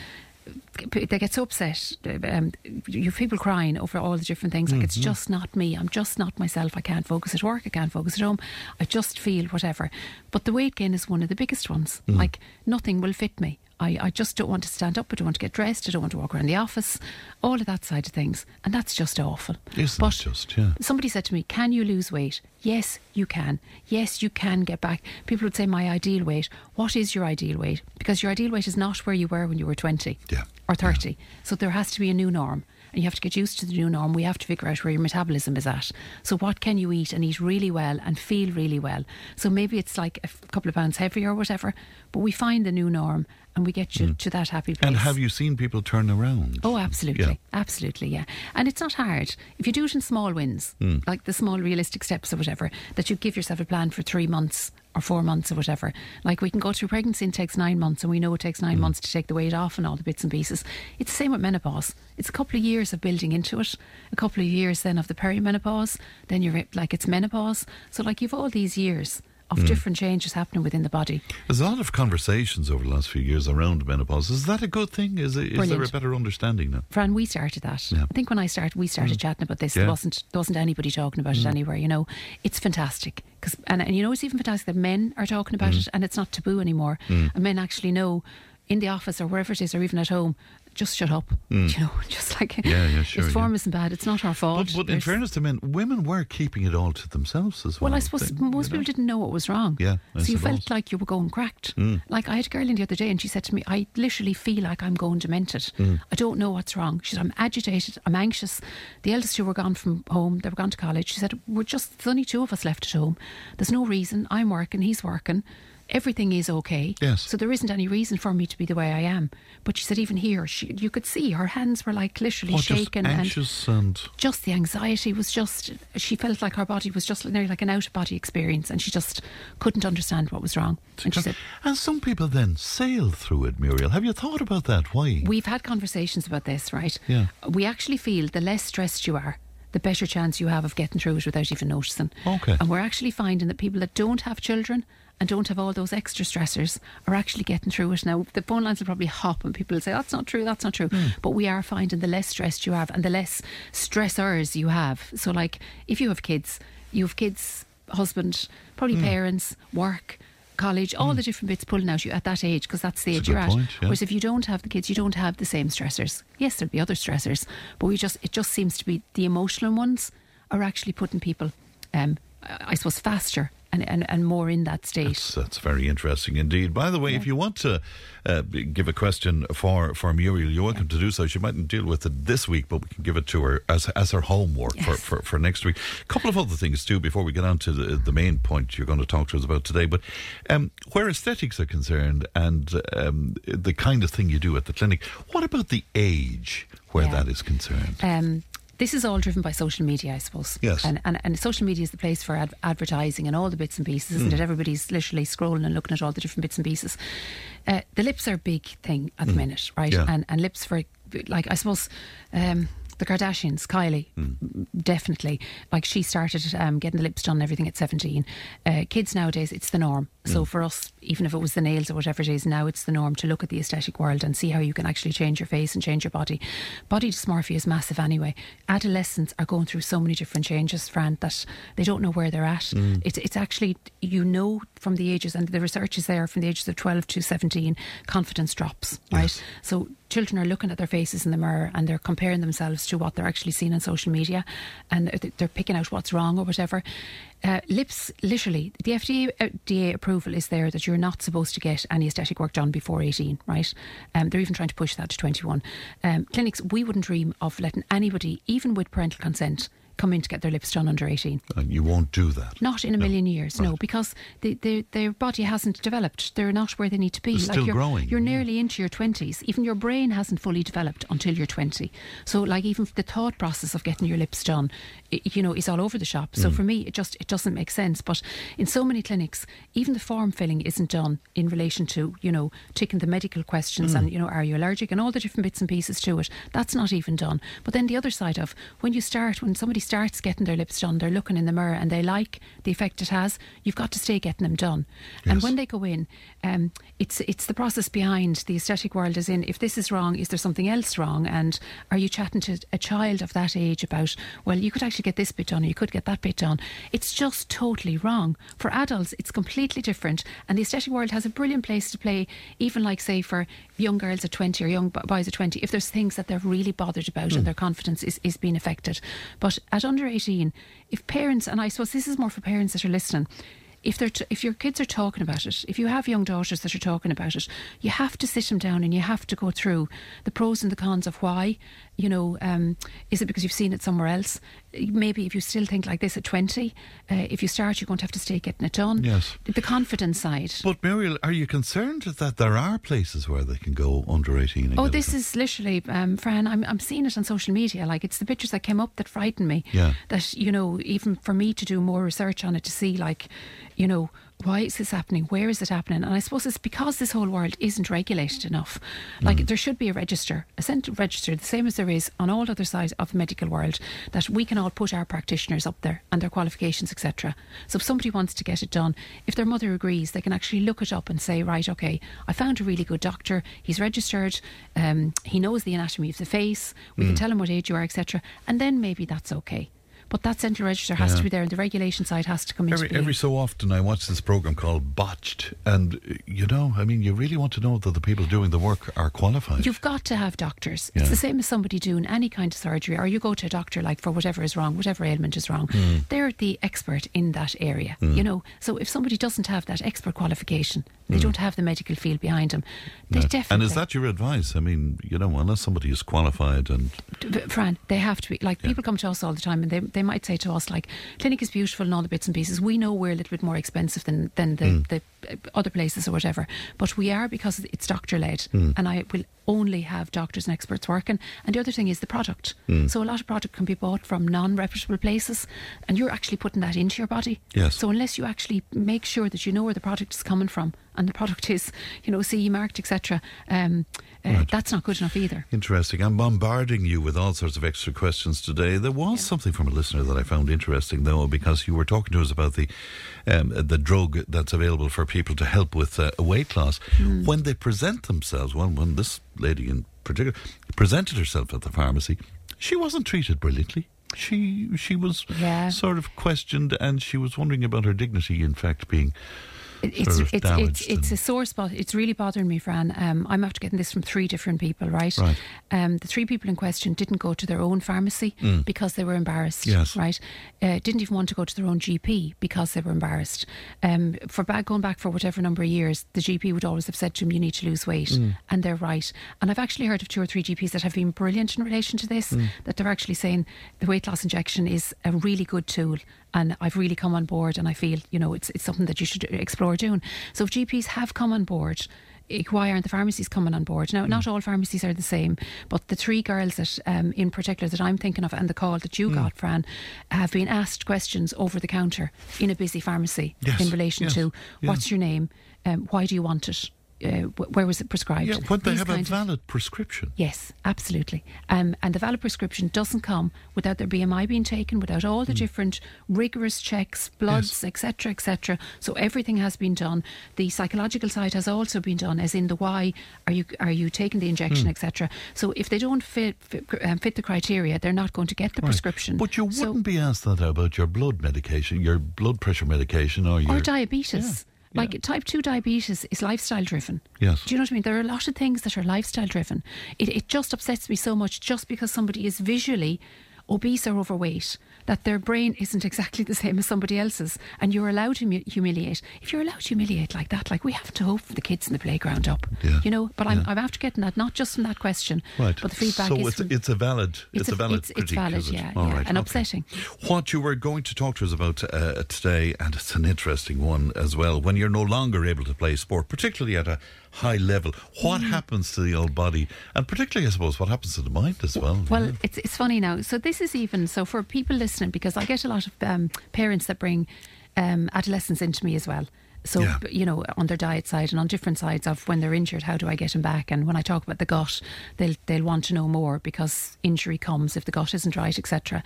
They get so upset. Um, you have people crying over all the different things. Like it's Mhm. just not me. I'm just not myself. I can't focus at work. I can't focus at home. I just feel whatever. But the weight gain is one of the biggest ones. Mm. Like nothing will fit me. I, I just don't want to stand up. I don't want to get dressed. I don't want to walk around the office. All of that side of things, and that's just awful. But just, yeah. Somebody said to me, Can you lose weight? Yes, you can. Yes, you can get back. People would say, My ideal weight. What is your ideal weight? Because your ideal weight is not where you were when you were 20 or 30. So there has to be a new norm. and you have to get used to the new norm. We have to figure out where your metabolism is at. So, what can you eat and eat really well and feel really well? So, maybe it's like a couple of pounds heavier or whatever, but we find the new norm and we get you to that happy place. And have you seen people turn around? Oh, absolutely. Yeah. Absolutely, yeah. And it's not hard. If you do it in small wins, Mm. like the small realistic steps or whatever, that you give yourself a plan for three months or four months or whatever. Like we can go through pregnancy and it takes nine months and we know it takes nine months to take the weight off and all the bits and pieces. It's the same with menopause. It's a couple of years of building into it, a couple of years then of the perimenopause, then you're like it's menopause. So like you've all these years of Mm. different changes happening within the body. There's a lot of conversations over the last few years around menopause. Is that a good thing? Is, it, is there a better understanding now? Fran, we started that. Yeah. I think when I started, we started Mm. chatting about this. Yeah. There wasn't there wasn't anybody talking about it Mm. anywhere. You know, it's fantastic because and, and you know it's even fantastic that men are talking about Mm. it and it's not taboo anymore. Mm. And men actually know in the office or wherever it is or even at home. Just shut up. Mm. You know, just like Yeah, yeah, sure, His form yeah. isn't bad. It's not our fault. But, but in fairness to men, women were keeping it all to themselves as well. well, I suppose They- most people didn't know what was wrong. Yeah, I so you felt like you were going cracked. Mm. Like I had a girl in the other day, and she said to me, "I literally feel like I'm going demented. Mm. I don't know what's wrong." She said, "I'm agitated. I'm anxious." The eldest two were gone from home. They were gone to college. She said, "We're just there's only two of us left at home. There's no reason. I'm working. He's working." Everything is okay. Yes. So there isn't any reason for me to be the way I am. But she said even here, she, you could see her hands were like literally Oh, shaking and and just the anxiety was just she felt like her body was just nearly like an out of body experience and she just couldn't understand what was wrong and she said and some people then sail through it. Muriel, have you thought about that? Why? we've had conversations about this right Yeah. we actually feel the less stressed you are the better chance you have of getting through it without even noticing Okay. and we're actually finding that people that don't have children and don't have all those extra stressors are actually getting through it now. The phone lines will probably hop and people will say, that's not true, that's not true. But we are finding the less stressed you have and the less stressors you have. So, like, if you have kids, you have kids, husband, probably Mm. parents, work, college, all the different bits pulling out you at that age because that's the That's age you're good at. yeah. Whereas if you don't have the kids, you don't have the same stressors. Yes, there'll be other stressors, but we just it just seems to be the emotional ones are actually putting people, um, I suppose, faster and, and, and more in that state. That's, that's very interesting indeed. By the way, if you want to uh, give a question for, for Muriel, you're welcome to do so. She mightn't deal with it this week, but we can give it to her as, as her homework for, for, for next week. A couple of other things, too, before we get on to the, the main point you're going to talk to us about today. But um, where aesthetics are concerned and um, the kind of thing you do at the clinic, what about the age where Yeah. that is concerned? Um, this is all driven by social media, I suppose. Yes. And, and, and social media is the place for ad- advertising and all the bits and pieces, isn't Mm. it? Everybody's literally scrolling and looking at all the different bits and pieces. Uh, the lips are a big thing at the Mm. minute, right? Yeah. And, and lips for, like, I suppose. Um, the Kardashians, Kylie, Mm. definitely. Like she started um, getting the lips done and everything at 17. Uh, kids nowadays, it's the norm. So Mm. for us, even if it was the nails or whatever it is, now it's the norm to look at the aesthetic world and see how you can actually change your face and change your body. Body dysmorphia is massive anyway. Adolescents are going through so many different changes, Fran, that they don't know where they're at. Mm. It's, it's actually, you know, from the ages, and the research is there from the ages of 12 to 17, confidence drops, right? So children are looking at their faces in the mirror and they're comparing themselves to what they're actually seeing on social media and they're picking out what's wrong or whatever. Uh, lips, literally, the FDA, uh, DA approval is there that you're not supposed to get any aesthetic work done before 18, right? Um, they're even trying to push that to 21. Um, clinics, we wouldn't dream of letting anybody, even with parental consent, come in to get their lips done under 18. And you won't do that. Not in a million years, no, because the, the, their body hasn't developed. They're not where they need to be. They're still you're, growing, You're nearly into your 20s. Even your brain hasn't fully developed until you're 20. So, like, even the thought process of getting your lips done, i you know, is all over the shop. So, Mm. for me, it just it doesn't make sense. But in so many clinics, even the form filling isn't done in relation to, you know, ticking the medical questions Mm. and, you know, are you allergic and all the different bits and pieces to it. That's not even done. But then the other side of when you start, when somebody starts getting their lips done, they're looking in the mirror and they like the effect it has, you've got to stay getting them done. And when they go in, um, it's it's the process behind the aesthetic world is in if this is wrong, is there something else wrong? And are you chatting to a child of that age about, well, you could actually get this bit done or you could get that bit done? It's just totally wrong. For adults, it's completely different. And the aesthetic world has a brilliant place to play, even like, say, for young girls at 20 or young boys at 20, if there's things that they're really bothered about Hmm. and their confidence is, is being affected. But at under 18, if parents, and I suppose this is more for parents that are listening, if they're t- if your kids are talking about it, if you have young daughters that are talking about it, you have to sit them down and you have to go through the pros and the cons of why. You know, um, is it because you've seen it somewhere else? Maybe if you still think like this at twenty, uh, if you start, you're going to have to stay getting it done. Yes. The confidence side. But Muriel, are you concerned that there are places where they can go under eighteen? Oh, this is literally, um, Fran. I'm I'm seeing it on social media. Like it's the pictures that came up that frightened me. Yeah. That you know, even for me to do more research on it to see, like, you know, why is this happening? Where is it happening? And I suppose it's because this whole world isn't regulated enough. Like Mm. there should be a register, a central register, the same as there is on all other sides of the medical world, that we can all put our practitioners up there and their qualifications, etc. So if somebody wants to get it done, if their mother agrees, they can actually look it up and say, right, okay, I found a really good doctor. He's registered. Um, he knows the anatomy of the face. We can Mm. tell him what age you are, etc. And then maybe that's okay. But that central register has Yeah. to be there, and the regulation side has to come in. Every, every so often, I watch this program called Botched, and uh, you know, I mean, you really want to know that the people doing the work are qualified. You've got to have doctors. Yeah. It's the same as somebody doing any kind of surgery, or you go to a doctor like for whatever is wrong, whatever ailment is wrong. Mm. They're the expert in that area, Mm. you know. So if somebody doesn't have that expert qualification, they Mm. don't have the medical field behind them. They definitely. And is that your advice? I mean, you know, unless somebody is qualified and Fran, they have to be like people come to us all the time, and they they might say to us like, "Clinic is beautiful and all the bits and pieces." We know we're a little bit more expensive than than the, Mm. the uh, other places or whatever, but we are because it's doctor led, Mm. and I will only have doctors and experts working. And the other thing is the product. Mm. So a lot of product can be bought from non-reputable places, and you're actually putting that into your body. Yes. So unless you actually make sure that you know where the product is coming from and the product is, you know, CE marked, etc., um, uh, that's not good enough either. Interesting. I'm bombarding you with all sorts of extra questions today. There was something from a listener that I found interesting, though, because you were talking to us about the um, the drug that's available for people to help with uh, weight loss. Hmm. When they present themselves, when when this lady in particular presented herself at the pharmacy, she wasn't treated brilliantly. She she was Yeah. sort of questioned, and she was wondering about her dignity. In fact, being It's sort of it's it's, it's a sore spot. It's really bothering me, Fran. Um, I'm after getting this from three different people, right? Right. Um, the three people in question didn't go to their own pharmacy Mm. because they were embarrassed, Yes. right? Uh, didn't even want to go to their own GP because they were embarrassed. Um, for back going back for whatever number of years, the GP would always have said to them, "You need to lose weight," Mm. and they're right. And I've actually heard of two or three GPs that have been brilliant in relation to this. Mm. That they're actually saying the weight loss injection is a really good tool, and I've really come on board, and I feel you know it's it's something that you should explore doing. So if GPs have come on board. eh, Why aren't the pharmacies coming on board? Now, not all pharmacies are the same, but the three girls that, um, in particular, that I'm thinking of, and the call that you Mm. got, Fran, have been asked questions over the counter in a busy pharmacy Yes, in relation yes, to yeah. what's your name, um, why do you want it, uh, where was it prescribed? yeah, when they These have a kind of- valid prescription. Yes, absolutely. Um, and the valid prescription doesn't come without their BMI being taken, without all the different rigorous checks, bloods, etc., etc. So everything has been done. The psychological side has also been done, as in the why are you are you taking the injection, Hmm. etc. So if they don't fit fit, um, fit the criteria, they're not going to get the Right. prescription. But you So- wouldn't be asked that about your blood medication, your blood pressure medication, or your or diabetes. Like type 2 diabetes is lifestyle driven. Yes. Do you know what I mean? There are a lot of things that are lifestyle driven. It, it just upsets me so much just because somebody is visually obese or overweight that their brain isn't exactly the same as somebody else's and you're allowed to humi- humiliate. If you're allowed to humiliate like that, like we have to hope for the kids in the playground up. Yeah. You know, but I'm, Yeah. I'm after getting that not just from that question, Right. but the feedback so is it's, from- it's a valid it's, a, valid it's, it's valid, it? yeah, All yeah, right, and okay. upsetting. What you were going to talk to us about uh, today, and it's an interesting one as well. When you're no longer able to play sport, particularly at a high level, what Mm. happens to the old body, and particularly, I suppose, what happens to the mind as well? Well, it's it's funny now. So this is even so for people listening because I get a lot of um, parents that bring um, adolescents into me as well. So Yeah. you know, on their diet side and on different sides of when they're injured, how do I get them back? And when I talk about the gut, they'll they'll want to know more because injury comes if the gut isn't right, etc.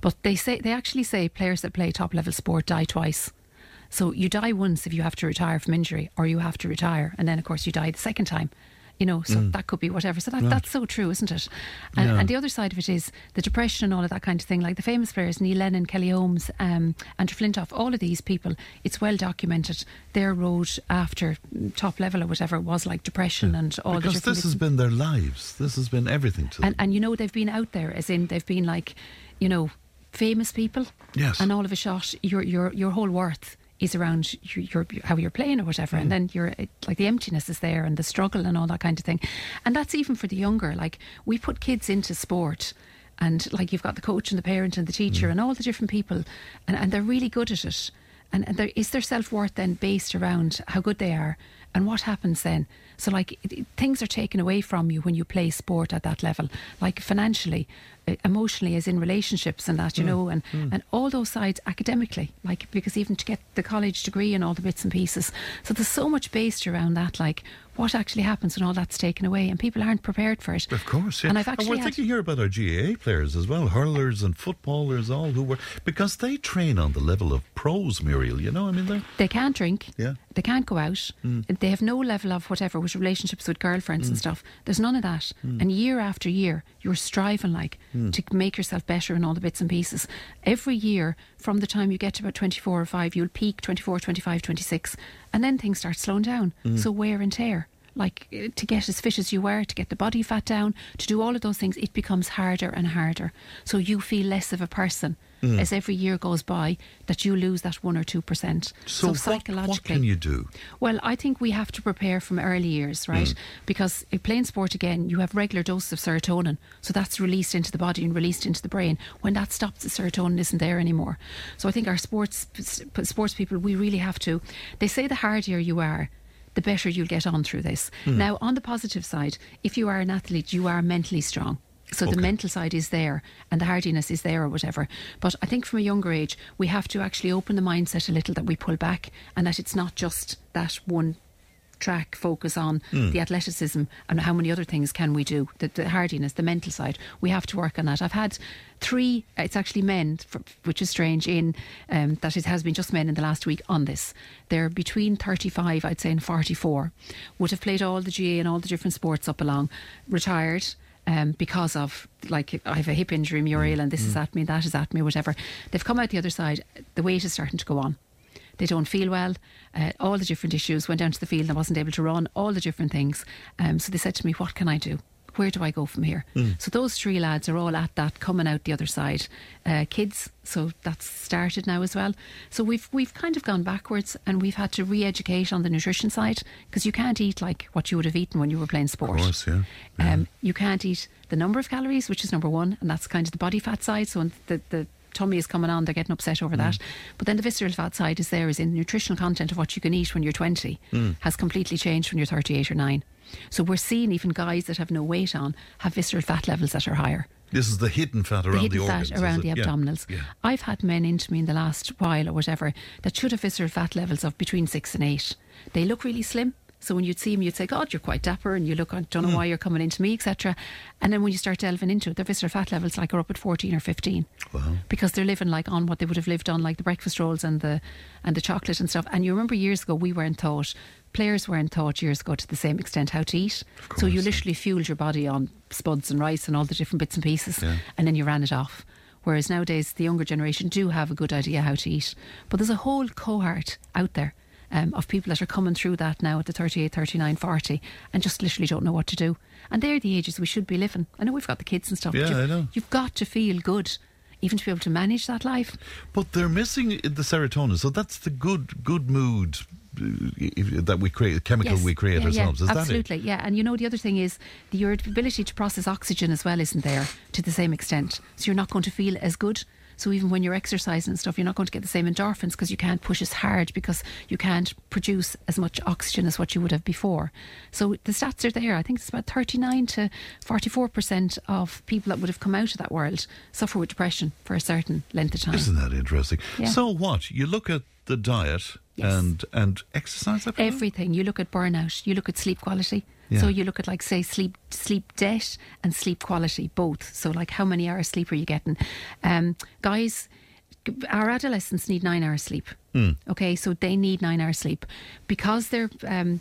But they say they actually say players that play top level sport die twice. So you die once if you have to retire from injury, or you have to retire, and then of course you die the second time. You know, so Mm. that could be whatever. So that, Right. that's so true, isn't it? And, Yeah. and the other side of it is the depression and all of that kind of thing. Like the famous players, Neil Lennon, Kelly Holmes, um, Andrew Flintoff, all of these people, it's well documented. Their road after top level or whatever was like depression and all the because this has been their lives. This has been everything to them. and and you know they've been out there as in they've been like you know famous people Yes. and all of a shot your your your whole worth is around your, your how you're playing or whatever, and mm. then you're like the emptiness is there and the struggle and all that kind of thing, and that's even for the younger. Like we put kids into sport. And like you've got the coach and the parent and the teacher mm. and all the different people, and, and they're really good at it. And, and there, is their self worth then based around how good they are and what happens then? So, like, it, it- things are taken away from you when you play sport at that level, like financially, emotionally, as in relationships and that, you Mm, know, and, mm. and all those sides academically, like, because even to get the college degree and all the bits and pieces. So, there's so much based around that, like, what actually happens when all that's taken away, and people aren't prepared for it. Of course, yeah. And I've actually we're had- thinking here about our GAA players as well, hurlers and footballers, all who were because they train on the level of pros, Muriel. You know, I mean, they're They can't drink. Yeah. They can't go out. Mm. They have no level of whatever with relationships with girlfriends and Mm. stuff. There's none of that. Mm. And year after year, you're striving like Mm. to make yourself better in all the bits and pieces. Every year, from the time you get to about 24 or 5, you'll peak 24, 25, 26, and then things start slowing down. Mm. So wear and tear. Like eh, to get as fit as you were, to get the body fat down, to do all of those things, it becomes harder and harder. So you feel less of a person Mm. as every year goes by. That you lose that one or two percent. so. what, psychologically, what can you do? well, I think we have to prepare from early years, right? Mm. Because in playing sport again, you have regular doses of serotonin, so that's released into the body and released into the brain. When that stops, the serotonin isn't there anymore. So I think our sports sports people, we really have to. They say the hardier you are. The better you'll get on through this. Mm. Now, on the positive side, if you are an athlete, you are mentally strong. So the mental side is there and the hardiness is there or whatever. But I think from a younger age, we have to actually open the mindset a little that we pull back and that it's not just that one track focus on Mm. the athleticism and how many other things can we do the, the hardiness the mental side. We have to work on that. I've had three it's actually men which is strange in um, that it has been just men in the last week on this. They're between 35 i'd say and 44 would have played all the ga and all the different sports up along. Retired um, because of like I have a hip injury, Muriel, and this is at me, that is at me, whatever. They've come out the other side. The weight is starting to go on. They don't feel well. Uh, all the different issues. Went down to the field and I wasn't able to run. All the different things. Um, so they said to me, "What can I do? Where do I go from here?" Mm. So those three lads are all at that, coming out the other side. Uh, kids, so that's started now as well. So we've we've kind of gone backwards, and we've had to re-educate on the nutrition side because you can't eat like what you would have eaten when you were playing sport. Of course, yeah. Um, you can't eat the number of calories, which is number one, and that's kind of the body fat side. So the, the tummy is coming on, they're getting upset over that. But then the visceral fat side is there, is in nutritional content of what you can eat when you're 20 Mm. has completely changed when you're 38 or 9. So we're seeing even guys that have no weight on have visceral fat levels that are higher. This is the hidden fat around the hidden organs. fat around the Yeah. abdominals. Yeah. I've had men into me in the last while or whatever that should have visceral fat levels of between six and eight. They look really slim. So when you'd see them, you'd say, God, you're quite dapper, and you look, I don't know Mm. why you're coming into me, etc. And then when you start delving into it, their visceral fat levels like are up at 14 or 15 Wow. because they're living like on what they would have lived on, like the breakfast rolls and the and the chocolate and stuff. And you remember years ago, we weren't taught, players weren't taught years ago to the same extent how to eat. So you literally fueled your body on spuds and rice and all the different bits and pieces, Yeah. and then you ran it off. Whereas nowadays, the younger generation do have a good idea how to eat. But there's a whole cohort out there. Um, of people that are coming through that now at the 38, 39, 40 and just literally don't know what to do. And they're the ages we should be living. I know we've got the kids and stuff, Yeah, but know. you've got to feel good even to be able to manage that life. But they're missing the serotonin, so that's the good good mood that we create, chemical Yes. we create Yeah, ourselves. Yeah, is absolutely, yeah. And you know, the other thing is the, your ability to process oxygen as well isn't there to the same extent. So you're not going to feel as good. So even when you're exercising and stuff, you're not going to get the same endorphins because you can't push as hard because you can't produce as much oxygen as what you would have before. So the stats are there. I think it's about 39 to 44 percent of people that would have come out of that world suffer with depression for a certain length of time. Isn't that interesting? Yeah. So what? You look at the diet and and exercise. Everything. You look at burnout. You look at sleep quality. Yeah. So you look at like say sleep sleep debt and sleep quality both. So like how many hours sleep are you getting? Um, guys, our adolescents need nine hours sleep. Mm. Okay, so they need nine hours sleep because they're um,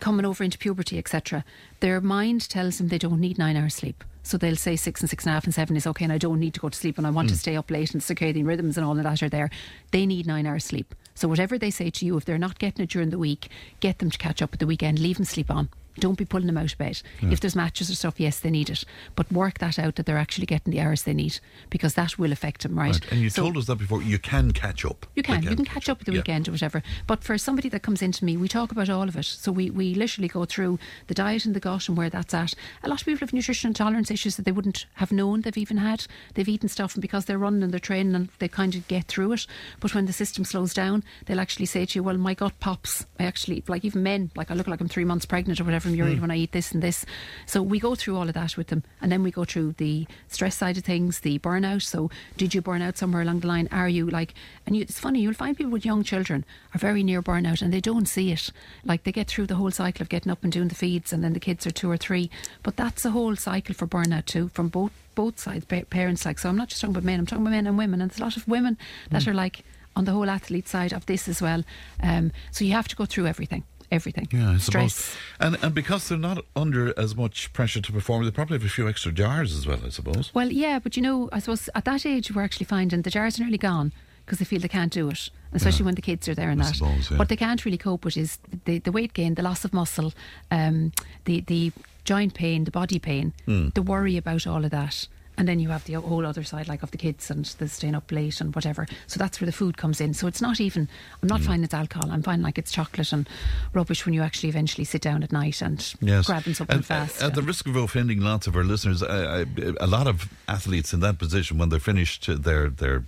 coming over into puberty, etc. Their mind tells them they don't need nine hours sleep. So they'll say six and six and a half and seven is okay, and I don't need to go to sleep, and I want to Mm. stay up late, and circadian rhythms and all of that are there. They need nine hours sleep. So whatever they say to you, if they're not getting it during the week, get them to catch up at the weekend. Leave them sleep on. Don't be pulling them out of bed. Yeah. If there's matches or stuff, yes, they need it, but work that out that they're actually getting the hours they need because that will affect them, right? And you So- told us that before. You can catch up. you can. You can catch up at the Yeah. weekend or whatever. But for somebody that comes into me, we talk about all of it. So we, we literally go through the diet and the gut and where that's at. A lot of people have nutrition intolerance issues that they wouldn't have known they've even had. They've eaten stuff and because they're running and they're training and they kind of get through it. But when the system slows down, they'll actually say to you, Well, my gut pops. I actually, like even men, like I look like I'm three months pregnant or whatever, Muriel, Mm. when I eat this and this. So we go through all of that with them. And then we go through the stress side of things, the burnout. So did you burn out somewhere along the line? Are you like, and you, it's funny, you'll find people with young children are very near burnout and they don't see it. Like they get through the whole cycle of getting up and doing the feeds and then the kids are two or three. But that's a whole cycle for burnout too, from both both sides, pa- parents like. So I'm not just talking about men, I'm talking about men and women. And there's a lot of women that Mm. are like on the whole athlete side of this as well. Um, so you have to go through everything. Everything. Yeah, I Stress. suppose. And and because they're not under as much pressure to perform, they probably have a few extra jars as well, I suppose. Well, yeah, but you know, I suppose at that age we're actually finding the jars are nearly gone because they feel they can't do it, especially when the kids are there and I that. suppose, yeah. What they can't really cope with is the, the weight gain, the loss of muscle, um, the the joint pain, the body pain, Mm. the worry about all of that. And then you have the whole other side, like of the kids and the staying up late and whatever. So that's where the food comes in. So it's not even, I'm Mm. not finding it's alcohol. I'm finding like it's chocolate and rubbish when you actually eventually sit down at night and Yes. grabbing something And, fast. At the risk of offending lots of our listeners, I, I, a lot of athletes in that position, when they're finished their their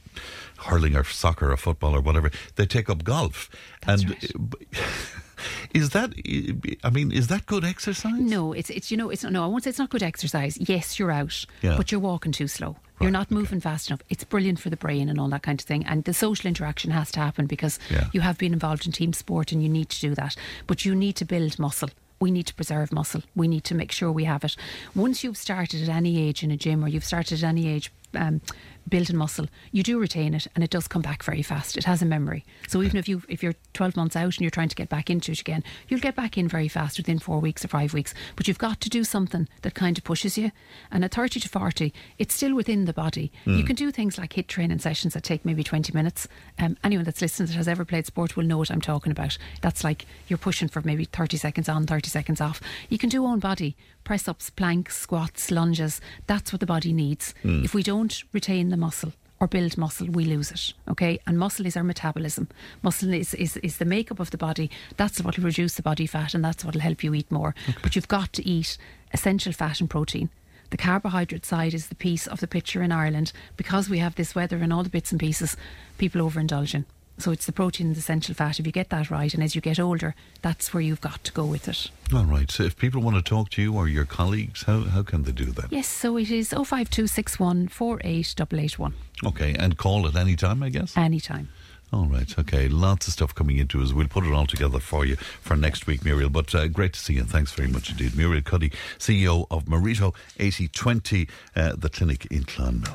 hurling or soccer or football or whatever, they take up golf. and is that? I mean, is that good exercise? No, it's it's you know it's no. I won't say it's not good exercise. Yes, you're out, Yeah. but you're walking too slow. You're not moving fast enough. It's brilliant for the brain and all that kind of thing. And the social interaction has to happen because Yeah. you have been involved in team sport and you need to do that. But you need to build muscle. We need to preserve muscle. We need to make sure we have it. Once you've started at any age in a gym or you've started at any age um, building muscle, you do retain it and it does come back very fast. It has a memory. So even if you if you're 12 months out and you're trying to get back into it again, you'll get back in very fast within four weeks or five weeks. But you've got to do something that kind of pushes you. And at 30 to 40, it's still within the body. Mm. You can do things like HIIT training sessions that take maybe 20 minutes. Um, anyone that's listened that has ever played sport will know what I'm talking about. That's like you're pushing for maybe 30 seconds on, 30 seconds off. You can do own body, press ups, planks, squats, lunges. That's what the body needs. Mm. If we don't retain the muscle, or build muscle, we lose it. Okay, and muscle is our metabolism. Muscle is, is, is the makeup of the body. That's what will reduce the body fat, and that's what will help you eat more. But you've got to eat essential fat and protein. The carbohydrate side is the piece of the picture in Ireland because we have this weather and all the bits and pieces. People overindulge in. So it's the protein and the essential fat. If you get that right, and as you get older, that's where you've got to go with it. All right. So if people want to talk to you or your colleagues, how, how can they do that? Yes, so it is 05261 48881. Okay. And call at any time, I guess? Anytime. All right. Okay. Lots of stuff coming into us. We'll put it all together for you for next week, Muriel. But uh, great to see you. And thanks very much indeed. Muriel Cuddy, CEO of Marito 8020, uh, the clinic in Clonmel.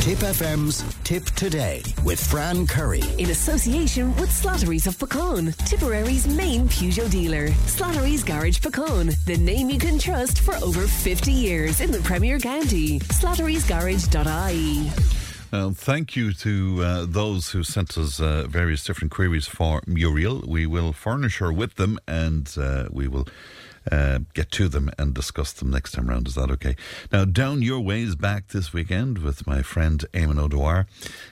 Tipp FM's Tipp Today with Fran Curry. In association with Slattery's of Puckane, Tipperary's main Peugeot dealer. Slattery's Garage Puckane, the name you can trust for over 50 years in the Premier County. Slattery'sGarage.ie. Uh, thank you to uh, those who sent us uh, various different queries for Muriel. We will furnish her with them and uh, we will uh, get to them and discuss them next time round. Is that okay? Now, down your ways back this weekend with my friend Eamon O'Dwyer.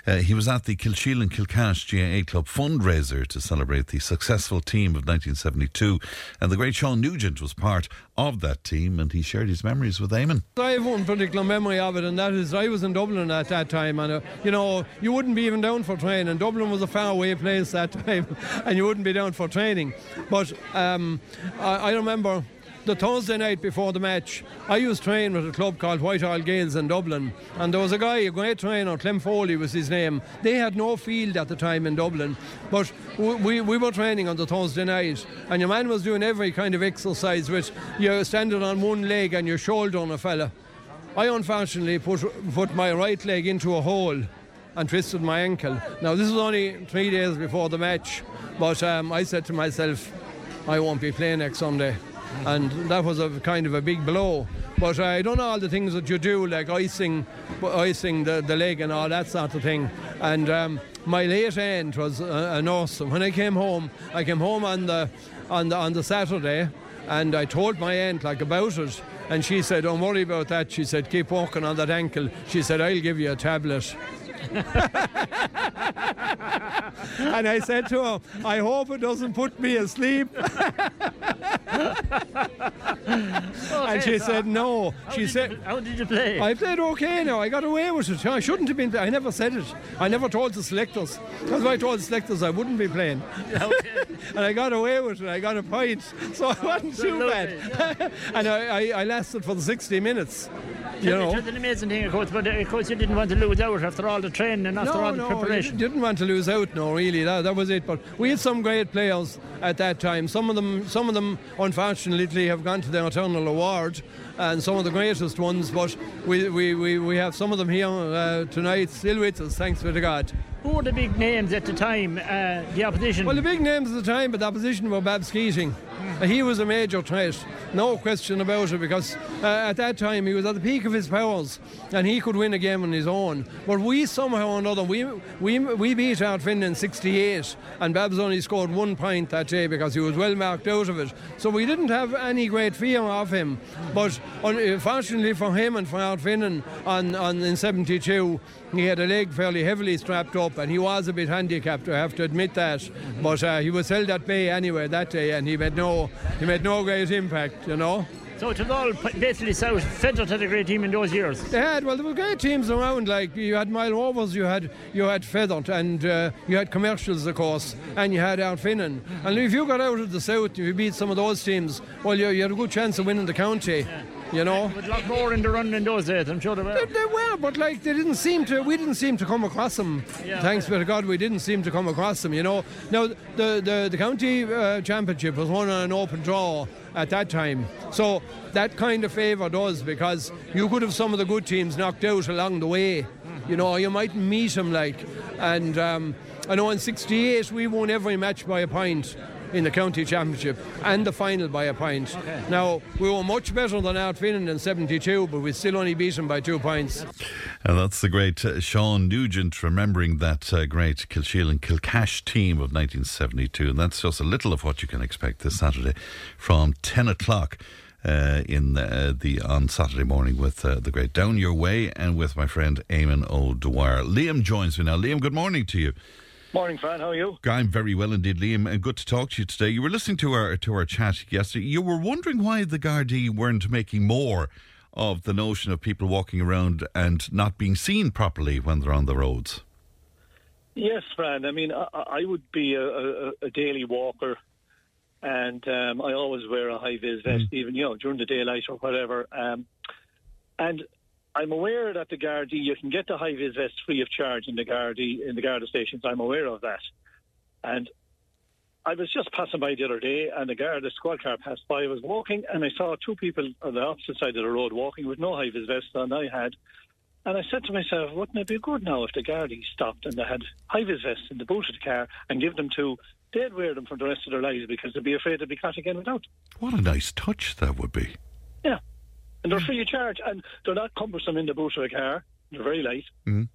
Uh, he was at the Kilsheelan and Kilcash GAA Club fundraiser to celebrate the successful team of 1972. And the great Sean Nugent was part of that team and he shared his memories with Eamon. I have one particular memory of it, and that is I was in Dublin at that time, and uh, you know you wouldn't be even down for training. Dublin was a far away place that time, and you wouldn't be down for training. But um, I, I remember the Thursday night before the match, I used to train with a club called Whitehall Gaels in Dublin, and there was a guy, a great trainer, Clem Foley was his name. They had no field at the time in Dublin, but we, we, we were training on the Thursday night, and your man was doing every kind of exercise with you standing on one leg and your shoulder on a fella. I unfortunately put, put my right leg into a hole and twisted my ankle. Now, this was only three days before the match, but um, I said to myself, I won't be playing next Sunday. And that was a kind of a big blow. But I done all the things that you do, like icing, icing the, the leg and all that sort of thing. And um, my late aunt was a, a nurse. When I came home, I came home on the on the on the Saturday, and I told my aunt like about it. And she said, "Don't worry about that." She said, "Keep walking on that ankle." She said, "I'll give you a tablet." And I said to her, I hope it doesn't put me asleep. and she said, no. She said, you, How did you play? I played okay now. I got away with it. I shouldn't have been. I never said it. I never told the selectors. That's why I told the selectors I wouldn't be playing. Okay. and I got away with it. I got a point. So I wasn't too bad. and I, I, I lasted for the 60 minutes. You know. It's an amazing thing, of course, but uh, of course you didn't want to lose out after all the training and after no, all the no, preparation. Didn't want to lose out. No, really, that, that was it. But we had some great players at that time. Some of them, some of them, unfortunately, have gone to the eternal award, and some of the greatest ones. But we, we, we, we have some of them here uh, tonight, still with us. Thanks be to God. Who were the big names at the time? Uh, the opposition. Well, the big names at the time, but the opposition were Babs Keating. Uh, he was a major threat, no question about it, because uh, at that time he was at the peak of his powers and he could win a game on his own. But we somehow or another, we, we, we beat Ardfinnan in 68 and Babs only scored one point that day because he was well marked out of it. So we didn't have any great fear of him. But unfortunately for him and for Ardfinnan on, on, in 72, he had a leg fairly heavily strapped up and he was a bit handicapped, I have to admit that. But uh, he was held at bay anyway that day and he made no, he made no great impact, you know. So it was all basically South. Fethard had a great team in those years. They had well, there were great teams around. Like you had Moyle Rovers, you had you had Fethard, and uh, you had commercials, of course, and you had Ardfinnan. And if you got out of the south, if you beat some of those teams, well, you, you had a good chance of winning the county. Yeah. You know, with a lot more in the run in those days, I'm sure they were. They, they were, but like they didn't seem to. We didn't seem to come across them. Yeah, Thanks be to God, we didn't seem to come across them. You know, now the the, the county uh, championship was won on an open draw at that time, so that kind of favoured us because you could have some of the good teams knocked out along the way. You know, you might meet them like, and um, I know in '68 we won every match by a point in the county championship and the final by a point. Okay. Now we were much better than Ardfinnan in '72, but we still only beat them by two points. And that's the great uh, Sean Nugent remembering that uh, great Kilsheelan Kilcash team of 1972. And that's just a little of what you can expect this Saturday from 10 o'clock. Uh, in uh, the on Saturday morning with uh, the great Down Your Way and with my friend Eamon O'Dwyer. Liam joins me now. Liam, good morning to you. Morning, Fran. How are you? I'm very well indeed, Liam, and good to talk to you today. You were listening to our to our chat yesterday. You were wondering why the Gardaí weren't making more of the notion of people walking around and not being seen properly when they're on the roads. Yes, Fran. I mean, I, I would be a, a, a daily walker, and um, I always wear a high vis vest, Mm. even you know during the daylight or whatever. Um, and I'm aware that the Gardaí, you can get the high vis vest free of charge in the Gardaí in the Garda stations. I'm aware of that, and I was just passing by the other day, and the Garda squad car passed by. I was walking, and I saw two people on the opposite side of the road walking with no high vis vest on. I had. And I said to myself, wouldn't it be good now if the Gardaí stopped and they had high vis vests in the boot of the car and give them to, they'd wear them for the rest of their lives because they'd be afraid they'd be caught again without. What a nice touch that would be. Yeah. And they're free of charge and they're not cumbersome in the boot of a car. They're very light. Mm.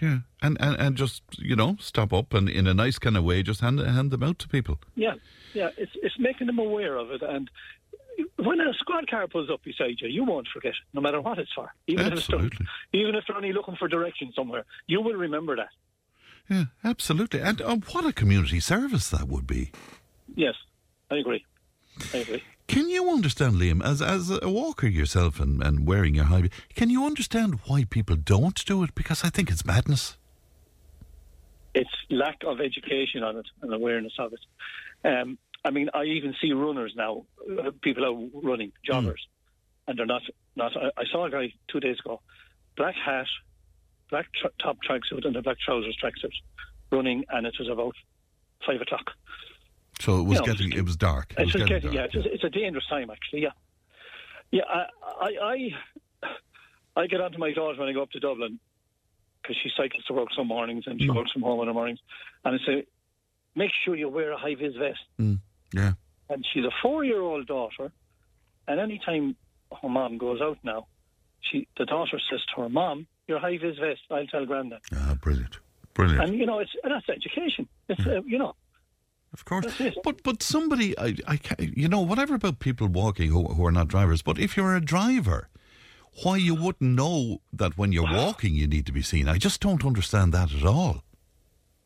Yeah, and, and and just you know stop up and in a nice kind of way, just hand hand them out to people. Yeah, yeah. It's it's making them aware of it. And when a squad car pulls up beside you, you won't forget, it, no matter what it's for. Even if, it's Absolutely. even if they're only looking for direction somewhere, you will remember that. Yeah, absolutely. And uh, what a community service that would be. Yes, I agree. I agree. Can you understand, Liam, as as a walker yourself and, and wearing your high, can you understand why people don't do it? Because I think it's madness. it's lack of education on it and awareness of it. Um, I mean, I even see runners now, uh, people out running, joggers, and they're not. Not. I, I saw a guy two days ago, black hat, black tr- top tracksuit, and a black trousers tracksuit, running, and it was about five o'clock. So it was You know, getting, it was dark. It It's was getting getting, yeah, dark. it's, it's a dangerous time actually. Yeah, yeah. I, I, I, I get onto my daughter when I go up to Dublin because she cycles to work some mornings and she Mm. works from home in the mornings, and I say, make sure you wear a high vis vest. Mm. Yeah. And she's a four-year-old daughter, and any time her mom goes out now, she the daughter says to her mom, "Your high vis vest, I'll tell Grandad." Ah, brilliant, brilliant. And you know, it's and that's education. It's uh, you know. Of course, but but somebody, I, I, you know, whatever about people walking who, who are not drivers. But if you're a driver, why you wouldn't know that when you're walking you need to be seen? I just don't understand that at all.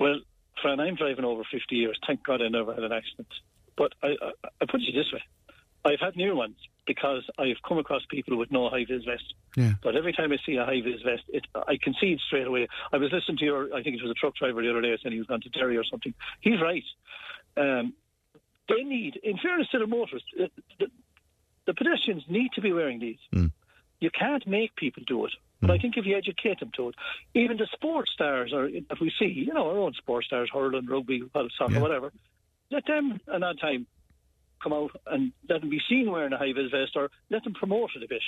Well, Fran, I'm driving over 50 years. Thank God I never had an accident. But I, I, I put it this way: I've had near ones because I've come across people with no high vis vest. Yeah. But every time I see a high vis vest, it, I can see it straight away. I was listening to your, I think it was a truck driver the other day saying he was going to Derry or something. He's right. Um, they need, in fairness to the motorists, the, the, the pedestrians need to be wearing these. Mm. You can't make people do it. But I mm. think if you educate them to it, even the sports stars, or if we see, you know, our own sports stars, hurling, rugby, soccer, whatever, let them an odd time come out and let them be seen wearing a high vis vest or let them promote it a bit.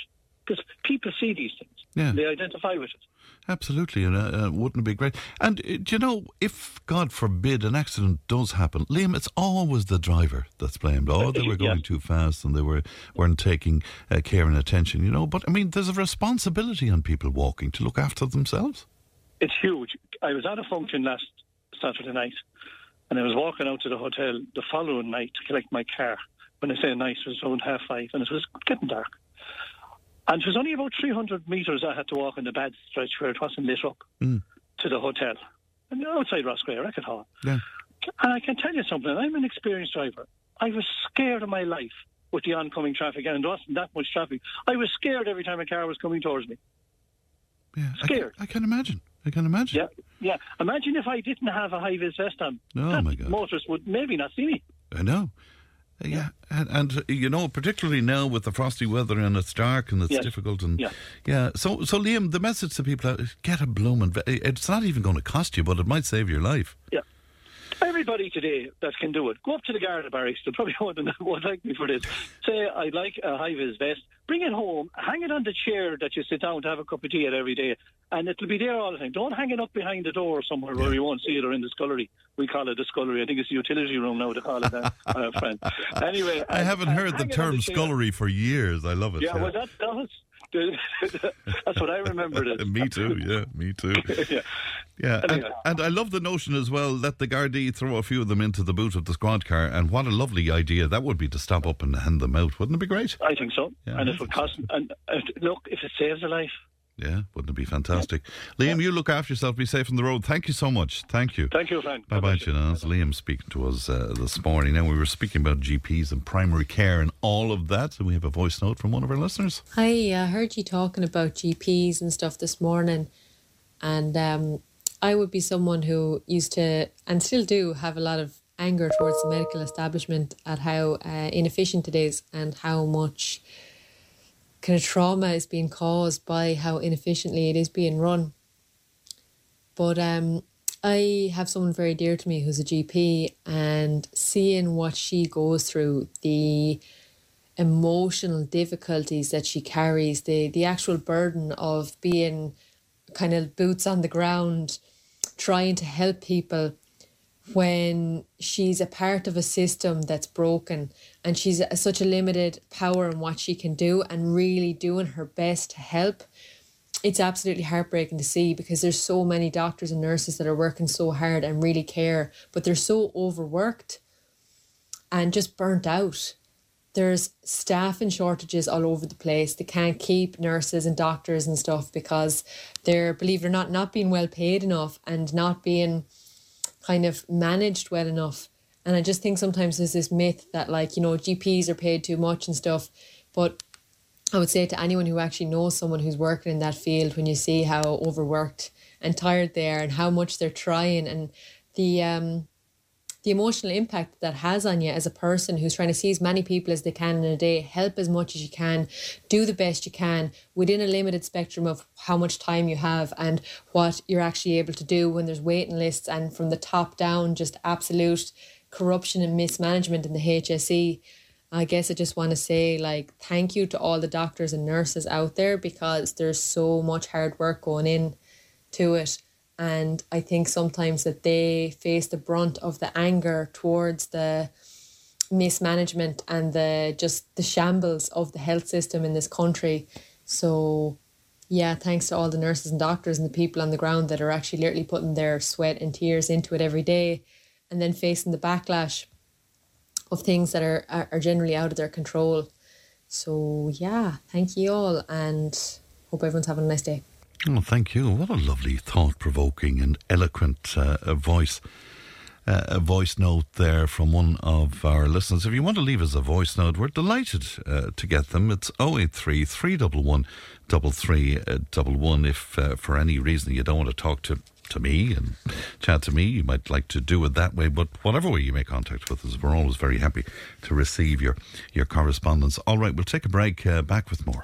Because people see these things. Yeah. They identify with it. Absolutely, and uh, uh, wouldn't it be great? And uh, do you know, if God forbid an accident does happen, Liam, it's always the driver that's blamed. Oh, they were going too fast and they were weren't taking uh, care and attention. You know, but I mean, there's a responsibility on people walking to look after themselves. It's huge. I was at a function last Saturday night and I was walking out to the hotel the following night to collect my car. When I say night, it was around half five and it was getting dark. And it was only about 300 metres I had to walk in the bad stretch where it wasn't lit up Mm. to the hotel. And outside Roscrea Record Hall. Yeah. And I can tell you something, I'm an experienced driver. I was scared of my life with the oncoming traffic, and there wasn't that much traffic. I was scared every time a car was coming towards me. Yeah, Scared. I can imagine. I can imagine. Yeah, yeah. Imagine if I didn't have a high vis vest on. Oh my God. Motorists would maybe not see me. I know. Uh, Yeah, and, and you know, particularly now with the frosty weather and it's dark and it's Yes. difficult, and Yeah. yeah. So, so Liam, the message to people: is get a blooming. ve- It's not even going to cost you, but it might save your life. Yeah. Everybody today that can do it, go up to the Garda barracks. They'll probably want to would like me for this. Say, I'd like a high vis vest. Bring it home. Hang it on the chair that you sit down to have a cup of tea at every day, and it'll be there all the time. Don't hang it up behind the door somewhere where you won't see it, or in the scullery. We call it the scullery. I think it's the utility room now. They call it that, uh, friend. Anyway, I and- haven't and heard the hang it on term chair. scullery for years. I love it. Yeah, well, that, that was. That's what I remembered it. me too. Yeah, me too. yeah. Yeah, and, Anyway. and I love the notion as well. Let the Gardaí throw a few of them into the boot of the squad car, and what a lovely idea that would be to stop up and hand them out. Wouldn't it be great? I think so. Yeah, and I it cost. And uh, look, if it saves a life, Yeah, wouldn't it be fantastic? Liam, you look after yourself. Be safe on the road. Thank you so much. Thank you. Thank you, Frank. Bye bye, Gina. That's Liam speaking to us uh, this morning. Now, we were speaking about GPs and primary care and all of that, and we have a voice note from one of our listeners. Hi, I heard you talking about GPs and stuff this morning, and um, I would be someone who used to and still do have a lot of anger towards the medical establishment at how uh, inefficient it is and how much kind of trauma is being caused by how inefficiently it is being run. But um, I have someone very dear to me who's a GP, and seeing what she goes through, the emotional difficulties that she carries, the the actual burden of being kind of boots on the ground, trying to help people when she's a part of a system that's broken and she's a, such a limited power in what she can do and really doing her best to help it's absolutely heartbreaking to see because there's so many doctors and nurses that are working so hard and really care but they're so overworked and just burnt out there's staffing shortages all over the place. They can't keep nurses and doctors and stuff because they're, believe it or not, not being well paid enough and not being kind of managed well enough. And I just think sometimes there's this myth that, like, you know, GPs are paid too much and stuff. But I would say to anyone who actually knows someone who's working in that field, when you see how overworked and tired they are and how much they're trying and the, um, the emotional impact that has on you as a person who's trying to see as many people as they can in a day, help as much as you can, do the best you can within a limited spectrum of how much time you have and what you're actually able to do when there's waiting lists and from the top down, just absolute corruption and mismanagement in the HSE. I guess I just want to say, like, thank you to all the doctors and nurses out there because there's so much hard work going in to it. And I think sometimes that they face the brunt of the anger towards the mismanagement and the just the shambles of the health system in this country. So, yeah, thanks to all the nurses and doctors and the people on the ground that are actually literally putting their sweat and tears into it every day, and then facing the backlash of things that are are, generally out of their control. So, yeah, thank you all, and hope everyone's having a nice day. Oh, thank you. What a lovely, thought provoking, and eloquent uh, voice. Uh, a voice note there from one of our listeners. If you want to leave us a voice note, we're delighted uh, to get them. It's 083 311 3311. If uh, for any reason you don't want to talk to, to me and chat to me, you might like to do it that way. But whatever way you make contact with us, we're always very happy to receive your, your correspondence. All right, we'll take a break. Uh, back with more.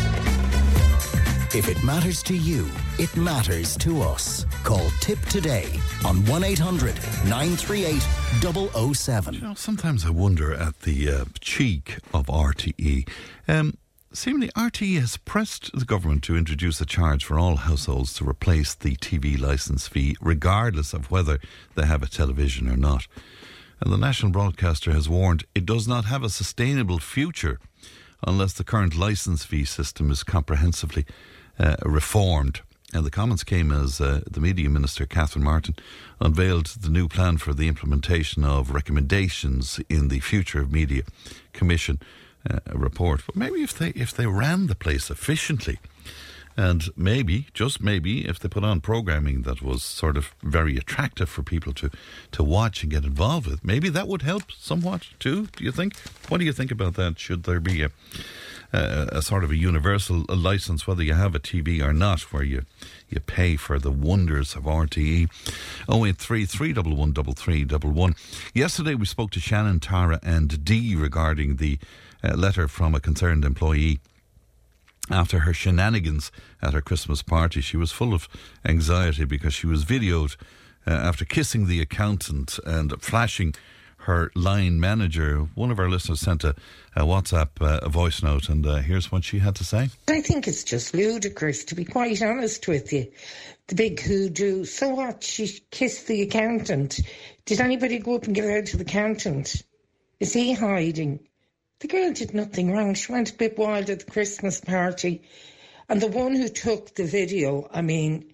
If it matters to you, it matters to us. Call Tipp Today on 1 800 938 007. You know, sometimes I wonder at the uh, cheek of RTE. Um, seemingly, RTE has pressed the government to introduce a charge for all households to replace the TV licence fee, regardless of whether they have a television or not. And the national broadcaster has warned it does not have a sustainable future unless the current licence fee system is comprehensively uh, reformed. And the comments came as uh, the Media Minister, Catherine Martin, unveiled the new plan for the implementation of recommendations in the Future of Media Commission uh, report. But maybe if they if they ran the place efficiently, and maybe, just maybe, if they put on programming that was sort of very attractive for people to, to watch and get involved with, maybe that would help somewhat too, do you think? What do you think about that? Should there be a, a, sort of a universal license, whether you have a TV or not, where you, you pay for the wonders of RTE. 083 311 Yesterday we spoke to Shannon, Tara, and Dee regarding the uh, letter from a concerned employee after her shenanigans at her Christmas party. She was full of anxiety because she was videoed uh, after kissing the accountant and flashing her line manager. One of our listeners sent a, a WhatsApp uh, a voice note, and uh, here's what she had to say. I think it's just ludicrous, to be quite honest with you. The big hoodoo. So what? She kissed the accountant. Did anybody go up and give her to the accountant? Is he hiding? The girl did nothing wrong. She went a bit wild at the Christmas party. And the one who took the video, I mean,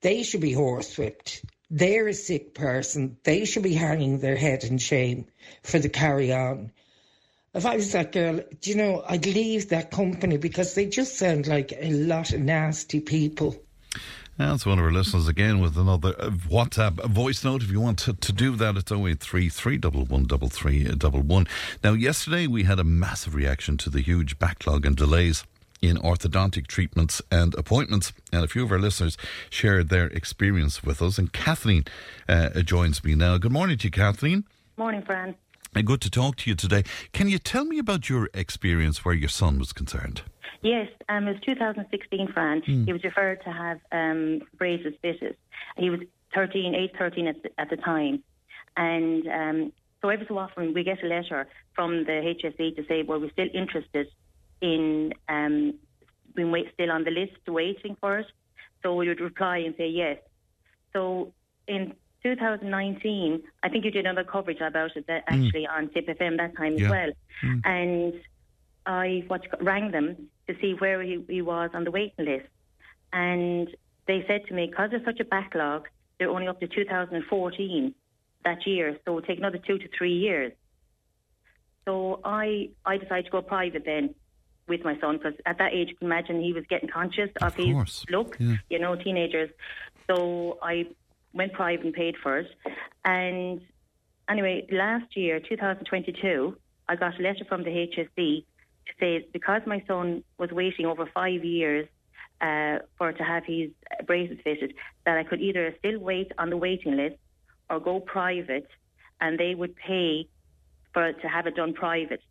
they should be horsewhipped. They're a sick person. They should be hanging their head in shame for the carry on. If I was that girl, do you know, I'd leave that company because they just sound like a lot of nasty people. That's one of our listeners again with another uh, WhatsApp voice note. If you want to, to do that, it's 083 311 Now, yesterday we had a massive reaction to the huge backlog and delays in orthodontic treatments and appointments. And a few of our listeners shared their experience with us. And Kathleen uh, joins me now. Good morning to you, Kathleen. Morning, Fran. And good to talk to you today. Can you tell me about your experience where your son was concerned? Yes, um, it was 2016, Fran. Mm. He was referred to have um, braces fitted. He was 13, age 13 at the, at the time. And um, so every so often we get a letter from the HSE to say, well, we're still interested in um, being wait, still on the list, waiting for it. So we would reply and say yes. So in 2019, I think you did another coverage about it that Mm. actually on Tipp FM that time Yeah. as well. Mm. And I what, rang them to see where he, he was on the waiting list. And they said to me, because there's such a backlog, they're only up to 2014 that year, so it'll take another two to three years. So I I decided to go private then with my son because at that age, you can imagine he was getting conscious of, his course. look, Yeah. you know, teenagers. So I went private and paid for it. And anyway, last year, 2022, I got a letter from the HSE to say because my son was waiting over five years uh, for to have his braces fitted, that I could either still wait on the waiting list or go private, and they would pay for to have it done private.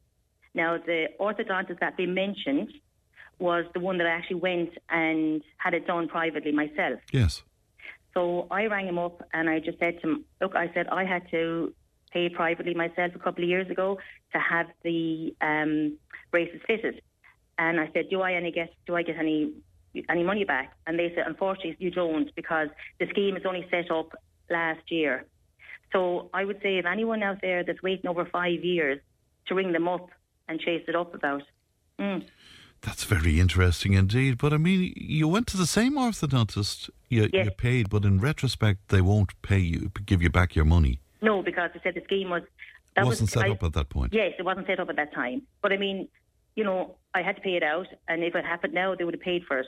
Now, the orthodontist that they mentioned was the one that I actually went and had it done privately myself. Yes. So I rang him up and I just said to him, look, I said I had to pay privately myself a couple of years ago to have the um, braces fitted. And I said, do I any get do I get any any money back? And they said, unfortunately, you don't because the scheme is only set up last year. So I would say if anyone out there that's waiting over five years to ring them up and chase it up about. Mm. That's very interesting indeed. But I mean, you went to the same orthodontist you, Yes. you paid, but in retrospect, they won't pay you, give you back your money. No, because they said the scheme was It wasn't set I- up at that point. Yes, it wasn't set up at that time. But I mean, you know, I had to pay it out, and if it happened now, they would have paid for it.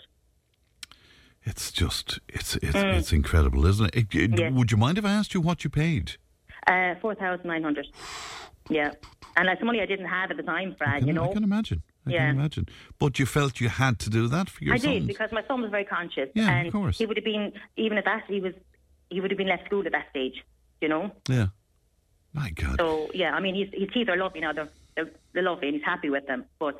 It's just, it's it's, Mm. it's incredible, isn't it? It- it- Yes. Would you mind if I asked you what you paid? Uh, Four thousand nine hundred. Yeah, and that's money I didn't have at the time, Fran. You know. I can imagine. I Yeah. can imagine. But you felt you had to do that for your I sons. did because my son was very conscious, Yeah, of course. he would have been even at that he was he would have been left school at that stage. You know. Yeah. My God. So yeah, I mean, his, his teeth are lovely now. They're, they're they're lovely, and he's happy with them. But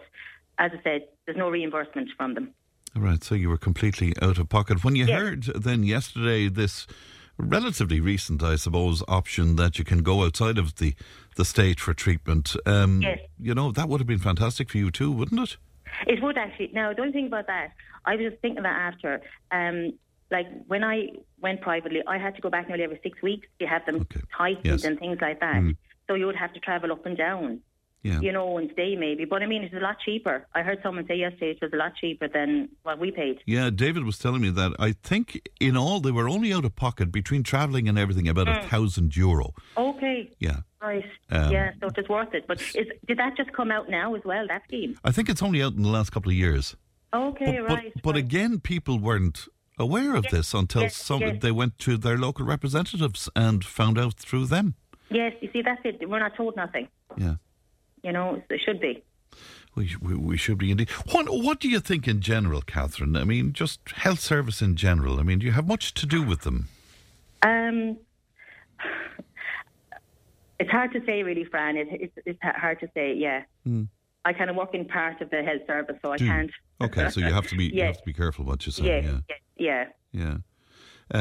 as I said, there's no reimbursement from them. All right, so you were completely out of pocket. When you Yes. heard then yesterday this relatively recent, I suppose, option that you can go outside of the, the state for treatment, um, Yes. you know, that would have been fantastic for you too, wouldn't it? It would actually. Now, don't think about that, I was just thinking that after, um, like when I went privately, I had to go back nearly every six weeks to have them tightened Yes. and things like that. Mm. So you would have to travel up and down, Yeah. you know, and stay maybe. But I mean, it's a lot cheaper. I heard someone say yesterday it was a lot cheaper than what we paid. Yeah, David was telling me that I think in all they were only out of pocket between travelling and everything about a Mm. thousand euro. Okay. Yeah. Right. Um, yeah, so it's worth it. But is, did that just come out now as well, that scheme? I think it's only out in the last couple of years. Okay, but, right. But, but again, people weren't aware of Yes, this until yes, some yes. they went to their local representatives and found out through them. Yes, you see, that's it. We're not told nothing. Yeah. You know, it should be. We, we, we should be indeed. What, what do you think in general, Catherine? I mean, just health service in general. I mean, do you have much to do with them? Um, it's hard to say, really, Fran. It, it's, it's hard to say. Yeah, Hmm. I kind of work in part of the health service, so I Do you? can't. Okay, so you have to be you have to be careful what you say. Yeah, Yeah, yeah, yeah.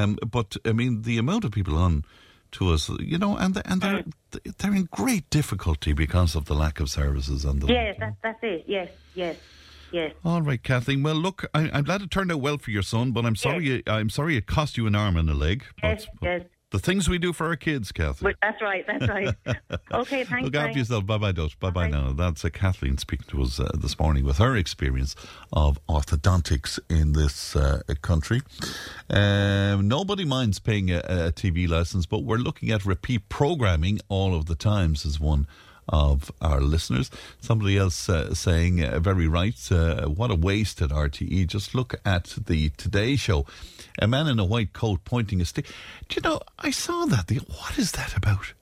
Um, but I mean, the amount of people on to us, you know, and and they're mm. they're in great difficulty because of the lack of services and the. Yes, that, that's it. Yes, yes, yes. All right, Kathleen. Well, look, I, I'm glad it turned out well for your son, but I'm sorry. It, I'm sorry it cost you an arm and a leg. Yes, yes. The things we do for our kids, Kathleen. That's right. That's right. okay, thanks. Look after yourself. Bye bye, Dot. Bye bye now. That's uh, Kathleen speaking to us uh, this morning with her experience of orthodontics in this uh, country. Um, nobody minds paying a, a TV license, but we're looking at repeat programming all of the times as one of our listeners. Somebody else uh, saying, uh, very right, uh, what a waste at RTE. Just look at the Today Show. A man in a white coat pointing a stick. Do you know, I saw that. What is that about?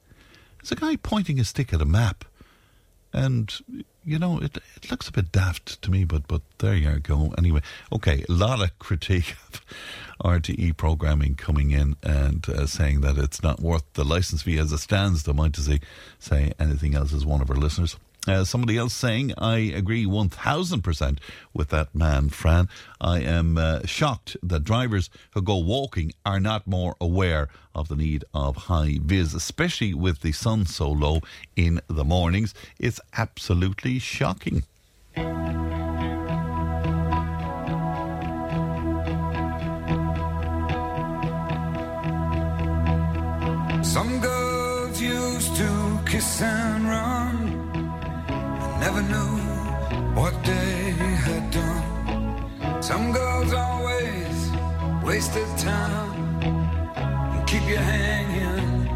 There's a guy pointing a stick at a map. And, you know, it, it looks a bit daft to me, but, but there you go. Anyway, okay, a lot of critique of RTE programming coming in and uh, saying that it's not worth the license fee as it stands. Don't mind to say, say anything else as one of our listeners. Uh, somebody else saying, I agree 1000% with that man, Fran. I am uh, shocked that drivers who go walking are not more aware of the need of high vis, especially with the sun so low in the mornings. It's absolutely shocking. Some girls used to kiss and run, never knew what they had done. Some girls always wasted time and keep you hanging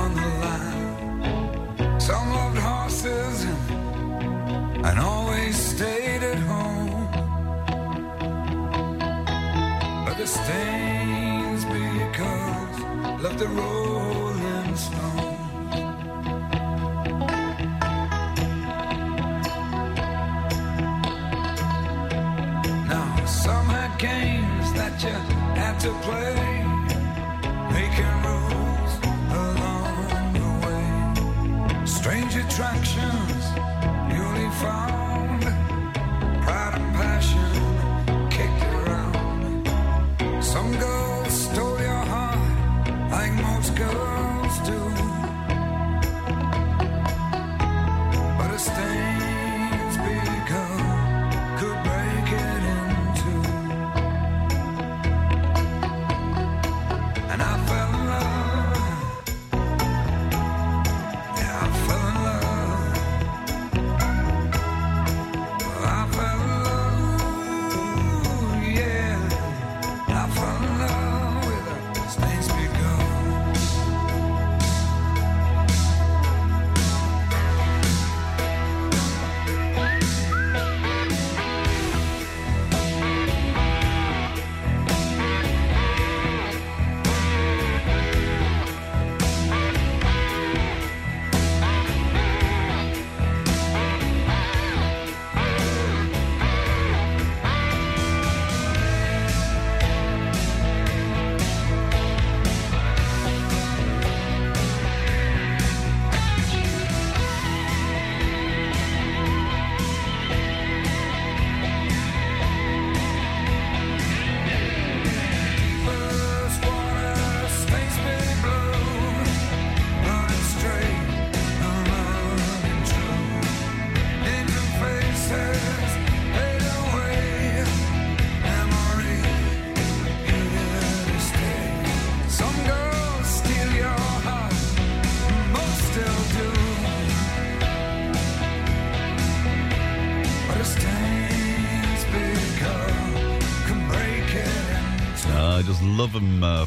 on the line. Some loved horses and, and always stayed at home, but the Stainsby girls left the rolling stone. Games that you had to play, making rules along the way. Strange attractions newly found,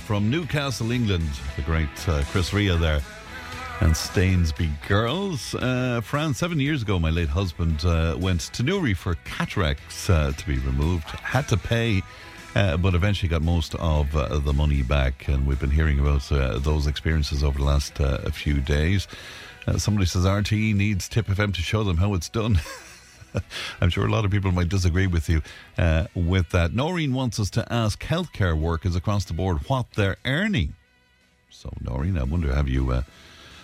from Newcastle, England. The great uh, Chris Rea there. And Stainsby Girls. Uh, Fran, seven years ago, my late husband uh, went to Newry for cataracts uh, to be removed. Had to pay, uh, but eventually got most of uh, the money back. And we've been hearing about uh, those experiences over the last uh, few days. Uh, somebody says RTE needs Tipp FM to show them how it's done. I'm sure a lot of people might disagree with you uh, with that. Noreen wants us to ask healthcare workers across the board what they're earning. So, Noreen, I wonder have you uh,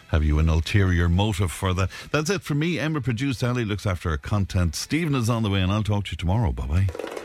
have you an ulterior motive for that? That's it for me. Emma produced. Ali looks after our content. Stephen is on the way, and I'll talk to you tomorrow. Bye bye.